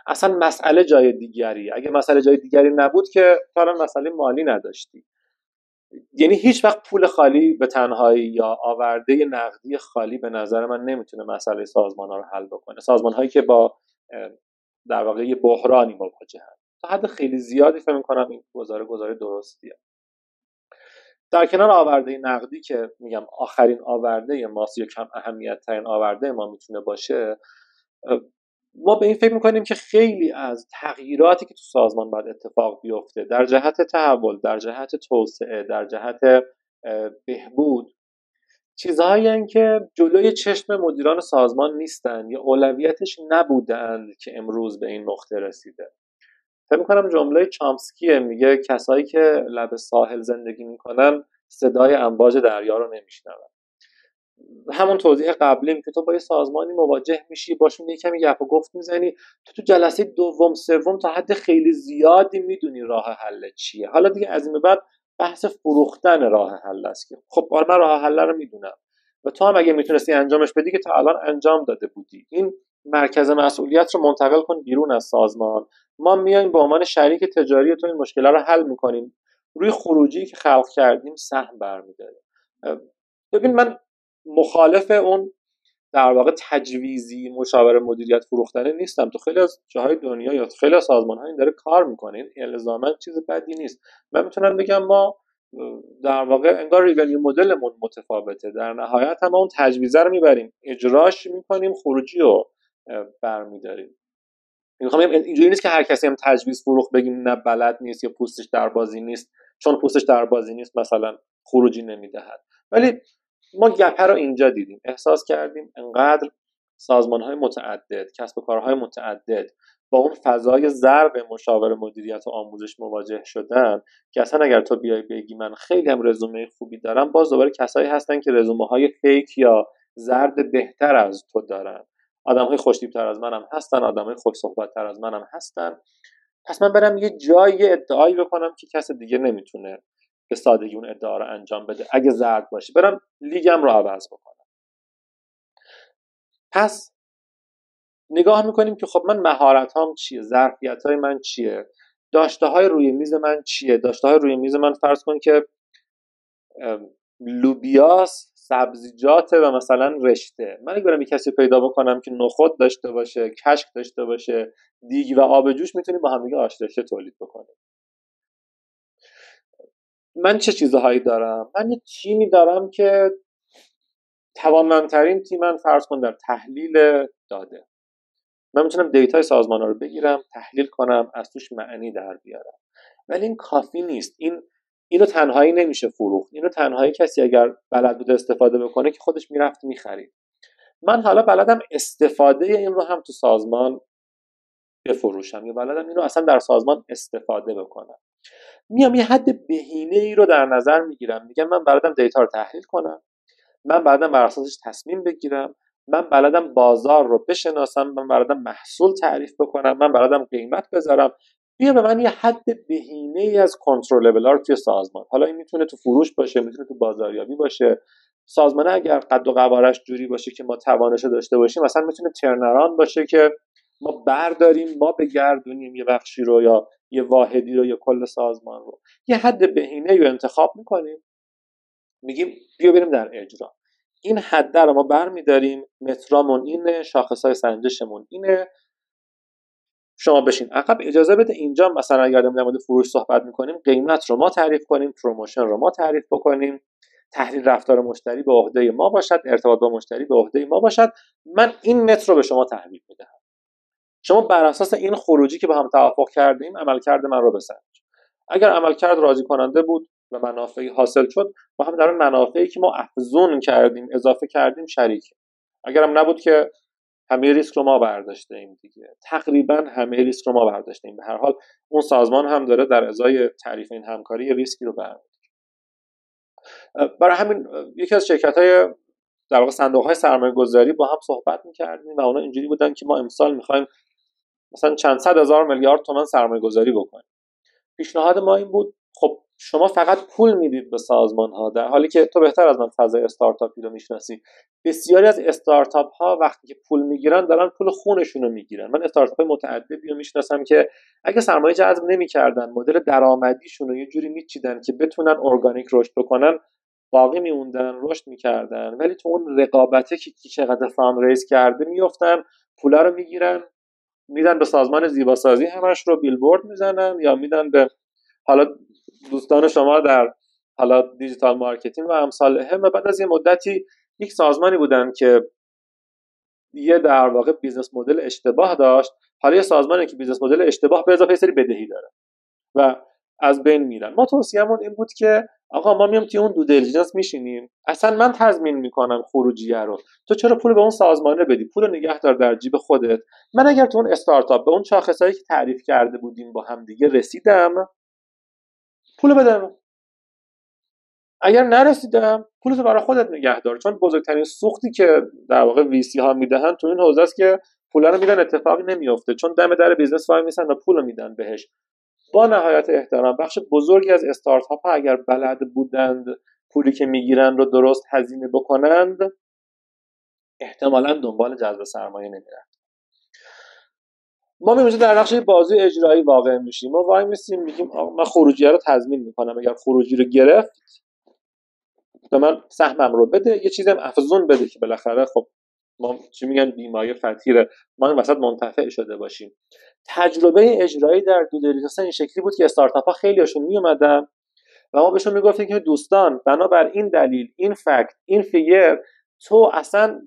اصلا مسئله جای دیگری اگه مسئله جای دیگری نبود که کارا مسئله مالی نداشتی. یعنی هیچ وقت پول خالی به تنهایی یا آورده نقدی خالی به نظر من نمی‌تونه مسئله سازمان ها رو حل بکنه. سازمان هایی که با در واقع یه بحرانی مواجهن. تا حد خیلی زیادی فکر می‌کنم این گزاره گزاره درستیه. در کنار آورده نقدی که میگم آخرین آورده ماست یا کم اهمیت ترین آورده ما می‌تونه باشه ما به این فکر می‌کنیم که خیلی از تغییراتی که تو سازمان باید اتفاق بیفته در جهت تحول در جهت توسعه در جهت بهبود چیزهایی که جلوی چشم مدیران سازمان نیستن یا اولویتش نبودند که امروز به این نقطه رسیده. فکر می‌کنم جمله چامسکیه میگه کسایی که لب ساحل زندگی می‌کنن صدای امواج دریا رو نمیشنون. همون توضیح قبلیم که تو با یه سازمانی مواجه میشی باشون یه کمی گپ و گفت می‌زنی تو تو جلسه دوم سوم تا حد خیلی زیادی می‌دونی راه حل چیه. حالا دیگه از این بعد بحث فروختن راه حل است که خب آره من راه حل رو می‌دونم و تو هم اگه می‌تونستی انجامش بدی که تا الان انجام داده بودی. این مرکز مسئولیت رو منتقل کن بیرون از سازمان. ما میایم به عنوان شریک تجاری تو این مشکل رو حل می‌کنیم. روی خروجی که خلق کردیم سهم برمیداریم ببین من مخالف اون در واقع تجویزی مشاور مدیریت فروختنه نیستم. تو خیلی از جاهای دنیا یا خیلی از سازمان ها این داره کار می‌کنه. این الزاما چیز بدی نیست. من می‌تونم بگم ما در واقع انگار revenue model مون متفاوته. در نهایت هم اون تجویزه رو می‌بریم. اجراش می‌کنیم خروجی رو برمیداریم. می‌خوام اینجوری نیست که هر کسی هم تجویز فروخت بگیم نه بلد نیست یا پوستش در بازی نیست. چون پوستش در بازی نیست مثلا خروجی نمی‌دهد. ولی ما گپه رو اینجا دیدیم. احساس کردیم انقدر سازمان های متعدد کسب و کارهای متعدد با اون فضای ضرب مشاور مدیریت و آموزش مواجه شدن که اصلا اگر تو بیای بگی من خیلی هم رزومه خوبی دارم باز دوباره کسایی هستن که رزومه های فیک یا زرد بهتر از تو دارن. آدم های خوشتیبتر از منم هستن آدم های خوش صحبت تر از منم هستن. پس من برم یه جایی ادعایی بکنم که کس دیگه نمی‌تونه به سادگی اون ادعا رو انجام بده. اگه زرد باشه. برم لیگم رو عوض بکنم. پس نگاه می‌کنیم که خب من مهارت هام چیه؟ ظرفیت های من چیه؟ داشته های روی میز من چیه؟ داشته های روی میز من فرض کن که لوبیاس سبزیجات و مثلا رشته. من اگه برم یه کسی پیدا بکنم که نخود داشته باشه کشک داشته باشه دیگ و آب جوش می‌تونیم با هم دیگه آش رشته تولید بکنیم. من چه چیزهایی دارم؟ من یه تیمی دارم که توانمندترین تیم من فرض کن در تحلیل داده. من می‌تونم دیتای سازمان ها رو بگیرم تحلیل کنم از توش معنی در بیارم. ولی این کافی نیست. این اینو تنهایی نمیشه فروخت. اینو تنهایی کسی اگر بلد بود استفاده بکنه که خودش می‌رفت می‌خرید. من حالا بلدم استفاده این رو هم تو سازمان بفروشم. یا بلدم این رو اصلا در سازمان استفاده بکنم. میام یه حد بهینه ای رو در نظر می‌گیرم. میگم من بلدم دیتا رو تحلیل کنم. من بلدم بر اساسش تصمیم بگیرم. من بلدم بازار رو بشناسم. من بلدم محصول تعریف بکنم. من بلدم قیمت بذارم. بیا به من یه حد بهینه ای از کنترل رو توی سازمان. حالا این می‌تونه تو فروش باشه می‌تونه تو بازاریابی باشه. سازمان اگر قد و قوارش جوری باشه که ما توانش داشته باشیم مثلا می‌تونه ترنران باشه که ما برداریم ما بگردونیم یه بخشی رو یا یه واحدی رو یا کل سازمان رو. یه حد بهینه رو انتخاب می‌کنیم. میگیم بیا بریم در اجرا. این حد رو ما برمیداریم. مترامون اینه شاخص های سنجشمون اینه. شما بشین. عقب اجازه بده اینجا مثلا اگر در مورد فروش صحبت می‌کنیم قیمت رو ما تعریف کنیم promotion رو ما تعریف بکنیم. تحلیل رفتار مشتری به عهده ما باشد ارتباط با مشتری به عهده ما باشد. من این متر رو به شما تحویل می‌دهم. شما بر اساس این خروجی که با هم توافق کردیم عملکرد من رو بسنج. اگر عملکرد راضی کننده بود و منافعی حاصل شد با هم در منافعی که ما افزون کردیم اضافه کردیم شریک. اگرم نبود که همه ریسک رو ما برداشته ایم دیگه. تقریبا همه ریسک رو ما برداشته ایم به هر حال اون سازمان هم داره در ازای تعریف این همکاری ریسکی رو برمیداره. برای همین یکی از شرکت های در واقع صندوق های سرمایه گذاری با هم صحبت می‌کردیم و اونا اینجوری بودن که ما امسال می‌خوایم مثلا چند صد هزار میلیارد تومن سرمایه گذاری بکنیم. پیشنهاد ما این بود خب شما فقط پول می‌دید به سازمان ها در حالی که تو بهتر از من فضای استارتاپی رو می‌شناسی. بسیاری از استارتاپ ها وقتی که پول می‌گیرن دارن پول خونشون رو می‌گیرن. من استارتاپ های متعددی رو می‌شناسم که اگه سرمایه جذب نمی‌کردن مدل درآمدیشون رو یه جوری میچیدن که بتونن ارگانیک رشد بکنن باقی میموندن رشد می‌کردن. ولی تو اون رقابته که کی چقدر fund raise کرده میفتن پولا رو می‌گیرن میدن به سازمان زیباسازی همش رو بیلبورد می‌زنن یا میدن به حالا دوستان شما در حالا digital marketing و امثالهم بعد از یه مدتی یک سازمانی بودن که یه در واقع business model اشتباه داشت. حالا یه سازمانی که business model اشتباه به اضافه سری بدهی داره و از بین میرن. ما توصیهمون این بود که آقا ما میام توی اون due diligence میشینیم. اصلا من تضمین می‌کنم خروجیه رو. تو چرا پول به اون سازمانه بدی؟ پول نگه دار در جیب خودت. من اگر تو اون استارتاپ به اون شاخصایی که تعریف کرده بودیم با هم دیگه رسیدم پول بده. اگر نرسیدم پولتو برای خودت نگه دار. چون بزرگترین سوختی که در واقع VC ها می‌دهن تو این حوزه است که پولا رو میدن اتفاقی نمیافته. چون دم در business وای میسن و پول میدن بهش. با نهایت احترام بخش بزرگی از استارتاپ ها اگر بلد بودند پولی که می‌گیرن رو درست هزینه بکنند احتمالا دنبال جذب سرمایه نمیرن. ما میمونیم در نقش بازی اجرایی واقع میشیم. ما وای میسیم میگیم من خروجی رو تضمین می‌کنم. اگر خروجی رو گرفت به من سهمم رو بده یه چیزم افزون بده که بالاخره خب ما چی میگن بیمایه فتیره ما این وسط منتفع شده باشیم. تجربه اجرایی در دو این شکلی بود که استارتاپ ها خیلی هاشون میومدن و ما بهشون می‌گفتیم که دوستان بنابر این دلیل این فکت این فیگر تو اصلا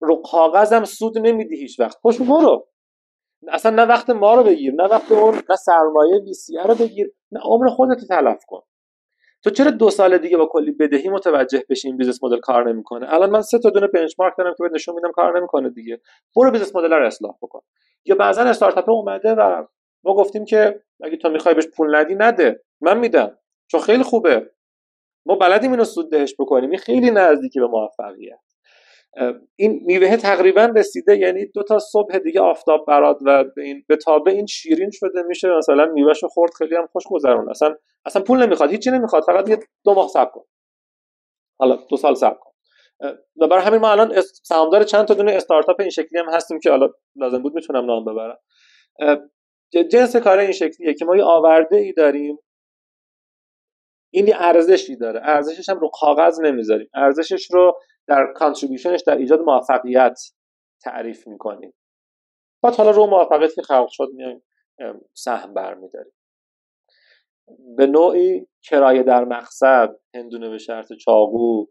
رو کاغذم سود نمیدی هیچ وقت. خوش برو اصلا نه وقت ما رو بگیر نه وقت اون نه سرمایه VC ه رو بگیر نه عمر خودت تلف کن. تو چرا دو سال دیگه با کلی بدهی متوجه بشی این business model کار نمی‌کنه؟ الان من سه تا دونه benchmark دارم که نشون میدم کار نمی‌کنه دیگه. برو business model رو اصلاح بکن. یا بعضا استارتاپ اومده و ما گفتیم که اگه تو می‌خوای بهش پول ندی نده. من میدم. چون خیلی خوبه. ما بلدیم اینو سود بکنیم. این خیلی نزدیکی به موفقیت. این میوه تقریبا رسیده یعنی دو تا صبح دیگه آفتاب برات و به این به تابه این شیرین شده میشه. مثلا میوهشو خورد خیلی هم خوش گذرون. اصلا اصلا پول نمی‌خواد هیچی نمی‌خواد فقط یه دو ماه صبر کن. حالا دو سال صبر کن. و برای همین ما الان سهامدار چند تا دونه استارتاپ این شکلی هم هستیم که حالا لازم بود می‌تونم نام ببرم. جنس کار این شکلیه که ما یه آورده ای داریم. این ارزشی داره. ارزشش هم رو کاغذ نمی‌ذاریم. ارزشش رو در کانتریبیوشنش در ایجاد موفقیت تعریف می‌کنیم. بعد حالا رو موفقیتی که خلق شد میایم سهم برمیداریم. به نوعی کرایه در مقصد هندونه به شرط چاقو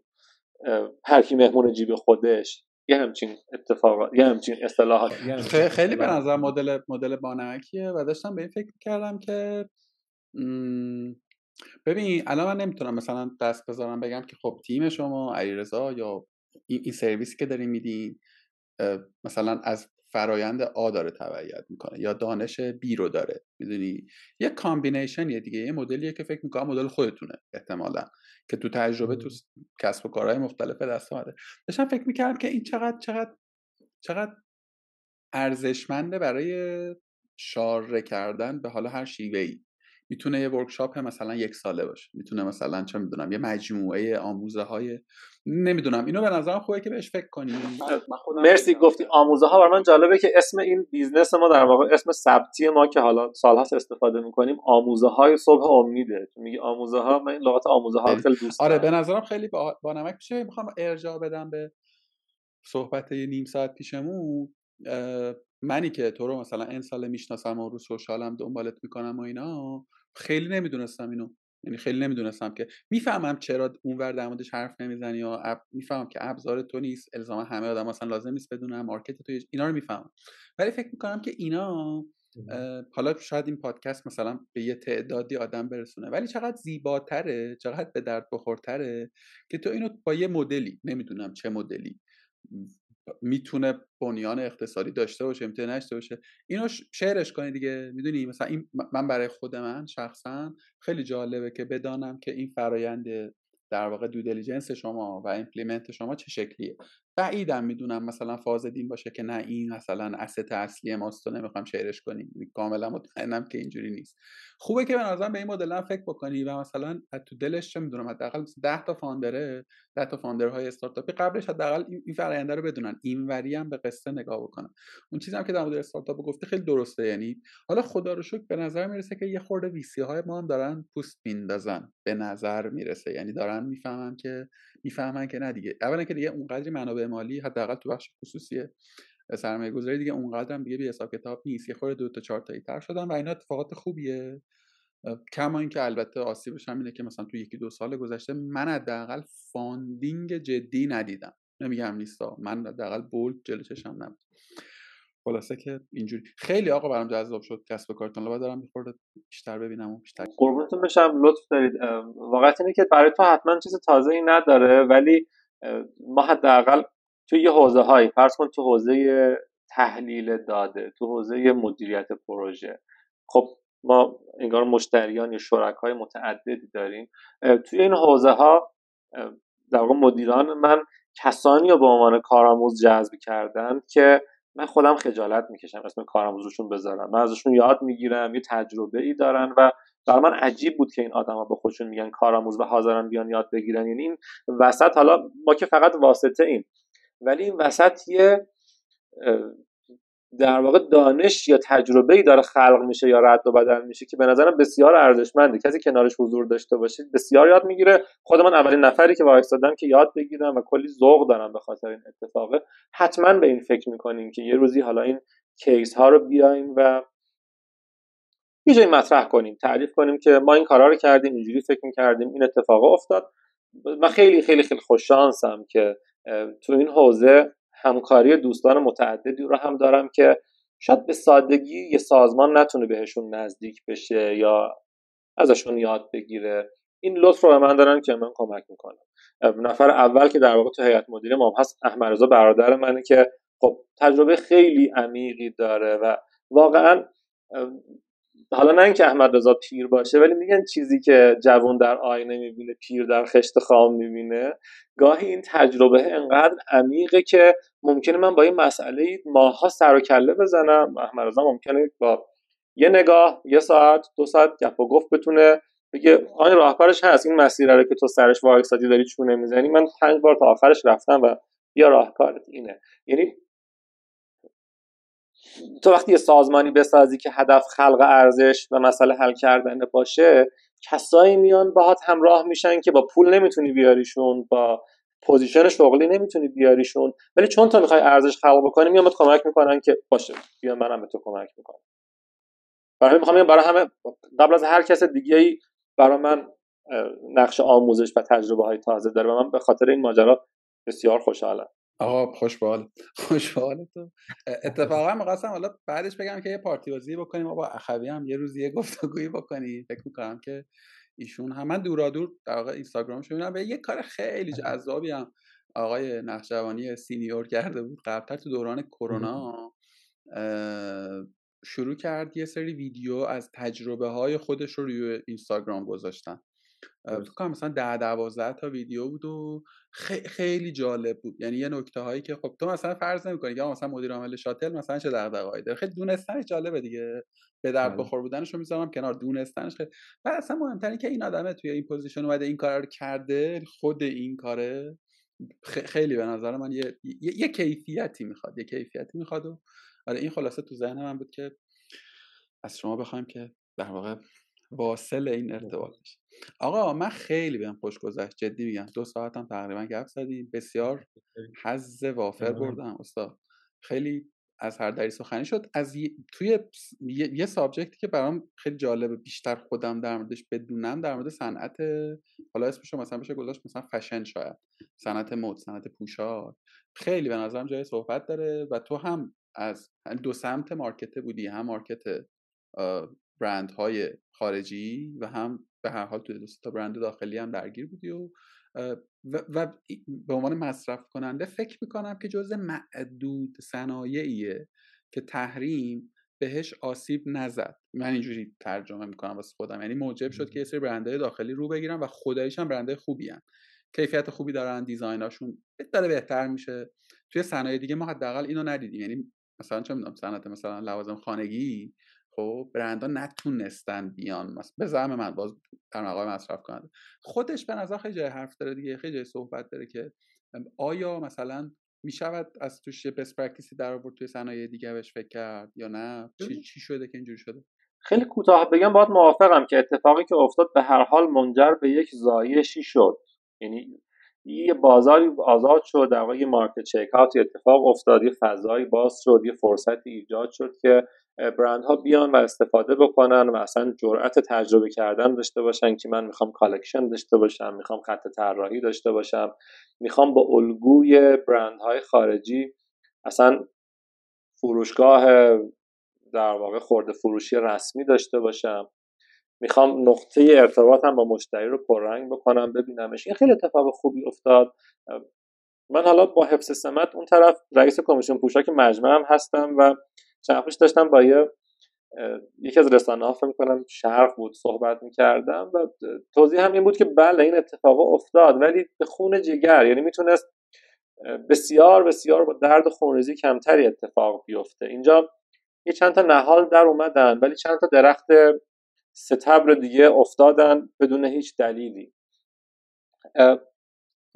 هر کی مهمون جیب خودش یه همچین اتفاقات یه همچین اصطلاحات خیلی به نظر مدل مدل بانمکیه و داشتم به این فکر کردم که ببین الان من نمی‌تونم مثلا دست بذارم بگم که خب تیم شما علیرضا یا این, سرویسی که داریم میدین مثلا از فرایند A داره تبعیت می‌کنه یا دانش B رو داره می‌دونی؟ یه combination یه دیگه یه مدلیه که فکر می‌کنم مدل خودتونه احتمالا که تو تجربه تو کسب و کارهای مختلف دست اومده داشتم فکر می‌کردم که این چقدر چقدر چقدر ارزشمنده برای share کردن به حالا هر شیوه ای می‌تونه یه workshop مثلا یک ساله باشه. می‌تونه مثلا چه می‌دونم یه مجموعه آموزه های نمی‌دونم. اینو به نظرم خوبه که بهش فکر کنیم. مرسی گفتی آموزه ها برای من جالبه که اسم این business ما در واقع اسم ثبتی ما که حالا سالهاست استفاده می‌کنیم آموزه های صبح امیده. میگی آموزه ها من این لغت آموزه ها خیلی. دوست آره به نظرم خیلی با, با نمک میشه. می‌خوام ارجاع بدم به صحبت یه نیم ساعت پیشمون. منی که تو رو مثلا این سال می‌شناسم و رو سوشالم دنبالت می‌کنم و اینا خیلی نمی‌دونستم اینو. یعنی خیلی نمی‌دونستم که. می‌فهمم چرا اونور در موردش حرف نمی‌زنی یا اب... می‌فهمم که ابزار تو نیست الزاما همه آدم مثلا لازم نیست بدونم مارکت تو اینا رو می‌فهمم. ولی فکر می‌کنم که اینا حالا شاید این پادکست مثلا به یه تعدادی آدم برسونه ولی چقدر زیباتره چقدر به درد بخورتره که تو اینو با یه مدلی نمی‌دونم چه مدلی می‌تونه بنیان اقتصادی داشته باشه می‌تونه نداشته باشه. اینو شعرش کنی دیگه. می‌دونی؟ مثلا این من برای خود من شخصا خیلی جالبه که بدانم که این فرایند در واقع due diligence شما و implement شما چه شکلیه. بعیدم می‌دونم مثلا فاز دین باشه که نه این مثلا asset اصلی ماست و نمی‌خوام شیرش کنیم. کاملا مطمئنم که اینجوری نیست. خوبه که به به این مدل فکر بکنی و مثلا تو دلش چه می‌دونم حداقل 10 تا founder ه 10 تا founder های استارتاپی قبلش حداقل این فراینده رو بدونن. اینوری هم به قصه نگاه بکنن. اون چیزی هم که در مورد استارتاپ گفته خیلی درسته. یعنی حالا خدا رو شکر به نظر می‌رسه که یه خورده VC های ما هم دارن پوست میندازن. به نظر می‌رسه. یعنی دارن می‌فهمن که می‌فهمن که نه دیگه. اولا که دیگه اونقدری منابع مالی حداقل تو بخش خصوصی سرمایه گذاری دیگه اونقدر هم دیگه بی حساب کتاب نیست. یه خورده دو تا چهار تایی تر شدن و اینا اتفاقات خوبیه. کما اینکه البته آسیبش هم اینه که مثلا تو یکی دو سال گذشته من حداقل funding جدی ندیدم. نمیگم نیستا. من حداقل bold جلو چشم نبود. خلاصه که اینجوری. خیلی آقا برام جذاب شد. کسب کارتون رو دارم یه خورده بیشتر ببینم و بیشتر قربونتون بشم. لطف دارید. واقعا اینه که برای تو حتما چیز تازه ای نداره ولی ما حداقل تو یه حوزه هایی فرض کن تو حوزه تحلیل داده تو حوزه مدیریت پروژه. خب ما انگار مشتریان یا شرکای متعددی داریم. توی این حوزه ها در واقع مدیران من کسانی رو به عنوان کارآموز جذب کردن که من خودم خجالت می‌کشم اسم کارآموزشون بذارم. من ازشون یاد می‌گیرم یه تجربه ای دارن و برای من عجیب بود که این آدما به خودشون میگن کارآموز و حاضرن بیان یاد بگیرن. یعنی این وسط حالا ما که فقط واسطه ایم ولی این وسط یه در واقع دانش یا تجربه ای داره خلق میشه یا رد و بدل میشه که به نظرم بسیار ارزشمنده. کسی کنارش حضور داشته باشید بسیار یاد می‌گیره. خود من اولین نفری که وایسادم که یاد بگیرم و کلی ذوق دارم به خاطر این اتفاقه. حتما به این فکر می‌کنیم که یه روزی حالا این کیس ها رو بیایم و یه جایی مطرح کنیم تعریف کنیم که ما این کارا رو کردیم اینجوری فکر می‌کردیم این اتفاق افتاد. من خیلی خیلی خیلی خوششانسم که تو این حوزه همکاری دوستان متعددی رو هم دارم که شاید به سادگی یه سازمان نتونه بهشون نزدیک بشه یا ازشون یاد بگیره. این لطف رو به من دارن که من کمک می‌کنم. نفر اول که در واقع تو هیئت مدیره ما هست احمد رضا برادر منه که خب تجربه خیلی عمیقی داره و واقعا حالا نه اینکه احمد رضا پیر باشه ولی میگن چیزی که جوان در آینه می‌بینه پیر در خشت خام می‌بینه. گاهی این تجربه انقدر عمیقه که ممکنه من با این مسئله ماها سر و کله بزنم. احمد رضا ممکنه با یه نگاه یه ساعت دو ساعت گپ و گفت بتونه بگه آن راهکارش هست این مسیر رو که تو سرش وایسادی داری چونه می‌زنی؟ من پنج بار تا آخرش رفتم و یا راهکارت اینه. یعنی تو وقتی یه سازمانی بسازی که هدف خلق ارزش و مسئله حل کردن باشه کسایی میان باهات همراه میشن که با پول نمی‌تونی بیاریشون با position شغلی نمی‌تونی بیاریشون. ولی چون تو می‌خوای ارزش خلق بکنی میام کمک می‌کنن که باشه بیا منم به تو کمک می‌کنم. برای می‌خوام برای همه قبل از هر کس دیگه ای برای من نقش آموزش و تجربه های تازه داره و من به خاطر این ماجرا بسیار خوشحالم. آقا خوشبال. خوشبال تو. اتفاقا می‌خواستم حالا بعدش بگم که یه پارتی بازی بکنیم. و با اخوی هم یه روزی یه گفتگویی بکنیم فکر می‌کنم که ایشون هم من دورا دور در واقع اینستاگرامش می‌بینم. یه کار خیلی جذابی هم آقای نقشوانی سینیور کرده بود. قبلتر تو دوران کرونا شروع کرد یه سری ویدیو از تجربه های خودش رو روی اینستاگرام گذاشتن. فکر کنم مثلا ده دوازده تا ویدیو بود و خیلی جالب بود. یعنی یه نکته هایی که خب تو مثلا فرض نمی‌کنی که مثلا مدیر عامل شاتل مثلا چه دغدغه‌ای داره. خیلی دونستنش جالبه دیگه. به درد بله. بخور بودنش رو می‌ذارم کنار. دونستنش خیلی. و اصلا مهمتره که این آدمه توی این position اومده این کار رو کرده. خود این کاره خیلی به نظر من یه, یه،, یه کیفیتی می‌خواد. یه کیفیتی می‌خواد و آره این خلاصه تو ذهن من بود که از شما بخوایم که در واقع واصل این ارتباط بشه آقا من خیلی بهم خوش گذشت. جدی میگم دو ساعتم تقریبا گپ زدیم. بسیار حظ وافر بردم استاد. خیلی از هر دری سخنی شد. از توی یه, سابجکتی که برام خیلی جالبه بیشتر خودم در موردش بدونم در مورد صنعت حالا اسمشو مثلا بشه گذاشت مثلا فشن شاید. صنعت مد صنعت پوشاک. خیلی به نظرم جای صحبت داره و تو هم از دو سمت مارکته بودی هم مارکت برند های خارجی و هم به هر حال توی تا برند داخلی هم درگیر بودی و و, به عنوان مصرف کننده فکر می‌کنم که جزء معدود صنایعیه که تحریم بهش آسیب نزد. من اینجوری ترجمه می‌کنم واسه خودم. یعنی موجب شد که یه سری برندهای داخلی رو بگیرن و خداییش هم برندهای خوبی هن. کیفیت خوبی دارن دیزایناشون داره بهتر میشه. توی صنایع دیگه ما حداقل اینو ندیدیم. یعنی مثلا چه می‌دونم صنعت مثلا لوازم خانگی خب برندها نتونستن بیان به زعم من باز در مقام مصرف کننده. خودش به نظر خیلی جای حرف داره دیگه خیلی جای صحبت داره که آیا مثلا می شود از توش best practice ی در آورد توی صنایع دیگه بهش فکر کرد یا نه؟ چی, چی شده که اینجوری شده؟ خیلی کوتاه بگم باید موافقم که اتفاقی که افتاد به هر حال منجر به یک زایشی شد. یعنی یه بازاری آزاد شد در واقع market check اتفاق افتاد یه فضایی باز شد یه فرصتی ایجاد شد که برندها بیان و استفاده بکنن و اصلا جرأت تجربه کردن داشته باشن که من می‌خوام collection داشته باشم می‌خوام خط طراحی داشته باشم می‌خوام با الگوی برندهای خارجی اصلا فروشگاه در واقع خورده فروشی رسمی داشته باشم. می‌خوام نقطه ارتباطم با مشتری رو پررنگ بکنم ببینمش. این خیلی اتفاق خوبی افتاد. من حالا با حفظ سمت اون طرف رئیس کمیسیون پوشاک مجمع هم هستم و چند داشتم با یه یکی از رسانه ها فکر کنم شرق بود صحبت می‌کردم و توضیح هم این بود که بله این اتفاق افتاد ولی به خون جگر. یعنی می‌تونست بسیار بسیار با درد خونریزی کمتری اتفاق بیفته. اینجا یه چند تا نهال در اومدن ولی چند تا درخت ستبر دیگه افتادن بدون هیچ دلیلی.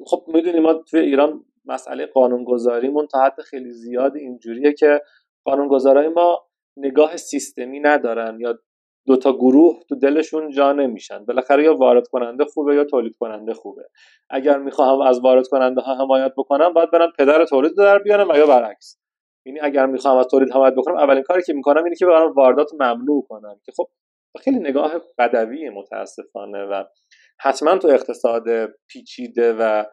خب می‌دونیم ما توی ایران مسئله قانونگذاریمون تا حد خیلی زیاد اینجوریه که قانونگذارای ما نگاه سیستمی ندارن یا دو تا گروه تو دلشون جا نمیشن. بالاخره یا وارد کننده خوبه یا تولید کننده خوبه. اگر می‌خوام از وارد کننده ها حمایت بکنم باید برم پدر تولید در بیارم و یا برعکس. یعنی اگر می‌خوام از تولید حمایت بکنم اولین کاری که می‌کنم اینه که برام واردات ممنوع کنم. که خب خیلی نگاه بدوی متاسفانه و حتما تو اقتصاد پیچیده و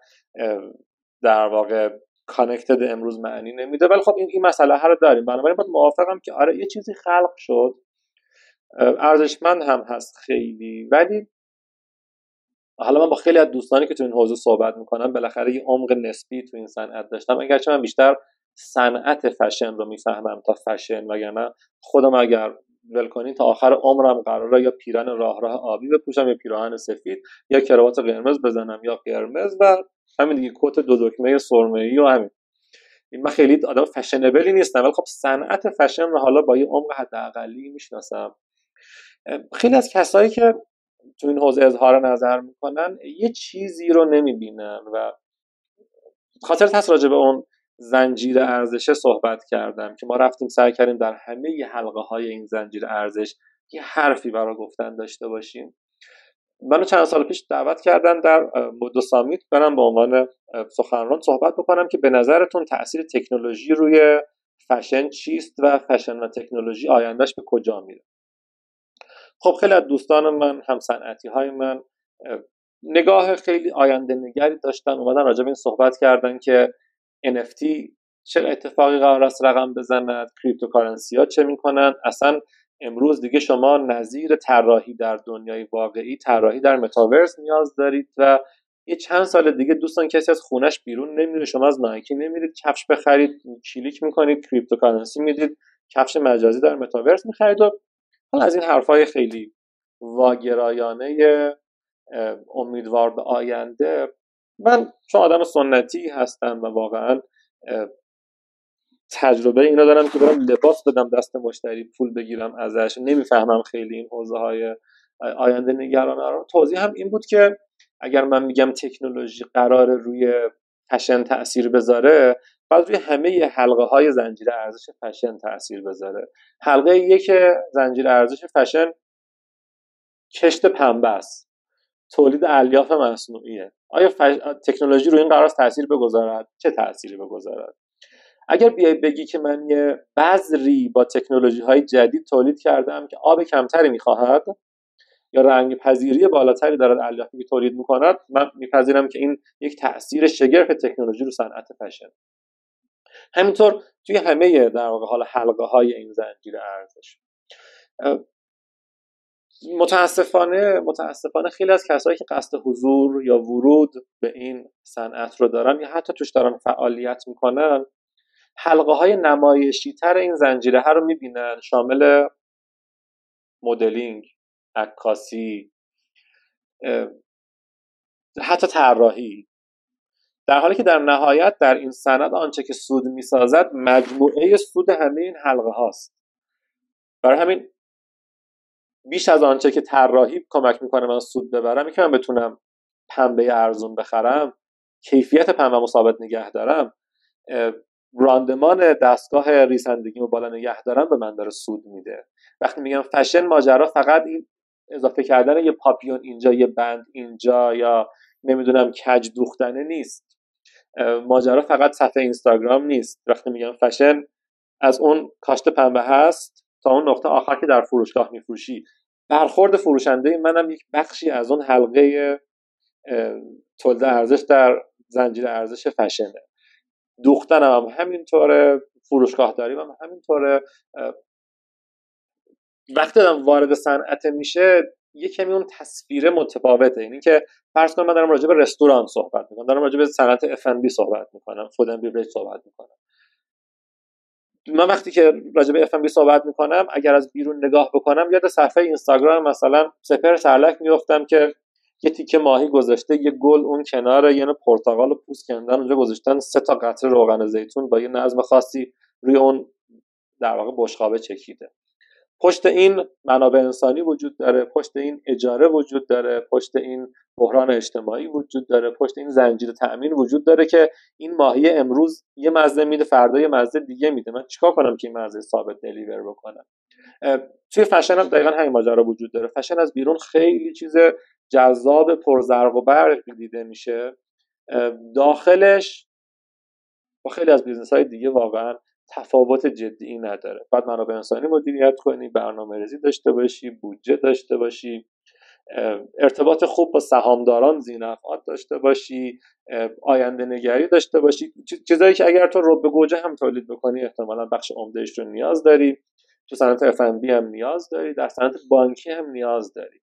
در واقع کانکتد امروز معنی نمیده. ولی خب این این مسئله رو داریم. بنابراین باید موافقم که آره یه چیزی خلق شد. ارزشمند هم هست خیلی. ولی حالا من با خیلی از دوستانی که تو این حوزه صحبت می‌کنم بالاخره یه عمق نسبی تو این صنعت داشتم. اگرچه من بیشتر صنعت فشن رو می‌فهمم تا فشن وگرنه خودم اگر ول کنین تا آخر عمرم قراره یا پیرن راه راه آبی بپوشم یا پیراهن سفید یا کراوات قرمز بزنم یا قرمز و همین دیگه کت دو دکمه سرمه ای و همین من خیلی آدم فشنبلی نیستم ولی خب صنعت فشن رو حالا با یه عمق حداقلی می‌شناسم. خیلی از کسایی که تو این حوزه اظهار نظر می‌کنن یه چیزی رو نمی‌بینن و خاطر هست راجع به اون زنجیره ارزشه صحبت کردم که ما رفتیم سعی کردیم در همه حلقه های این زنجیره ارزش یه حرفی برای گفتن داشته باشیم. منو چند سال پیش دعوت کردن در دو summit برم به عنوان سخنران صحبت بکنم که به نظرتون تاثیر تکنولوژی روی فشن چیست و فشن و تکنولوژی آیندهش به کجا میره؟ خب خیلی از دوستان من هم صنعتی های من نگاه خیلی آینده نگری داشتن اومدن راجع به این صحبت کردن که NFT چه اتفاقی قرار است رقم بزند cryptocurrency ها چه می‌کنن اصلا امروز دیگه شما نظیر طراحی در دنیای واقعی طراحی در متاورس نیاز دارید و یه چند سال دیگه دوستان کسی از خونش بیرون نمیره شما از نایکی نمیرید کفش بخرید کلیک می‌کنید cryptocurrency می‌دید کفش مجازی در متاورس می‌خرید و حالا از این حرفای خیلی واگرایانه امیدوار به آینده. من چون آدم سنتی هستم و واقعا تجربه اینا دارم که برم لباس بدم دست مشتری پول بگیرم ازش. نمی‌فهمم خیلی این حوزه های آینده نگرانه رو توضیح هم این بود که اگر من میگم تکنولوژی قرار روی فشن تاثیر بذاره باید روی همه حلقه های زنجیره ارزش فشن تاثیر بذاره. حلقه یک زنجیره ارزش فشن کشت پنبه است. تولید الیاف مصنوعیه. آیا تکنولوژی روی این قرار تاثیر بگذارد؟ چه تاثیری بگذارد؟ اگر بیای بگی که من یه بذری با تکنولوژی های جدید تولید کردم که آب کمتری می‌خواهد یا رنگ پذیری بالاتری دارد الیافی تولید می‌کند من میپذیرم که این یک تاثیر شگرف تکنولوژی رو صنعت فشن. همینطور توی همه در واقع حال حلقه های این زنجیره ارزش. متاسفانه متاسفانه خیلی از کسایی که قصد حضور یا ورود به این صنعت رو دارن یا حتی توش دارن فعالیت می‌کنن حلقه های نمایشی تر این زنجیره ها رو می‌بینن شامل مدلینگ عکاسی حتی طراحی. در حالی که در نهایت در این سند آنچه که سود می‌سازد مجموعه سود همه این حلقه هاست برای همین بیش از آنچه که طراحی کمک می‌کنه من سود ببرم که من بتونم پنبه ارزون بخرم کیفیت پنبه مثابت نگه دارم راندمان دستگاه ریسندگی رو بالا نگه دارم به من داره سود میده. وقتی میگم فشن ماجرا فقط این اضافه کردن یه پاپیون اینجا یه بند اینجا یا نمی‌دونم کج دوختنه نیست. ماجرا فقط صفحه اینستاگرام نیست. وقتی میگم فشن از اون کاشت پنبه هست تا اون نقطه آخر که در فروشگاه میفروشی. برخورد فروشنده منم یک بخشی از اون حلقه تولید ارزش در زنجیره ارزش فشنه. دوختنم هم همینطوره فروشگاه داریم هم همینطوره. وقتی دارم وارد صنعت میشه یه کمی اون تصویر متفاوته. اینی که فرض کنم من دارم راجع به رستوران صحبت می‌کنم دارم راجع به صنعت اف صحبت می‌کنم فود اند صحبت می‌کنم. من وقتی که راجع به اف صحبت می‌کنم اگر از بیرون نگاه بکنم یاد صفحه اینستاگرام مثلا سپر سرلک میفتم که یه تیکه ماهی گذاشته یه گل اون کنار یه پرتقال و پوست کندن اونجا گذاشتن سه تا قطره روغن زیتون با یه نظم خاصی روی اون در واقع بشقابه چکیده. پشت این منابع انسانی وجود داره پشت این اجاره وجود داره پشت این بحران اجتماعی وجود داره پشت این زنجیره تأمین وجود داره که این ماهی امروز یه مزه میده فردا یه مزه دیگه میده. من چیکار کنم که این مزه ثابت deliver بکنم؟ توی فشن هم دقیقا همین ماجرا وجود داره. فشن از بیرون خیلی چیز جذاب پرزرق و برق دیده میشه داخلش با خیلی از business های دیگه واقعا تفاوت جدی نداره. بعد منابع انسانی مدیریت کنی برنامه ریزی داشته باشی بودجه داشته باشی ارتباط خوب با سهامداران زینفعات داشته باشی آینده نگری داشته باشی. چیزایی که اگر تو رو به گوجه هم تولید بکنی احتمالا بخش عمدهش رو نیاز داری. تو صنعت F&B هم نیاز داری در صنعت بانکی هم نیاز داری.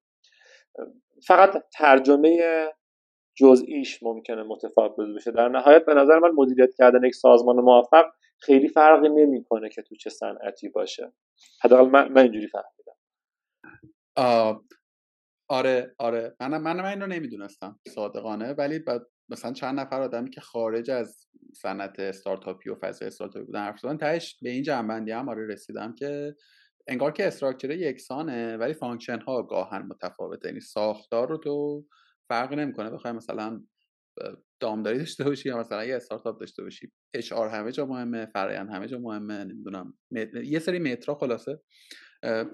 فقط ترجمه جزئیش ممکنه متفاوت بشه. در نهایت به نظر من مدیریت کردن یک سازمان موفق خیلی فرقی نمی‌کنه که تو چه صنعتی باشه. حداقل من, من اینجوری فهمیدم. آره آره. من من من نمی‌دونستم صادقانه. ولی بعد مثلا چند نفر آدمی که خارج از صنعت استارتاپی و فضای استارتاپی بودن حرف زدن تهش به این جمع‌بندی هم آره رسیدم که انگار که structure یکسانه ولی function ها گاهن متفاوته. یعنی ساختار رو تو فرق نمی‌کنه بخوای مثلا دامداری داشته باشی یا مثلا یه استارتاپ داشته باشی. HR همه جا مهمه فرآیند همه جا مهمه نمی‌دونم یه سری مترا خلاصه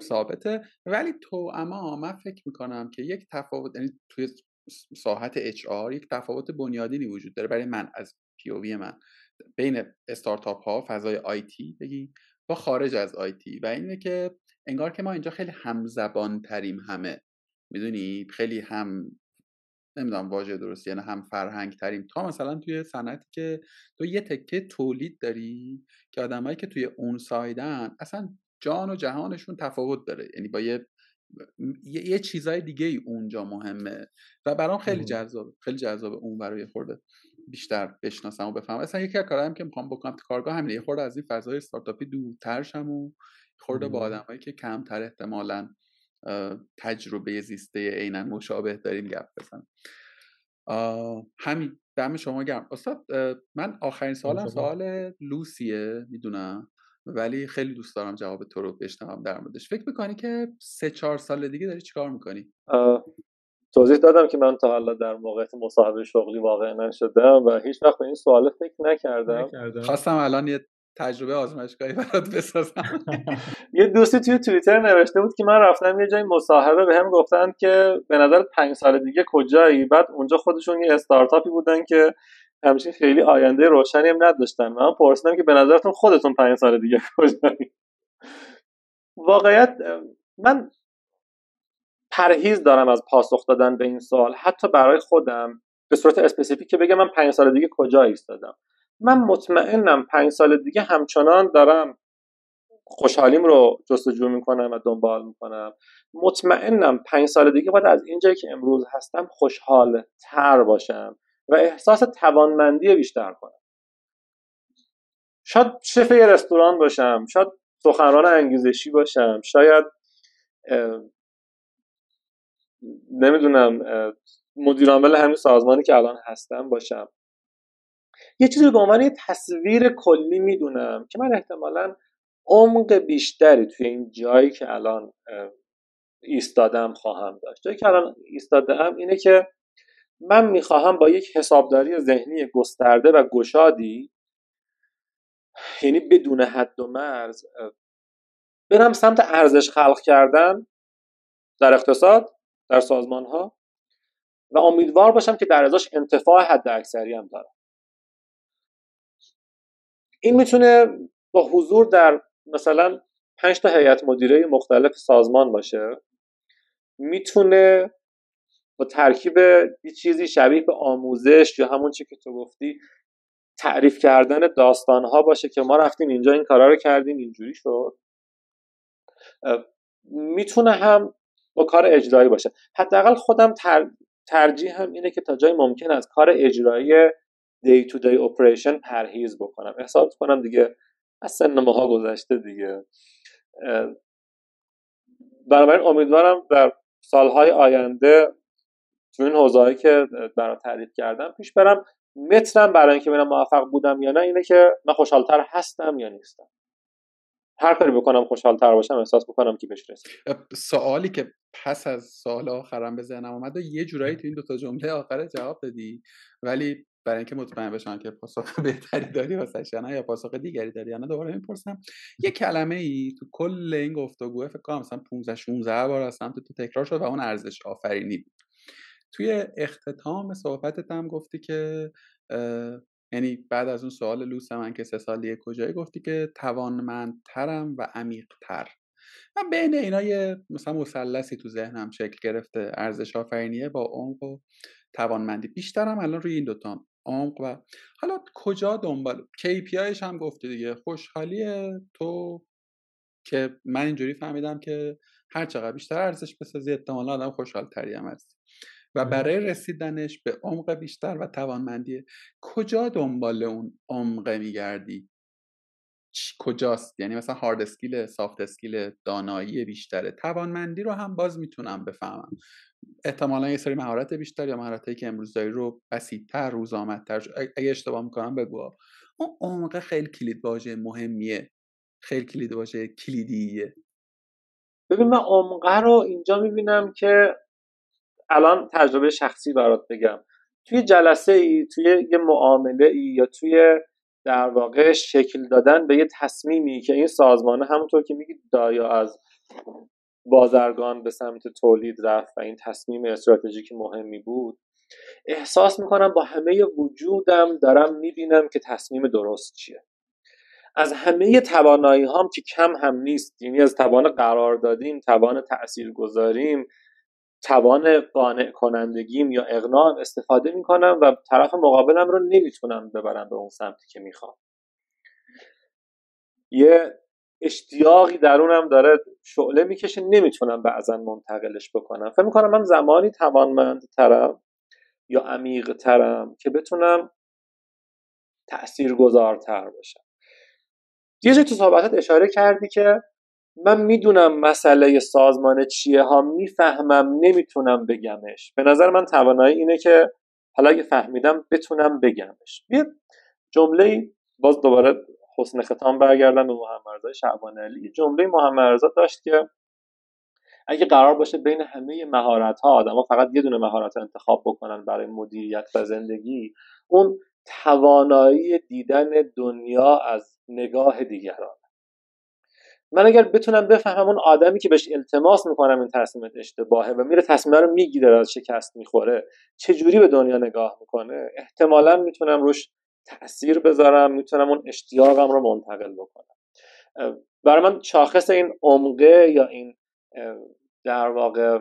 ثابته. ولی تو اما من فکر می‌کنم که یک تفاوت یعنی توی ساحت اچ آر یک تفاوت بنیادینی وجود داره. برای من از پی من. بین استارتاپ ها فضای آیتی بگی با خارج از آیتی و اینه که انگار که ما اینجا خیلی همزبان تریم همه. می‌دونی؟ خیلی هم نمی‌دونم واژه درستی یعنی هم فرهنگ تریم تا مثلا توی صنعتی که تو یه تکه تولید داری که آدمایی که توی اون سایدن اصلا جان و جهانشون تفاوت داره. یعنی با یه یه, چیزای دیگه ای اونجا مهمه. و برام خیلی جذاب خیلی جذاب اون برای خورده. بیشتر بشناسم و بفهمم. اصلا یکی از کارهایی که می‌خوام بکنم تو کارگاه همینه. یه خورده از این فضای استارتاپی دورتر شم و خورده با آدمایی که کمتر احتمالا تجربه زیسته عینا مشابه داریم گپ بزنم. همین. دم شما گرم. استاد من آخرین سوالم سوال لوسیه می‌دونم. ولی خیلی دوست دارم جواب تو رو بشنوم در موردش. فکر می‌کنی که سه چهار سال دیگه داری چیکار می‌کنی؟ توضیح دادم که من تا حالا در موقعیت مصاحبه شغلی واقع نشدم و هیچ وقت به این سوال فکر نکردم. خواستم الان یه تجربه آزمایشگاهی برات بسازم. یه دوستی توی توییتر نوشته بود که من رفتم یه جای مصاحبه به هم گفتن که به نظر پنج سال دیگه کجایی؟ بعد اونجا خودشون یه استارتاپی بودن که همچین خیلی آینده روشنی هم نداشتن. من پرسیدم که به نظرتون خودتون پنج سال دیگه کجایی؟ واقعیت من پرهیز دارم از پاسخ دادن به این سوال حتی برای خودم به صورت specific که بگم من پنج سال دیگه کجا ایستادم. من مطمئنم پنج سال دیگه همچنان دارم خوشحالیم رو جستجو می‌کنم و دنبال می‌کنم. مطمئنم پنج سال دیگه باید از اینجایی که امروز هستم خوشحال تر باشم و احساس توانمندی بیشتر کنم. شاید شف یه رستوران باشم شاید سخنران انگیزشی باشم شاید نمی‌دونم مدیرعامل همین سازمانی که الان هستم باشم. یه چیزی به عنوان یه تصویر کلی می‌دونم که من احتمالا عمق بیشتری توی این جایی که الان ایستادم خواهم داشت. جایی که الان ایستادم اینه که من می‌خواهم با یک حسابداری ذهنی گسترده و گشادی یعنی بدون حد و مرز برم سمت ارزش خلق کردن در اقتصاد در سازمان ها و امیدوار باشم که در ازاش انتفاع حد اکثری هم دارم. این می‌تونه با حضور در مثلا پنج تا هیئت مدیره مختلف سازمان باشه. می‌تونه با ترکیب یه چیزی شبیه به آموزش یا همون چی که تو گفتی تعریف کردن داستان ها باشه که ما رفتیم اینجا این کارا رو کردیم اینجوری شد. می‌تونه هم با کار اجرایی باشه. حداقل خودم تر... ترجیح هم اینه که تا جای ممکن از کار اجرایی دی تو دی اپریشن پرهیز بکنم. احساس کنم دیگه از سن ماها گذشته دیگه. بنابراین امیدوارم در سالهای آینده تو این حوزه‌ای که برام تعریف کردم پیش برم مترم برای اینکه ببینم موفق بودم یا نه اینه که من خوشحالتر هستم یا نیستم. هر کاری بکنم خوشحالتر باشم احساس بکنم که بهش رسیدم. سوالی که پس از سال آخرم به ذهنم اومد یه جورایی تو این دو تا جمله آخر جواب دادی ولی برای اینکه مطمئن بشم که پاسخ بهتری داری واسه یا یا پاسخ دیگری داری یا نه دوباره می‌پرسم. یه کلمه ای تو کل این گفتگو فکر کنم مثلا 15 16 بار از تو تکرار شد و اون ارزش آفرینی بود توی اختتام صحبتت هم گفتی که یعنی بعد از اون سوال لوس من که سه سال دیگه کجایی گفتی که توانمندترم و عمیقتر. من بین اینا یه مثلا مثلثی تو ذهنم شکل گرفته. ارزش آفرینیه با عمق و توانمندی. بیشترم الان روی این دوتا عمق و حالا کجا دنبال؟ KPIش هم گفتی دیگه. خوشحالی تو که من اینجوری فهمیدم که هر چقدر بیشتر ارزش بسازی احتمالا آدم خوشحال تری هم هستی. و برای رسیدنش به عمق بیشتر و توانمندی. کجا دنبال اون عمق میگردی؟ کجاست؟ یعنی مثلا هارد اسکیل سافت اسکیل دانایی بیشتره توانمندی رو هم باز می‌تونم بفهمم. احتمالا یه سری مهارت بیشتر یا مهارتایی که امروز داری رو بسیدتر روزآمدتر. اگه اشتباه می‌کنم بگو اون عمق خیلی کلید واژه مهمیه. خیلی کلید واژه کلیدیه. ببین من عمقه رو اینجا می‌بینم که الان تجربه شخصی برات بگم. توی جلسه ای توی یه معامله ای یا توی در واقع شکل دادن به یه تصمیمی که این سازمانه همونطور که میگید دایا از بازرگان به سمت تولید رفت و این تصمیم استراتژیک مهمی بود احساس می‌کنم با همه وجودم دارم می‌بینم که تصمیم درست چیه. از همه توانایی هام که کم هم نیست یعنی از توان قرار دادیم توان تأثیر گذاریم توان قانع کنندگیم یا اقناع استفاده می‌کنم و طرف مقابلم رو نمی‌تونم ببرم به اون سمتی که می‌خوام. یه اشتیاقی درونم داره شعله می‌کشه نمی‌تونم بعضا منتقلش بکنم. فکر می‌کنم من زمانی توانمندترم یا عمیق ترم که بتونم تأثیر گذارتر باشم. یه تو صحبتت اشاره کردی که من می‌دونم مسئله سازمان چیه ها می‌فهمم نمی‌تونم بگمش. به نظر من توانایی اینه که حالا اگه فهمیدم بتونم بگمش. یه جمله باز دوباره حسن ختام برگردم به محمد رضا شعبان علی. جمله محمد رضا داشت که اگه قرار باشه بین همه مهارت ها آدما فقط یه دونه مهارت انتخاب بکنن برای مدیریت و زندگی اون توانایی دیدن دنیا از نگاه دیگران. من اگر بتونم بفهمم اون آدمی که بهش التماس می‌کنم این تصمیمت اشتباهه و میره تصمیم رو می‌گیره از شکست می‌خوره چه جوری به دنیا نگاه می‌کنه؟ احتمالا می‌تونم روش تاثیر بذارم می‌تونم اون اشتیاقم رو منتقل بکنم. برای من شاخص این عمقه یا این در واقع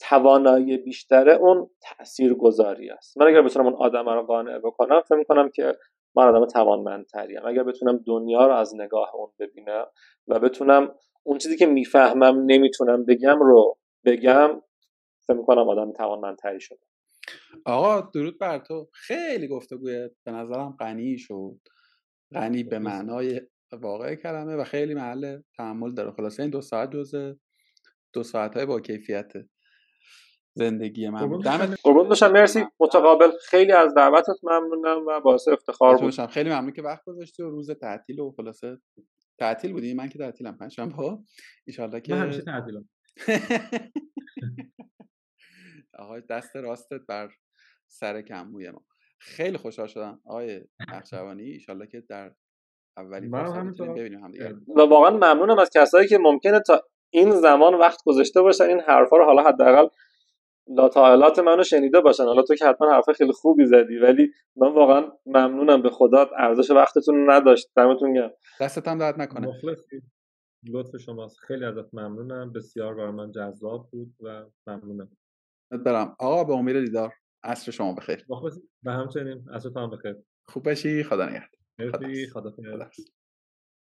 توانایی بیشتره اون تأثیر گذاری است. من اگر بتونم اون آدم رو قانع بکنم فکر می‌کنم که من آدم توانمندتریم اگر بتونم دنیا رو از نگاه اون ببینم و بتونم اون چیزی که می‌فهمم نمی‌تونم بگم رو بگم فکر می‌کنم آدم توانمندتری شده آقا درود بر تو. خیلی گفتگوی به نظرم غنی شد. غنی به معنای واقع کلمه و خیلی محل تحمل داره. خلاصه این دو ساعت جزه دو ساعت های با کیفیت زندگی من قربون باشم مرسی. متقابل. خیلی از دعوتت ممنونم و باعث افتخار بود. خیلی ممنون که وقت گذاشتی و روز تعطیل و خلاصه تعطیل بودی؟ من که تعطیلم پنجشنبه ها. ان که من همیشه تعطیلم. آقای دست راستت بر سر کمبوی ما. خیلی خوشحال شدم. آقای نقشوانی ان که در اولین فرصت ببینیم هم دیگه. و واقعا ممنونم از کسایی که ممکنه تا این زمان وقت گذاشته باشن. این حرفا رو حالا حداقل لاتایلات منو شنیده باشن. حالا تو که حتما حرف خیلی خوبی زدی ولی من واقعا ممنونم به خدا. ارزش وقتتون رو نداشت. دمتون گرم. دستت هم درد نکنه. لطف شماست. خیلی ازت ممنونم. بسیار برای من جذاب بود و ممنونم. برم. آقا به امید دیدار. عصر شما بخیر. به همچنین. عصر هم بخیر. خوب باشی. خدا نگهدار. خدا, خدا.